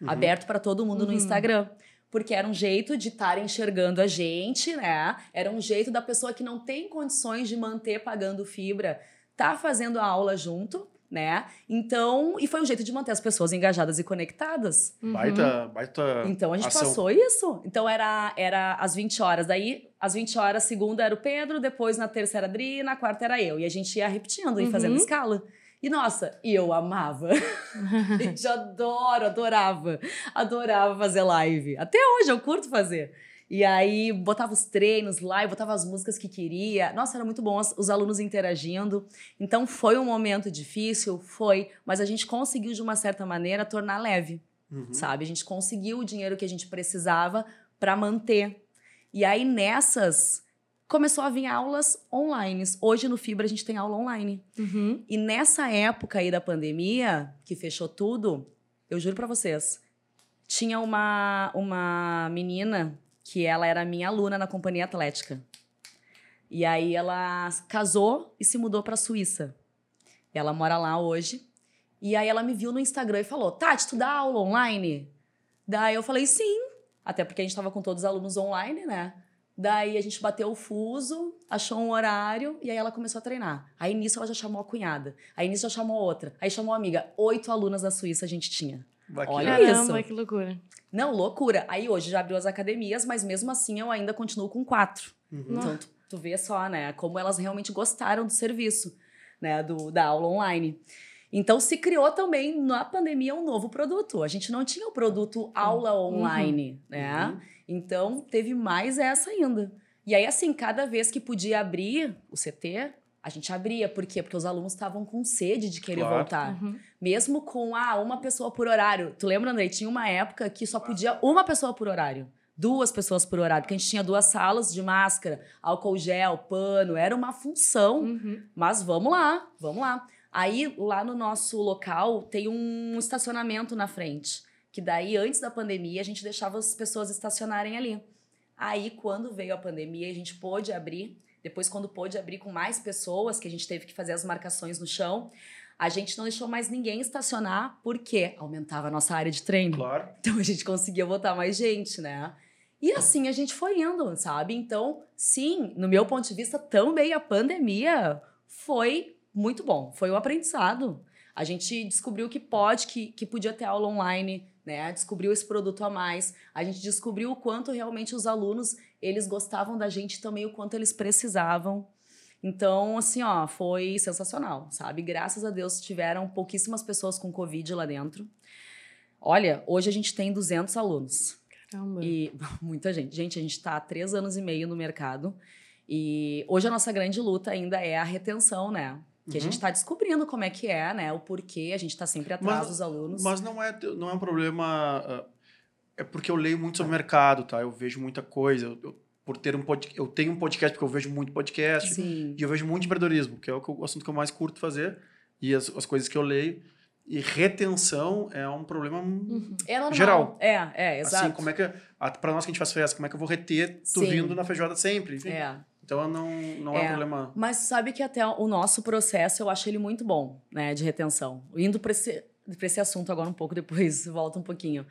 Uhum. Aberto para todo mundo no Uhum. Instagram. Porque era um jeito de estar enxergando a gente, né? Era um jeito da pessoa que não tem condições de manter pagando fibra, tá fazendo a aula junto, né? Então, e foi um jeito de manter as pessoas engajadas e conectadas. Uhum. Baita, baita. Então a gente ação. passou isso. Então era, era às 20 horas. Daí, às 20 horas, segunda era o Pedro, depois na terça era a Adri, na quarta era eu. E a gente ia repetindo e Uhum. fazendo escala. E nossa, e eu amava. gente, adoro, adorava. Adorava fazer live. Até hoje eu curto fazer. E aí botava os treinos lá, e botava as músicas que queria. Nossa, era muito bom os, os alunos interagindo. Então foi um momento difícil, foi, mas a gente conseguiu de uma certa maneira tornar leve Uhum. sabe? A gente conseguiu o dinheiro que a gente precisava para manter. E aí nessas começou a vir aulas online. Hoje no Fibra a gente tem aula online. Uhum. E nessa época aí da pandemia, que fechou tudo, eu juro para vocês, tinha uma uma menina que ela era minha aluna na companhia atlética. E aí ela casou e se mudou para Suíça. Ela mora lá hoje. E aí ela me viu no Instagram e falou: Tati, tu dá aula online? Daí eu falei: sim. Até porque a gente tava com todos os alunos online, né? Daí a gente bateu o fuso, achou um horário e aí ela começou a treinar. Aí nisso ela já chamou a cunhada. Aí nisso já chamou outra. Aí chamou a amiga. Oito alunas da Suíça a gente tinha. Olha. Caramba, isso. que loucura. Não, loucura. Aí hoje já abriu as academias, mas mesmo assim eu ainda continuo com quatro. Uhum. Então, tu, tu vê só, né? Como elas realmente gostaram do serviço, né? Do, da aula online. Então, se criou também na pandemia um novo produto. A gente não tinha o produto aula online, né? Uhum. Então, teve mais essa ainda. E aí, assim, cada vez que podia abrir o CT, a gente abria. Por quê? Porque os alunos estavam com sede de querer Claro. voltar. Uhum. Mesmo com, ah, uma pessoa por horário. Tu lembra, Andrei? Tinha uma época que só podia uma pessoa por horário. Duas pessoas por horário. Porque a gente tinha duas salas de máscara, álcool gel, pano. Era uma função. Uhum. Mas vamos lá, vamos lá. Aí, lá no nosso local, tem um estacionamento na frente. Que daí, antes da pandemia, a gente deixava as pessoas estacionarem ali. Aí, quando veio a pandemia, a gente pôde abrir. Depois, quando pôde abrir com mais pessoas, que a gente teve que fazer as marcações no chão, a gente não deixou mais ninguém estacionar, porque aumentava a nossa área de treino. Claro. Então a gente conseguia botar mais gente, né? E assim a gente foi indo, sabe? Então, sim, no meu ponto de vista, também a pandemia foi muito bom. Foi um aprendizado. A gente descobriu que pode, que, que podia ter aula online, né? Descobriu esse produto a mais. A gente descobriu o quanto realmente os alunos, eles gostavam da gente também, o quanto eles precisavam. Então, assim, ó, foi sensacional, sabe? Graças a Deus tiveram pouquíssimas pessoas com Covid lá dentro. Olha, hoje a gente tem 200 alunos. Caramba. E muita gente. Gente, a gente está há três anos e meio no mercado. E hoje a nossa grande luta ainda é a retenção, né? Que a Uhum. gente está descobrindo como é que é, né? O porquê, a gente está sempre atrás Mas- dos alunos. Mas não é, não é um problema. ah, É porque eu leio muito sobre o mercado, tá? Eu vejo muita coisa. Eu, eu- por ter um pod, eu tenho um podcast porque eu vejo muito podcast. Sim. E eu vejo muito empreendedorismo, que é o, que o assunto que eu mais curto fazer. E as, as coisas que eu leio. E retenção é um problema É normal. Geral. É, é, exato. Assim, como é que. a- Pra nós que a gente faz festa, como é que eu vou reter tu Sim. vindo na feijoada sempre? Enfim. É. Então não, não é. É. um problema. Mas sabe que até o nosso processo eu acho ele muito bom, né, de retenção. Indo para esse, pra esse assunto agora um pouco, depois volta um pouquinho.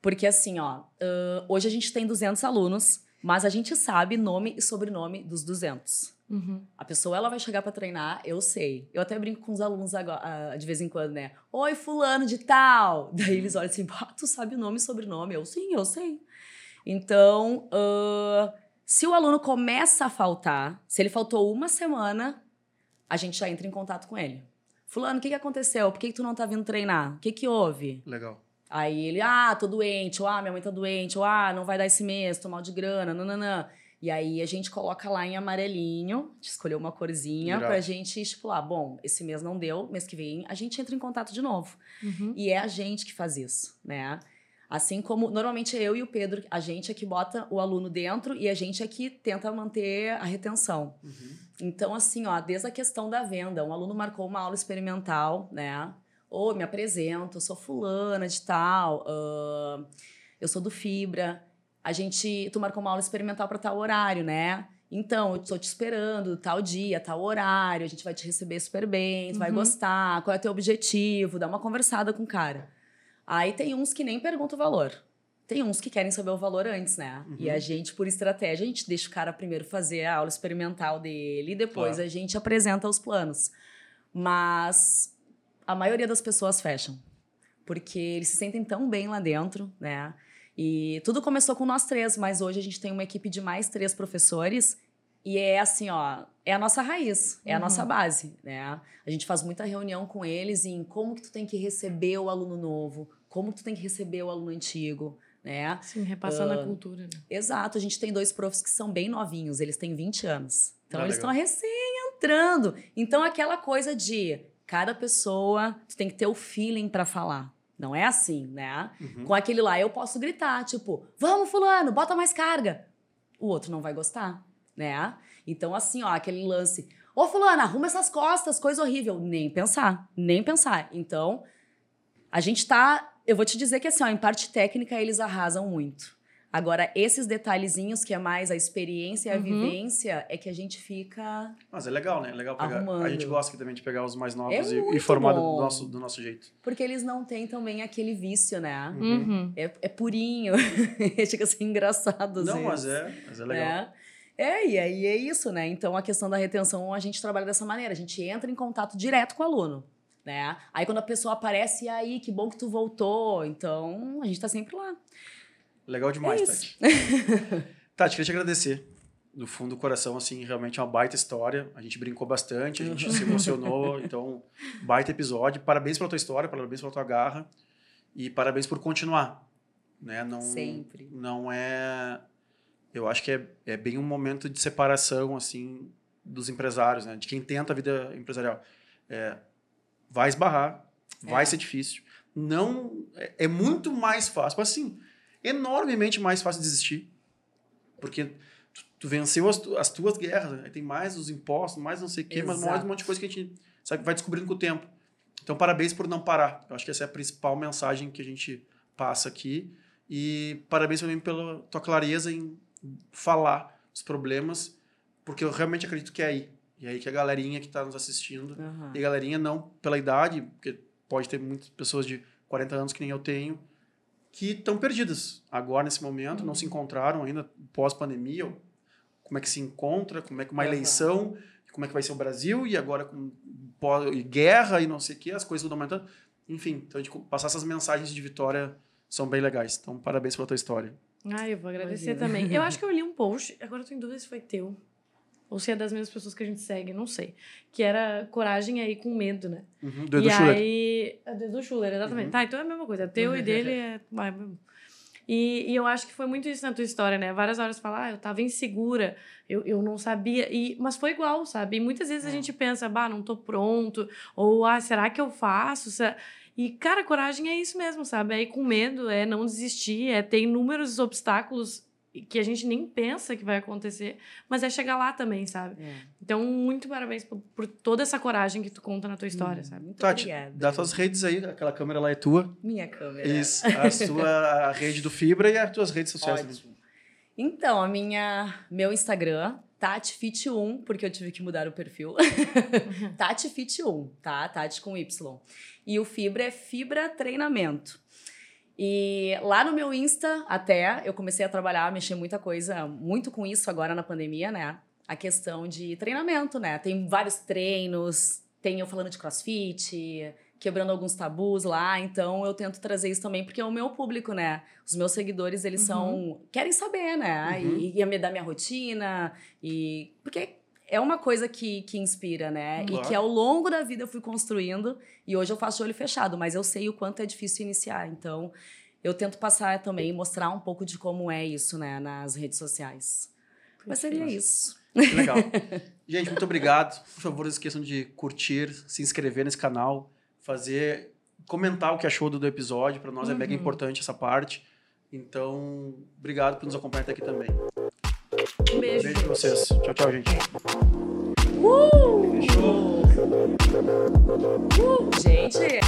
Porque assim, ó, ãh, hoje a gente tem 200 alunos, mas a gente sabe nome e sobrenome dos 200. Uhum. A pessoa ela vai chegar para treinar, eu sei. Eu até brinco com os alunos agora, ah, de vez em quando, né? Oi, fulano de tal. Daí eles olham assim, "Pá, tu sabe o nome e sobrenome? Eu sim, eu sei. Então, ãh, se o aluno começa a faltar, se ele faltou uma semana, a gente já entra em contato com ele. Fulano, o que, que aconteceu? Por que, que tu não tá vindo treinar? O que, que houve? Legal. Aí ele, ah, tô doente, ou ah, minha mãe tá doente, ou ah, não vai dar esse mês, tô mal de grana, nananã. E aí a gente coloca lá em amarelinho, de escolher uma corzinha Irado. pra gente estipular. Bom, esse mês não deu, mês que vem a gente entra em contato de novo. Uhum. E é a gente que faz isso, né? Assim como normalmente eu e o Pedro, a gente é que bota o aluno dentro e a gente é que tenta manter a retenção. Uhum. Então, assim, ó, desde a questão da venda, um aluno marcou uma aula experimental, né? Ou me apresento, eu sou fulana de tal, ah, eu sou do Fibra. A gente, tu marcou uma aula experimental para tal horário, né? Então, eu tô te esperando, tal dia, tal horário, a gente vai te receber super bem, tu vai Uhum. gostar, qual é o teu objetivo, dá uma conversada com o cara. Aí tem uns que nem perguntam o valor. Tem uns que querem saber o valor antes, né? E Uhum. a gente, por estratégia, a gente deixa o cara primeiro fazer a aula experimental dele e depois Claro. a gente apresenta os planos. Mas a maioria das pessoas fecham. Porque eles se sentem tão bem lá dentro, né? E tudo começou com nós três, mas hoje a gente tem uma equipe de mais três professores e é assim, ó, é a nossa raiz, é a Uhum. nossa base, né? A gente faz muita reunião com eles em como que tu tem que receber o aluno novo, como que tu tem que receber o aluno antigo, né? Sim, repassando a cultura. Né? Exato, a gente tem dois profs que são bem novinhos, eles têm 20 anos. Então Ah, eles estão recém entrando. Então aquela coisa de cada pessoa, tu tem que ter o feeling pra falar. Não é assim, né? Uhum. Com aquele lá eu posso gritar, tipo, vamos fulano, bota mais carga. O outro não vai gostar, né? Então assim, ó, aquele lance, ô fulano, arruma essas costas, coisa horrível. Nem pensar, nem pensar. Então, a gente tá, eu vou te dizer que assim, ó, em parte técnica eles arrasam muito. Agora, esses detalhezinhos que é mais a experiência e a Uhum. vivência, é que a gente fica. Mas é legal, né? É legal pegar. Arrumando. A gente gosta aqui também de pegar os mais novos É e, e formar do nosso, do nosso jeito. Porque eles não têm também aquele vício, né? Uhum. É, é purinho. Chega a ser engraçado. Não, mas é, mas é legal. É. É, e aí é isso, né? Então a questão da retenção a gente trabalha dessa maneira, a gente entra em contato direto com o aluno, né? Aí quando a pessoa aparece, e aí, que bom que tu voltou. Então a gente tá sempre lá. Legal demais, É. Tati. Tati, queria te agradecer. Do fundo do coração, assim, realmente é uma baita história. A gente brincou bastante, a gente se emocionou. Então, baita episódio. Parabéns pela tua história, parabéns pela tua garra. E parabéns por continuar. Né? Não, Sempre. Não é... Eu acho que é, é bem um momento de separação, assim, dos empresários, né? De quem tenta a vida empresarial. É, vai esbarrar, vai É. ser difícil. Não... É, é muito mais fácil. Mas, assim, enormemente mais fácil desistir. Porque tu, tu venceu as, tu- as tuas guerras? Aí tem mais os impostos, mais não sei o quê, mas mais Exato. um monte de coisa que a gente sabe, vai descobrindo com o tempo. Então, parabéns por não parar. Eu acho que essa é a principal mensagem que a gente passa aqui. E parabéns também pela tua clareza em falar os problemas porque eu realmente acredito que é aí. E é aí que a galerinha que está nos assistindo, Aham. e a galerinha não pela idade, porque pode ter muitas pessoas de 40 anos que nem eu tenho, que estão perdidas agora nesse momento, não se encontraram ainda pós-pandemia, como é que se encontra, como é que uma eleição, como é que vai ser o Brasil, e agora com pós- e guerra e não sei o que, as coisas tudo aumentando. Enfim, então a gente passar essas mensagens de vitória são bem legais. Então, parabéns pela tua história. Ah, eu vou agradecer Imagina. também. Eu acho que eu li um post, agora eu tô em dúvida se foi teu. Ou se é das mesmas pessoas que a gente segue, não sei. Que era coragem aí com medo, né? Uhum. Do Edu e Schuller. aí. é do Schuller, exatamente. Uhum. Tá, então é a mesma coisa. Teu e dele é. E, e eu acho que foi muito isso na tua história, né? Várias horas falar, ah, eu tava insegura, eu, eu não sabia. E, mas foi igual, sabe? E muitas vezes a É. gente pensa, bah, não tô pronto. Ou, ah, será que eu faço? Será- E, cara, coragem é isso mesmo, sabe? É ir com medo, é não desistir, é ter inúmeros obstáculos que a gente nem pensa que vai acontecer, mas é chegar lá também, sabe? É. Então, muito parabéns por, por toda essa coragem que tu conta na tua história, sabe? Muito Tati, obrigada. dá tuas redes aí, aquela câmera lá é tua. Minha câmera. Isso, a sua a rede do Fibra e as tuas redes sociais. Ótimo. Então, a minha, meu Instagram, TatiFit1, porque eu tive que mudar o perfil. TatiFit1, tá? Tati com Y. E o Fibra é Fibra Treinamento. E lá no meu Insta, até, eu comecei a trabalhar, mexer muita coisa, muito com isso agora na pandemia, né? A questão de treinamento, né? Tem vários treinos, tem eu falando de crossfit, quebrando alguns tabus lá, então eu tento trazer isso também, porque é o meu público, né? Os meus seguidores, eles são. querem saber, né? Uhum. E, e me dar minha rotina, e. Porque é uma coisa que, que inspira, né? Claro. E que ao longo da vida eu fui construindo, e hoje eu faço olho fechado, mas eu sei o quanto é difícil iniciar, então. Eu tento passar também, mostrar um pouco de como é isso, né, nas redes sociais. Mas seria isso. Que legal. Gente, muito obrigado. Por favor, não esqueçam de curtir, se inscrever nesse canal, fazer, comentar o que achou do, do episódio. Para nós é mega Uhum. importante essa parte. Então, obrigado por nos acompanhar até aqui também. Beijo. Beijo pra vocês. Tchau, tchau, gente. Uh! Fechou. Uh, gente.